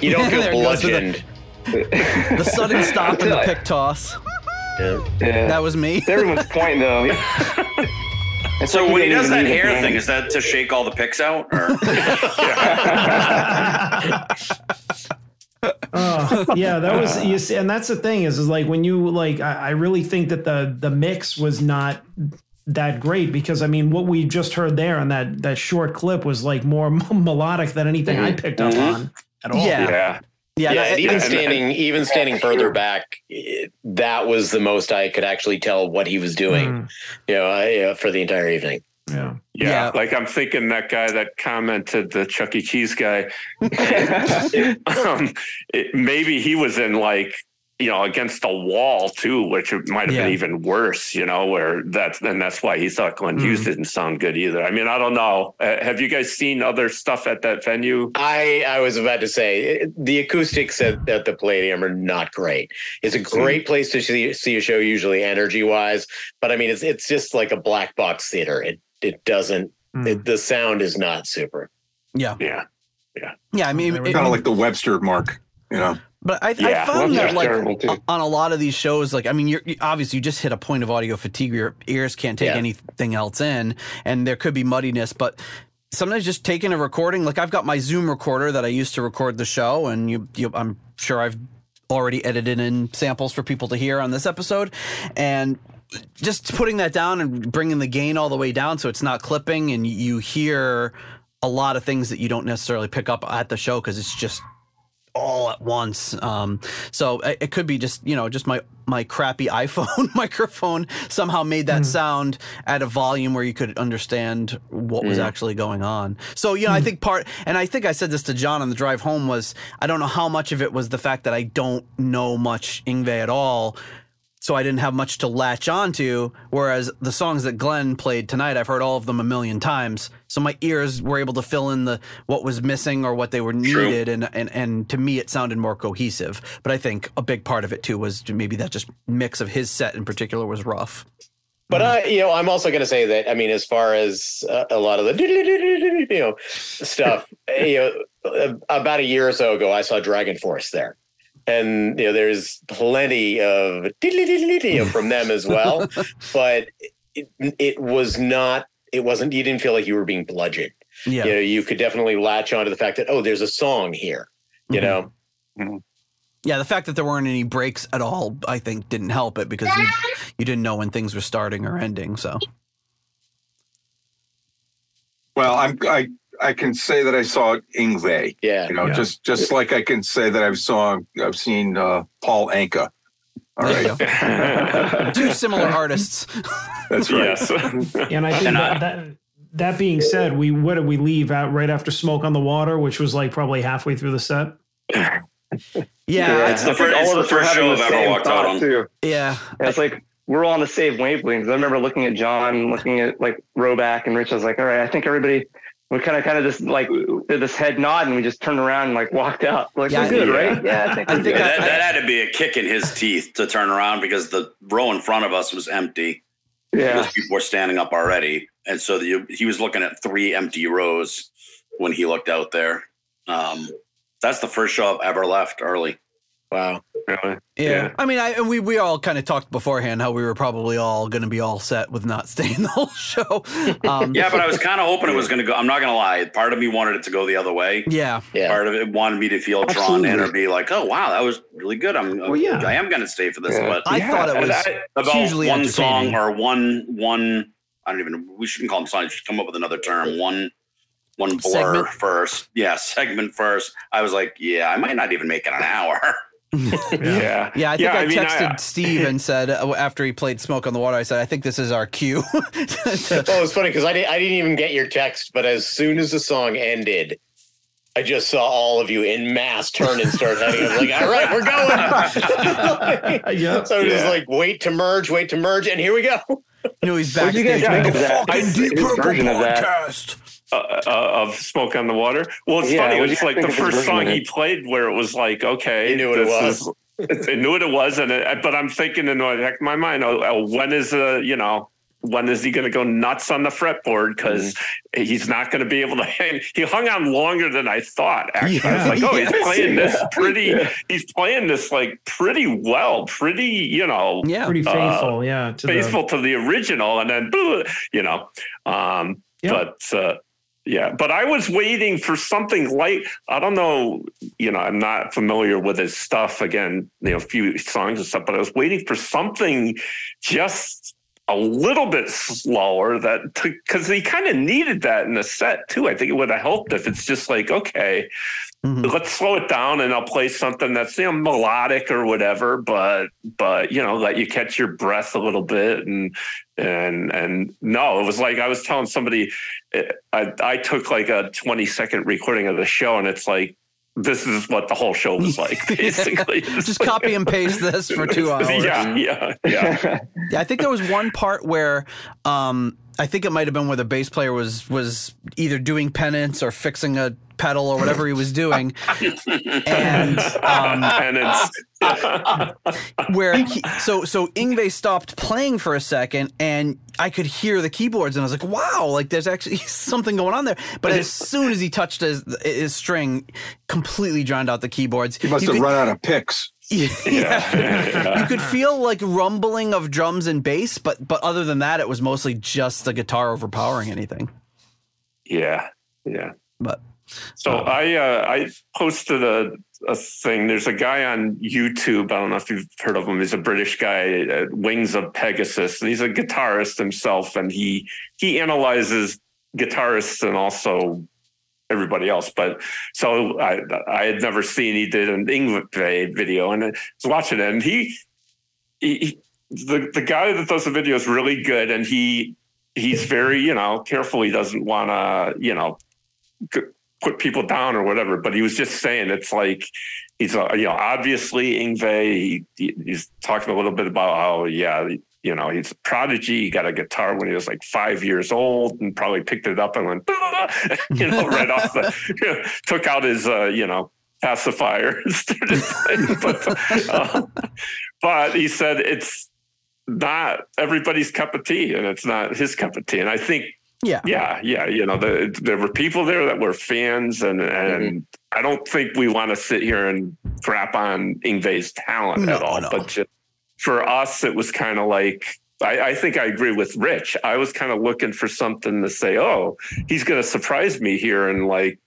You don't There feel it goes with the- bludgeoned. The sudden stop and the pick toss. Yeah. Yeah. That was me. Everyone's point, though. It's So like when he does that hair thing, is that to shake all the picks out? Or? Oh, yeah, that was you see, and that's the thing is, is like when you like, I, I really think that the the mix was not that great because I mean, what we just heard there on that that short clip was like more melodic than anything I picked up on at all. Yeah. Yeah. Yeah. Yeah, that- and even and- standing, even standing further back, it- that was the most I could actually tell what he was doing. Mm, You know, I, uh, for the entire evening. yeah. Yeah, Yeah. like I'm thinking that guy that commented, the Chuck E. Cheese guy, um, it, maybe he was in like, you know, against a wall too, which might have Yeah. been even worse, you know, where that's, and that's why he thought Glenn Hmm. Hughes didn't sound good either. I mean, I don't know. Uh, have you guys seen other stuff at that venue? I I was about to say the acoustics at, at the Palladium are not great. It's a great place to see, see a show, usually energy wise, but I mean it's it's just like a black box theater. It it doesn't. Mm. It, the sound is not super. yeah. Yeah. Yeah. Yeah. I mean, There Kind of like the Webster mark, you know. But I, I found well, that like on a lot of these shows, like I mean, you're you- obviously you just hit a point of audio fatigue. Your ears can't take Yeah. anything else in, and there could be muddiness. But sometimes just taking a recording, like I've got my Zoom recorder that I used to record the show, and you, you I'm sure I've already edited in samples for people to hear on this episode, and just putting that down and bringing the gain all the way down so it's not clipping, and you hear a lot of things that you don't necessarily pick up at the show because it's just all at once. Um, so it, it could be just you know just my my crappy iPhone microphone somehow made that hmm. sound at a volume where you could understand what was hmm. actually going on. So you know I hmm. think part and I think I said this to John on the drive home was I don't know how much of it was the fact that I don't know much Yngwie at all. So I didn't have much to latch onto. Whereas the songs that Glenn played tonight, I've heard all of them a million times. So my ears were able to fill in the what was missing or what they were True. needed, and and and to me it sounded more cohesive. But I think a big part of it too was maybe that just mix of his set in particular was rough. But I, you know, I'm also going to say that I mean, as far as uh, a lot of the you know stuff, you know, about a year or so ago, I saw Dragon Force there, and you know, there's plenty of from them as well. but it, it was not. It wasn't. You didn't feel like you were being bludgeoned. Yeah, You know, you could definitely latch onto the fact that oh, there's a song here. You Mhm. know, yeah. The fact that there weren't any breaks at all, I think, didn't help it because you you didn't know when things were starting or ending. So Well, I'm I I can say that I saw Yngwie. yeah. You know, Yeah. just just like I can say that I've saw I've seen uh, Paul Anka. All there you right, go. Two similar artists. that's right. yes. And I think And I- that, that that being said, we what did we leave out right after Smoke on the Water, which was like probably halfway through the set. Yeah, It's the first- all of the us were first having show the I've ever walked out thought, on. Too. yeah. And it's like we're all on the same wavelengths. I remember looking at John, looking at like Roback and Rich. I was like, all right, I think everybody we kind of kind of just like did this head nod and we just turned around and like walked out. Like Yeah, we're good, yeah. right? Yeah, I think I we're think good. I- that, that had to be a kick in his teeth to turn around because the row in front of us was empty. yeah. Because people were standing up already, and so the, he was looking at three empty rows when he looked out there. Um, that's the first show I've ever left early. Wow. Really? Yeah. Yeah. I mean, I and we we all kind of talked beforehand how we were probably all going to be all set with not staying the whole show. Um, Yeah, but I was kind of hoping it was going to go. I'm not going to lie. Part of me wanted it to go the other way. yeah, Yeah. Part of it wanted me to feel drawn in or be like, "Oh wow, that was really good." I'm, Well, yeah. I am going to stay for this. Yeah. But I Yeah, thought it was I- about hugely one song or one one I don't even. We shouldn't call them songs. We should come up with another term. One one blur Segment? first. Yeah, segment first. I was like, yeah, I might not even make it an hour. Yeah. Yeah, I think I, mean, texted Steve and said uh, after he played "Smoke on the Water," I said, "I think this is our cue." Well, it's funny because I, di- I didn't even get your text, but as soon as the song ended, I just saw all of you in mass turn and start heading. I was like, all right, we're going. yeah. so it was Yeah. like, wait to merge, wait to merge, and here we go. No, know, he's What did you backstage guys making think of that? fucking I- Deep his Purple version of that. podcast. Uh, uh, of Smoke on the Water. Well, it's Yeah, funny. It was like the first song he played where it was like, okay, He knew what it was. is- I knew what it was, and it, but I'm thinking in the back of my mind, oh, oh, when is uh, you know, when is he going to go nuts on the fretboard? Because Mm-hmm. he's not going to be able to hang. He hung on longer than I thought. Actually, I was like, oh, he's Yes. playing this pretty. He's playing this like pretty well, pretty, you know, Yeah, Pretty Uh, faithful, yeah. To faithful to the original, and then you know, um, Yeah. but uh, yeah, but I was waiting for something like I don't know, you know, I'm not familiar with his stuff. Again, you know, a few songs and stuff, but I was waiting for something just a little bit slower that because he kind of needed that in the set too. I think it would have helped if it's just like okay, Mhm. let's slow it down and I'll play something that's you know melodic or whatever, but but you know let you catch your breath a little bit and and and no, it was like I was telling somebody, I I took like a twenty second recording of the show and it's like this is what the whole show was like basically. Just copy and paste this for two hours. Yeah, yeah, yeah. Yeah, I think there was one part where um, I think it might have been where the bass player was was either doing penance or fixing a pedal or whatever he was doing, and um, and it's where he, so so Yngwie stopped playing for a second and I could hear the keyboards and I was like, wow, like there's actually something going on there. But as soon as he touched his his string, completely drowned out the keyboards. He must You have could- run out of picks. Yeah. you could feel like rumbling of drums and bass, but but other than that, it was mostly just the guitar overpowering anything. yeah, yeah. But So I uh, I posted a, a thing. There's a guy on YouTube. I don't know if you've heard of him. He's a British guy, uh, Wings of Pegasus, and he's a guitarist himself. And he he analyzes guitarists and also everybody else. But so I I had never seen. He did an Yngwie video, and I was watching it, and he he. he the, the guy that does the video is really good and he he's very you know careful he doesn't want to you know put people down or whatever. But he was just saying it's like he's you know obviously Yngwie. He, he- he's talking a little bit about how yeah you know he's a prodigy. He got a guitar when he was like five years old and probably picked it up and went you know right off the you know, took out his uh, you know pacifier and started playing. But, uh, but he said it's not everybody's cup of tea and it's not his cup of tea. And I think yeah, yeah, yeah. You know, the, there were people there that were fans, and and I don't think we want to sit here and crap on Yngwie's talent No, at all. no. But just, for us, it was kind of like I, I think I agree with Rich. I was kind of looking for something to say, oh, he's going to surprise me here, and like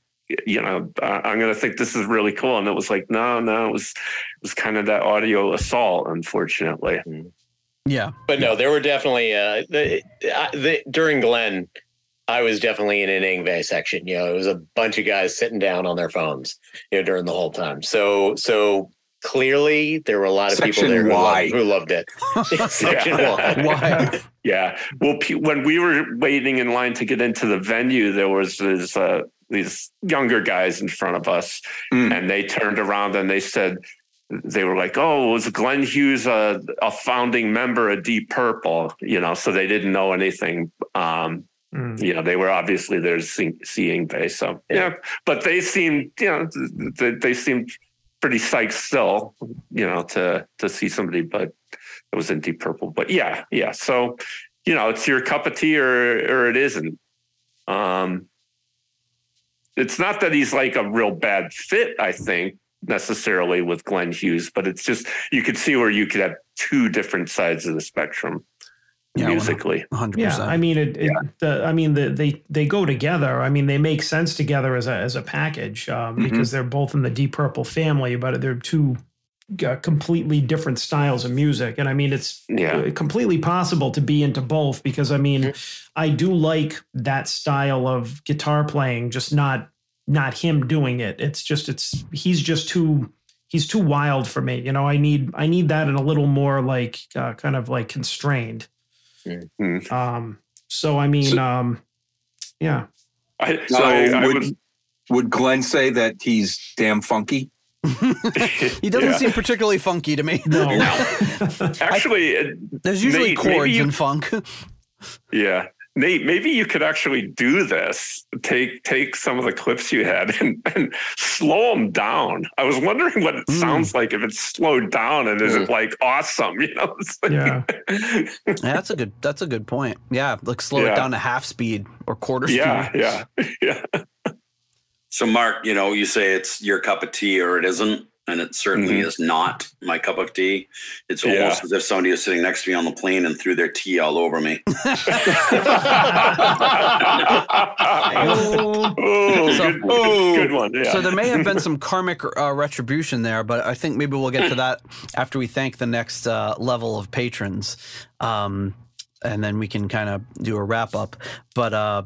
you know, I- I'm going to think this is really cool. And it was like, no, no, it was it was kind of that audio assault, unfortunately. yeah. But no, there were definitely uh, the, the during Glenn, I was definitely in an Yngwie section. You know, it was a bunch of guys sitting down on their phones, you know, during the whole time. So so clearly there were a lot of people there who loved, who loved it. section Yeah. Y. Why? Yeah. Well, pe- when we were waiting in line to get into the venue, there was this, uh, these younger guys in front of us, Mm. and they turned around and they said, they were like, "Oh, was Glenn Hughes a, a founding member of Deep Purple?" You know, so they didn't know anything. Um, Mm. you know, they were obviously there to seeing base. So yeah. but they seemed, you know, they, they seemed pretty psyched still, you know, to to see somebody, but it was in Deep Purple. But yeah, yeah. So you know, it's your cup of tea or or it isn't. Um, it's not that he's like a real bad fit, I think necessarily with Glenn Hughes, but it's just you could see where you could have two different sides of the spectrum Yeah, musically. hundred Yeah, percent. I mean it. it the, I mean the, they they go together. I mean they make sense together as a as a package um, Mhm. because they're both in the Deep Purple family, but they're two uh, completely different styles of music, and I mean it's Yeah. uh, completely possible to be into both because I mean I do like that style of guitar playing, just not not him doing it. It's just it's he's just too he's too wild for me. You know, I need I need that and a little more like uh, kind of like constrained. Mhm. Um, so I mean, um, yeah. I, So I, I would, would, would Glenn say that he's damn funky? He doesn't Yeah. seem particularly funky to me. No. actually, it- There's usually Nate, maybe chords you- in funk. yeah. Nate, maybe you could actually do this. Take take some of the clips you had and, and slow them down. I was wondering what it Mm. sounds like if it's slowed down and is it like awesome? You know, like- Yeah. Yeah, that's a good. That's a good point. Yeah, like slow it down to half speed or quarter speed. yeah, yeah, yeah. So, Mark, you know, you say it's your cup of tea or it isn't, and it certainly Mhm. is not my cup of tea. It's Yeah. almost as if somebody was sitting next to me on the plane and threw their tea all over me. oh, So- good, good, good one. Yeah. So there may have been some karmic uh, retribution there, but I think maybe we'll get to that after we thank the next uh, level of patrons, um, and then we can kind of do a wrap up. But uh,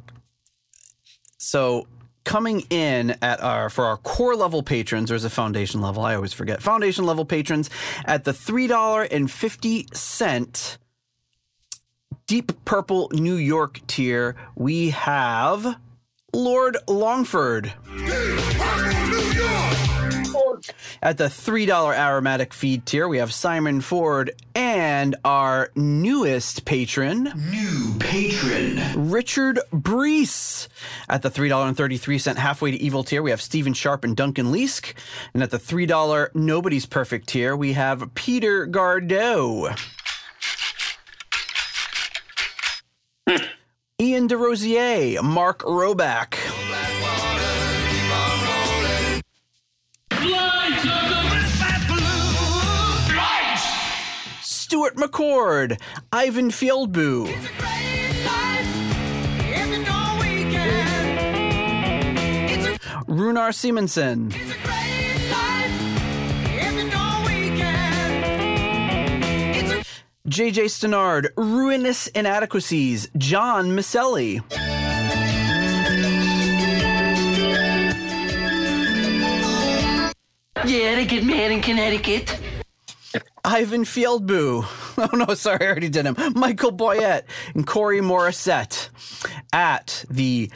so coming in at our for our core level patrons, or there's a foundation level. I always forget foundation level patrons at the three dollar and fifty cent. Deep Purple New York tier, we have Lord Longford. At the $3 aromatic feed tier, we have Simon Ford and our newest patron, new patron, Richard Brees. At the $3.33 halfway to evil tier, we have Stephen Sharp and Duncan Leask. And at the $3 nobody's perfect tier, we have Peter Gardeau. Hmm. Ian DeRosier, Mark Roback. Stuart McCord, Ivan Fieldboo, Runar Simonson, JJ Stenard, Ruinous Inadequacies, John Maselli. Yeah, they get mad in Connecticut. Ivan Fieldboo. Oh no, sorry, I already did him. Michael Boyette and Corey Morissette at the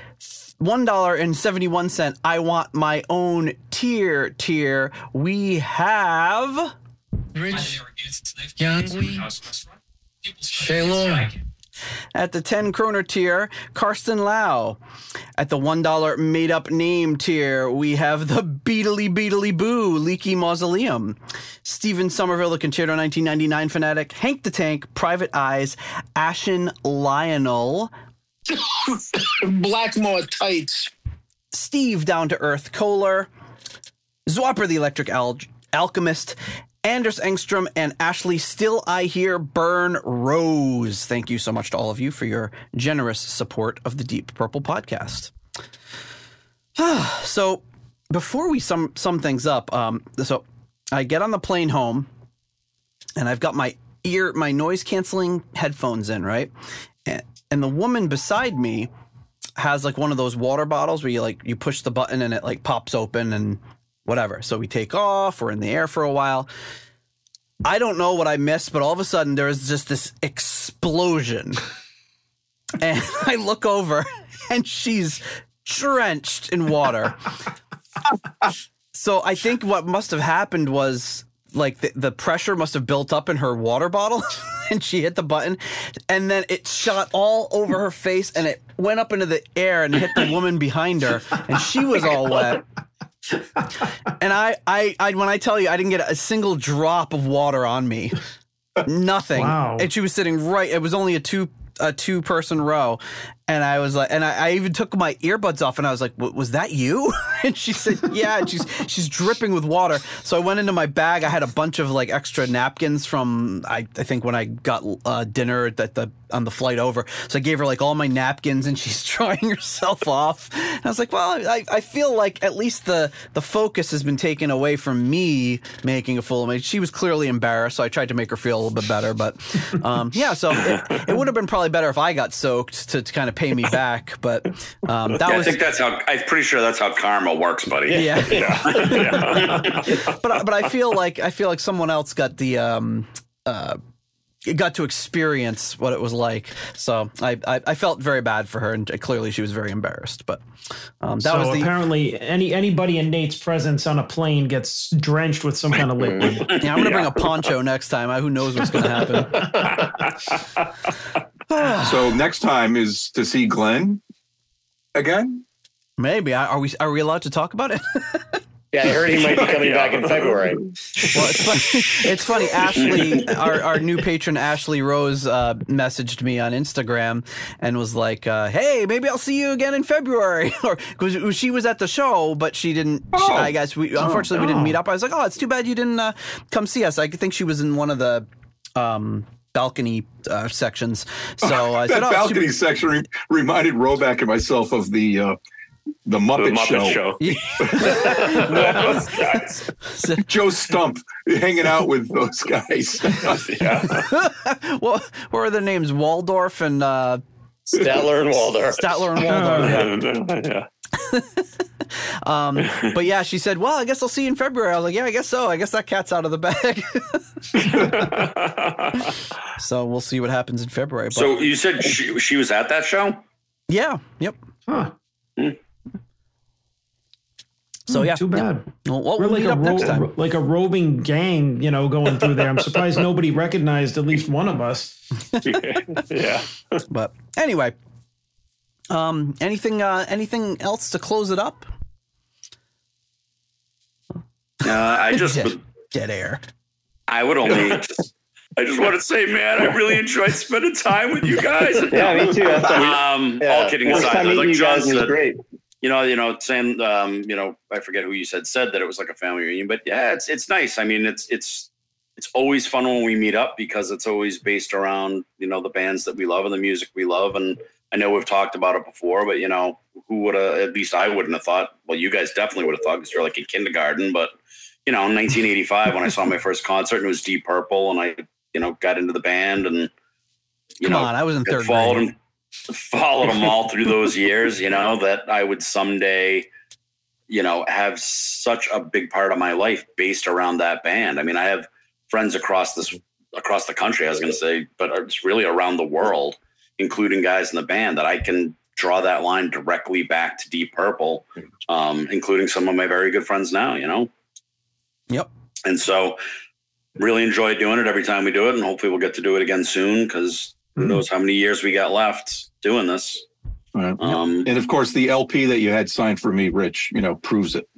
one dollar and seventy one cent. I want my own tier tier. We have Rich, Young, Shaylor, at the ten kroner tier Karsten Lau. At the one dollar made up name tier, we have the Beatly Beatly Boo Leaky Mausoleum. Stephen Somerville, the Concerto 1999 fanatic, Hank the Tank, Private Eyes, Ashen Lionel, Blackmore tights. Steve Down to Earth Kohler, Zwapper the Electric Al- Alchemist, Anders Engstrom, and Ashley Still I Hear Burn Rose. Thank you so much to all of you for your generous support of the Deep Purple podcast. so before we sum sum things up, um, so I get on the plane home and I've got my ear my noise canceling headphones in, right? And, and the woman beside me has like one of those water bottles where you like you push the button and it like pops open and whatever. So we take off, we're in the air for a while. I don't know what I missed, but all of a sudden there's just this explosion. and I look over and she's drenched in water. so I think what must have happened was like the, the pressure must have built up in her water bottle and she hit the button and then it shot all over her face and it went up into the air and hit the woman behind her and she was all wet and I, I i when i tell you i didn't get a single drop of water on me. Nothing. Wow. and she was sitting right it was only a two a two person row. And i was like and I, I even took my earbuds off and i was like was that you? And she said yeah. And she's she's dripping with water. So i went into my bag. I had a bunch of like extra napkins from i, I think when i got uh, dinner at the on the flight over. So I gave her like all my napkins, and she's drying herself off. And I was like, well, I, I feel like at least the the focus has been taken away from me making a fool of me. She was clearly embarrassed, so I tried to make her feel a little bit better. But um, yeah, so it, it would have been probably better if I got soaked to, to kind of pay me back. But um, that Yeah, I think that's how. I'm pretty sure that's how karma works, buddy. yeah. yeah. but but I feel like I feel like someone else got the um uh got to experience what it was like. So I I, I felt very bad for her, and clearly she was very embarrassed. But um, that so was the apparently any anybody in Nate's presence on a plane gets drenched with some kind of liquid. yeah. I'm gonna bring a poncho next time. I, who knows what's gonna happen? So next time is to see Glenn again. Maybe I, are we are we allowed to talk about it? Yeah, I heard he might be coming back in February. Well, it's funny. It's funny. Ashley, our, our new patron Ashley Rose, uh, messaged me on Instagram and was like, uh, "Hey, maybe I'll see you again in February." or because she was at the show, but she didn't. she- Oh. I guess we unfortunately we didn't meet up. I was like, "Oh, it's too bad you didn't uh, come see us." I think she was in one of the. Um, balcony uh, sections so i that said oh, it's too balcony section re- reminded Roback and myself of the uh, the The Muppet, Muppet Show. Show. Those guys. Joe Stump hanging out with those guys. Yeah. what, what were their names waldorf and uh, Statler and Waldorf. statler and waldorf yeah. yeah. Um, but yeah, she said, "Well, I guess I'll see you in February." I was like, "Yeah, I guess so. I guess that cat's out of the bag." so we'll see what happens in February. But So you said she, she was at that show? yeah, yep. Huh. So yeah, Too bad. Well, we'll We're like meet a up next ro- time. like a roving gang, you know, going through there. I'm surprised nobody recognized at least one of us. yeah. But anyway, um, anything, uh, anything else to close it up? Uh, I just, Dead, dead air. I would only just, I just want to say, man, I really enjoyed spending time with you guys. Yeah, me too. That's why Um, Yeah. all kidding aside, like you John guys was said, great. You know, you know, saying, um, you know, I forget who you said said that it was like a family reunion, but yeah, it's it's nice. I mean, it's it's it's always fun when we meet up because it's always based around you know the bands that we love and the music we love. And I know we've talked about it before, but you know, who would have? At least I wouldn't have thought. Well, you guys definitely would have thought because you're like in kindergarten. But you know, in 1985 when I saw my first concert and it was Deep Purple, and I you know got into the band and you Come know on, I was in third grade. Followed them all through those years you know that i would someday you know have such a big part of my life based around that band i mean i have friends across this across the country i was going to say but it's really around the world including guys in the band that i can draw that line directly back to deep purple um, including some of my very good friends now you know Yep. and so really enjoy doing it every time we do it and hopefully we'll get to do it again soon because who knows how many years we got left doing this Right. um, And of course, the LP that you had signed for me, Rich, you know, proves it.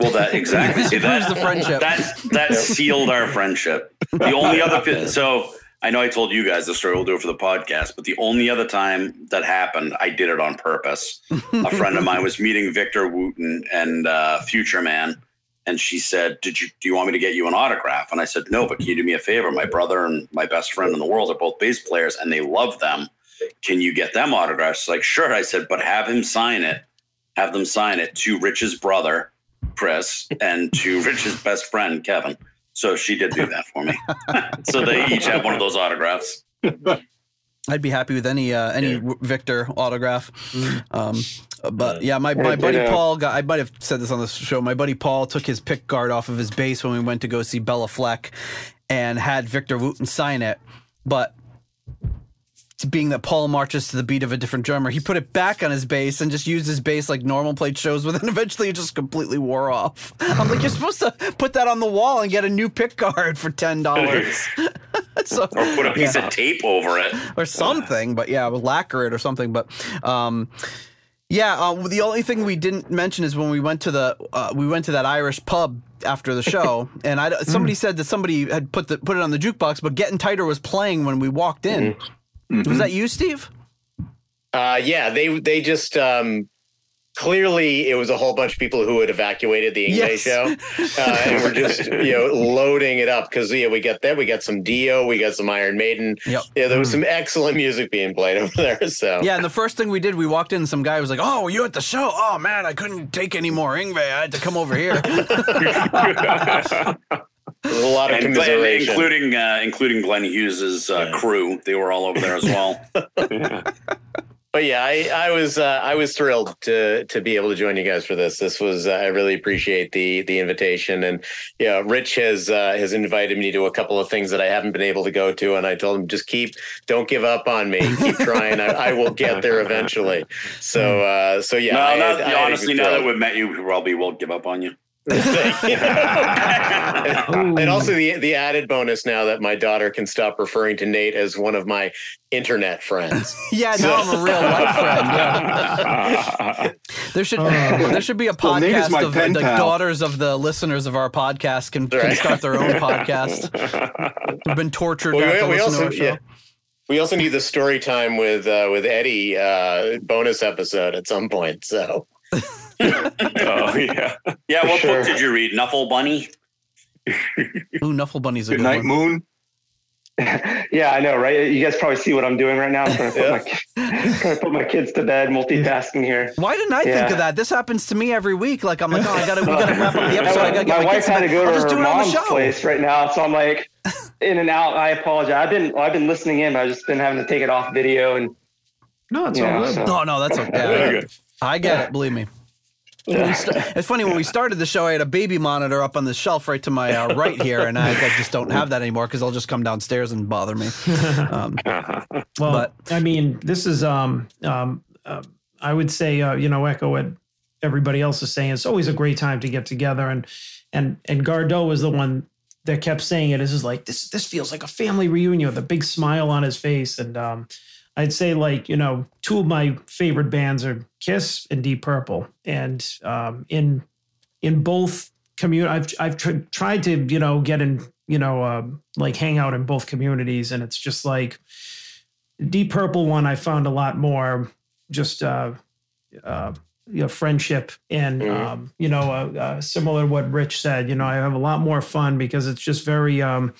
well that exactly See, Proves that, the friendship. that that sealed our friendship the only other so i know i told you guys the story we'll do it for the podcast but the only other time that happened i did it on purpose a friend of mine was meeting victor wooten and uh, future man and she said did you do you want me to get you an autograph? And i said no but can you do me a favor? My brother and my best friend in the world are both bass players and they love them. Can you get them autographs? She's like sure. I said but have him sign it have them sign it to rich's brother chris and to rich's best friend kevin. So she did do that for me. So they each have one of those autographs. I'd be happy with any uh, any Victor autograph. Um, but yeah, my, my buddy ditto. Paul got. I might have said this on the show. My buddy Paul took his pick guard off of his bass when we went to go see Béla Fleck, and had Victor Wooten sign it. But being that Paul marches to the beat of a different drummer, he put it back on his bass and just used his bass like normal played shows with, and eventually it just completely wore off. I'm like, you're supposed to put that on the wall and get a new pick guard for ten dollars. so or put a piece yeah of tape over it or something. But yeah, with lacquer it or something. But um, yeah, uh, the only thing we didn't mention is when we went to the uh, we went to that Irish pub after the show, and I somebody said that somebody had put the put it on the jukebox, but Getting Tighter was playing when we walked in. Was that you, Steve? Uh, yeah, they they just um, clearly it was a whole bunch of people who had evacuated the Yngwie Yes. show, uh, and we're just you know loading it up because yeah, we got that, we got some Dio, we got some Iron Maiden. Yep. Yeah, there was some excellent music being played over there. So Yeah, and the first thing we did, we walked in, and some guy was like, "Oh, you at the show? Oh man, I couldn't take any more Yngwie. I had to come over here." there's a lot of And, and commiseration. including uh, including Glenn Hughes's uh, Yeah. crew, they were all over there as well. But yeah, I, I was uh, I was thrilled to to be able to join you guys for this. This was uh, I really appreciate the the invitation, and yeah, Rich has uh, has invited me to a couple of things that I haven't been able to go to, and I told him just keep don't give up on me, keep trying. I, I will get there eventually. So uh, so yeah, no, I not- I honestly, now that we've met you, we probably won't give up on you. And, and also the the added bonus now that my daughter can stop referring to Nate as one of my internet friends. yeah, now I'm a real life friend. Yeah. There should there should be a Well, Nate is podcast my of the pal. daughters of the listeners of our podcast can, can start their own podcast. We've been tortured. Well, to have to we, we listen to also yeah, we also need the story time with uh, with Eddie uh, bonus episode at some point. So oh yeah. Yeah, what Sure. book did you read? Knuffle Bunny? Ooh, Knuffle Bunny's a Good good night, one. Moon. yeah, I know, right? You guys probably see what I'm doing right now. I'm trying to put, my, trying to put my kids to bed, multitasking here. Why didn't I think of that? This happens to me every week. Like I'm like, oh, I gotta, we gotta wrap up the episode. I gotta get my my, wife kids. had to go I'll to just do her it on the mom's show. place right now, so I'm like in and out. I apologize. I've been well, I've been listening in, but I've just been having to take it off video and No, it's Yeah, all good. so- No, no, that's okay. Very good. I get it. Believe me. When st- it's funny when we started the show, I had a baby monitor up on the shelf right to my uh, right here, and I, I just don't have that anymore because they'll just come downstairs and bother me. Um, Well, But- I mean, this is um um uh, I would say uh, you know echo what everybody else is saying. It's always a great time to get together, and and and Gardeau was the one that kept saying it. This is like this this feels like a family reunion with a big smile on his face, and um, I'd say like you know two of my favorite bands are Kiss and Deep Purple, and um, in in both community, I've I've tr- tried to you know get in you know uh, like hang out in both communities, and it's just like Deep Purple one I found a lot more just uh, uh, you know friendship and Mhm. um, you know uh, uh, similar to what Rich said. You know I have a lot more fun because it's just very. Um,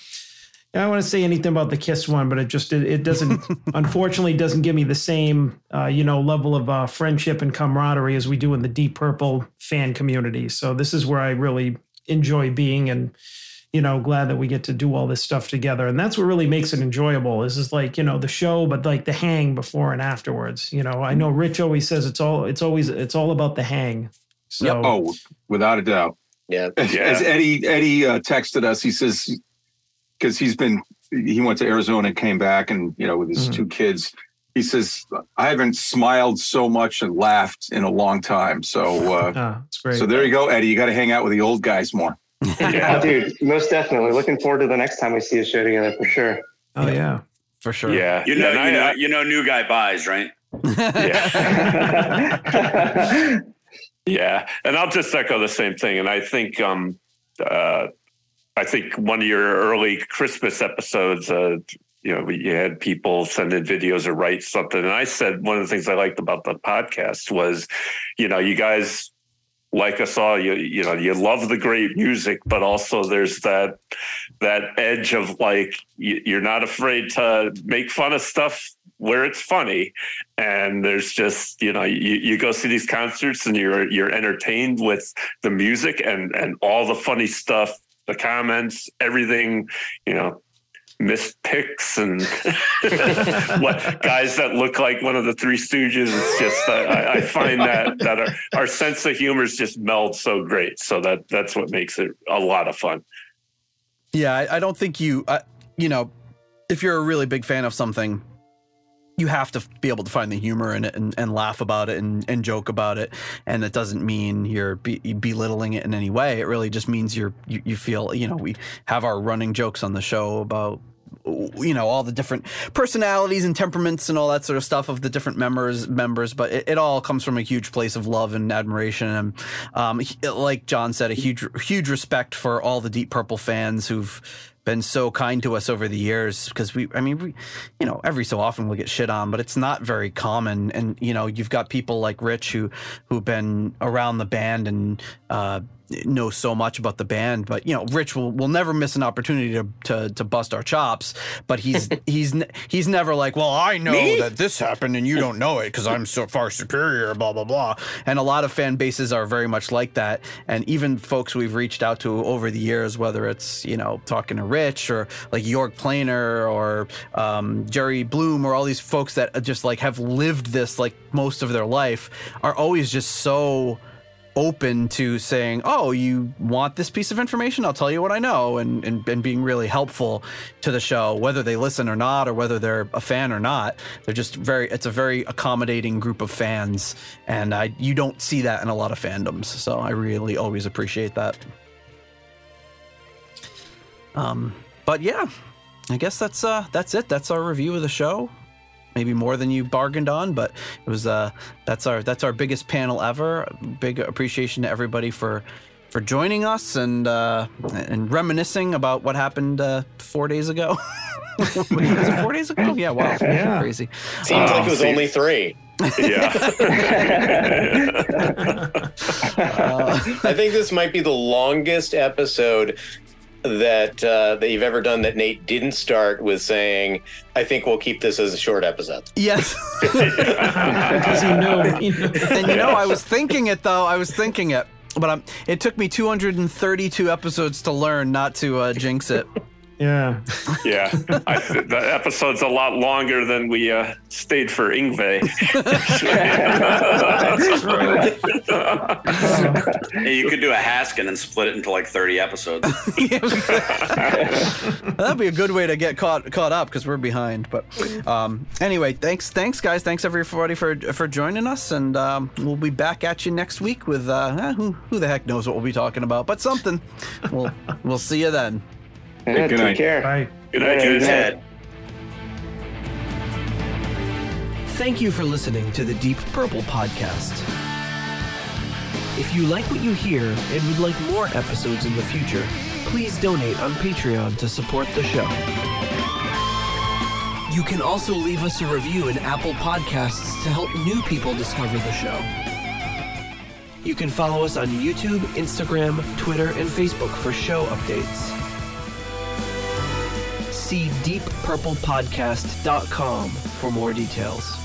I don't want to say anything about the Kiss one, but it just it, it doesn't unfortunately doesn't give me the same uh, you know level of uh, friendship and camaraderie as we do in the Deep Purple fan community. So this is where I really enjoy being and you know glad that we get to do all this stuff together and that's what really makes it enjoyable is is like you know the show but like the hang before and afterwards you know i know rich always says it's all it's always it's all about the hang so Oh, without a doubt. yeah, As, Yeah. as Eddie Eddie uh, texted us, he says because he's been he went to Arizona and came back, and you know with his Mhm. two kids, he says I haven't smiled so much and laughed in a long time. So uh, it's great so there you go, Eddie. You got to hang out with the old guys more. Oh, dude, most definitely. Looking forward to the next time we see a show together for sure. oh yeah for sure. Yeah. You know, And I- you know, I- you know, new guy buys, right? yeah. Yeah, and I'll just echo the same thing. And I think, um, uh, I think one of your early Christmas episodes, uh, you know, you had people send in videos or write something, and I said one of the things I liked about the podcast was, you know, you guys like us all, you you know, you love the great music, but also there's that that edge of like you, you're not afraid to make fun of stuff where it's funny. And there's just you know you, you go see these concerts and you're you're entertained with the music and and all the funny stuff the comments everything you know missed picks and what guys that look like one of the three stooges. It's just I, I find that that our, our sense of humor is just meld so great. So that that's what makes it a lot of fun. Yeah, I, I don't think you, uh, you know, if you're a really big fan of something, you have to be able to find the humor in it and, and laugh about it and, and joke about it. And it doesn't mean you're be, belittling it in any way. It really just means you're you, you feel you know we have our running jokes on the show about you know all the different personalities and temperaments and all that sort of stuff of the different members members but it, it all comes from a huge place of love and admiration. And um, like john said a huge huge respect for all the deep purple fans who've been so kind to us over the years. Because we i mean we you know every so often we'll get shit on but it's not very common. And you know you've got people like rich who who've been around the band and uh know so much about the band but you know rich will, will never miss an opportunity to, to to bust our chops but he's he's he's never like well i know that this happened and you don't know it because i'm so far superior blah blah blah. And a lot of fan bases are very much like that. And even folks we've reached out to over the years whether it's you know talking to rich or like york planer or um, jerry bloom or all these folks that just like have lived this like most of their life are always just so open to saying, "Oh, you want this piece of information? I'll tell you what I know," and, and and being really helpful to the show, whether they listen or not, or whether they're a fan or not. They're just very. It's a very accommodating group of fans, and I you don't see that in a lot of fandoms. So I really always appreciate that. Um, but yeah, I guess that's uh that's it. That's our review of the show maybe more than you bargained on but it was uh that's our that's our biggest panel ever big appreciation to everybody for for joining us and uh and reminiscing about what happened uh four days ago was it four days ago yeah wow Yeah. crazy Seems like Um, it was see- only three. Yeah. uh, I think this might be the longest episode that uh, that you've ever done that Nate didn't start with saying, "I think we'll keep this as a short episode." yes because he knew. He knew. and you know i was thinking it though i was thinking it but um, it took me 232 episodes to learn not to uh, jinx it Yeah. Yeah, I, the episode's a lot longer than we uh, stayed for Yngwie. Hey, you could do a Haskin and split it into like 30 episodes. That'd be a good way to get caught caught up because we're behind. But um, anyway, thanks, thanks guys, thanks everybody for for joining us, and um, we'll be back at you next week with uh, who who the heck knows what we'll be talking about, but something. We'll we'll see you then. Yeah, good take night. care. Bye. Good night, Yeah, guys. Ted. Thank you for listening to the Deep Purple podcast. If you like what you hear and would like more episodes in the future, please donate on Patreon to support the show. You can also leave us a review in Apple Podcasts to help new people discover the show. You can follow us on YouTube, Instagram, Twitter, and Facebook for show updates. See deeppurplepodcast.com for more details.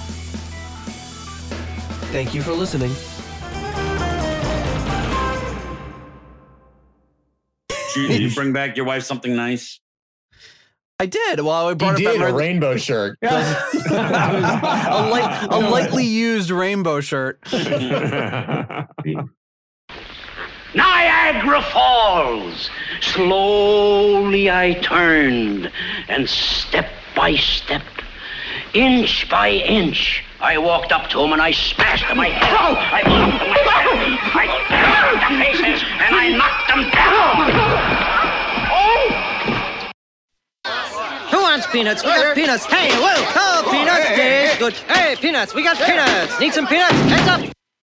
Thank you for listening. Did you bring back your wife something nice? I did. Well, I He brought it did back. a rainbow shirt. a, light, a lightly used rainbow shirt. Niagara Falls. Slowly I turned, and step by step, inch by inch, I walked up to him and I smashed him. I hit him. I bumped him. I stabbed him. I stabbed the faces and I knocked him down. Who wants peanuts? We got peanuts. Hey, whoa, oh, oh peanuts. Taste good. Hey, peanuts. We got peanuts. Need some peanuts? Heads up.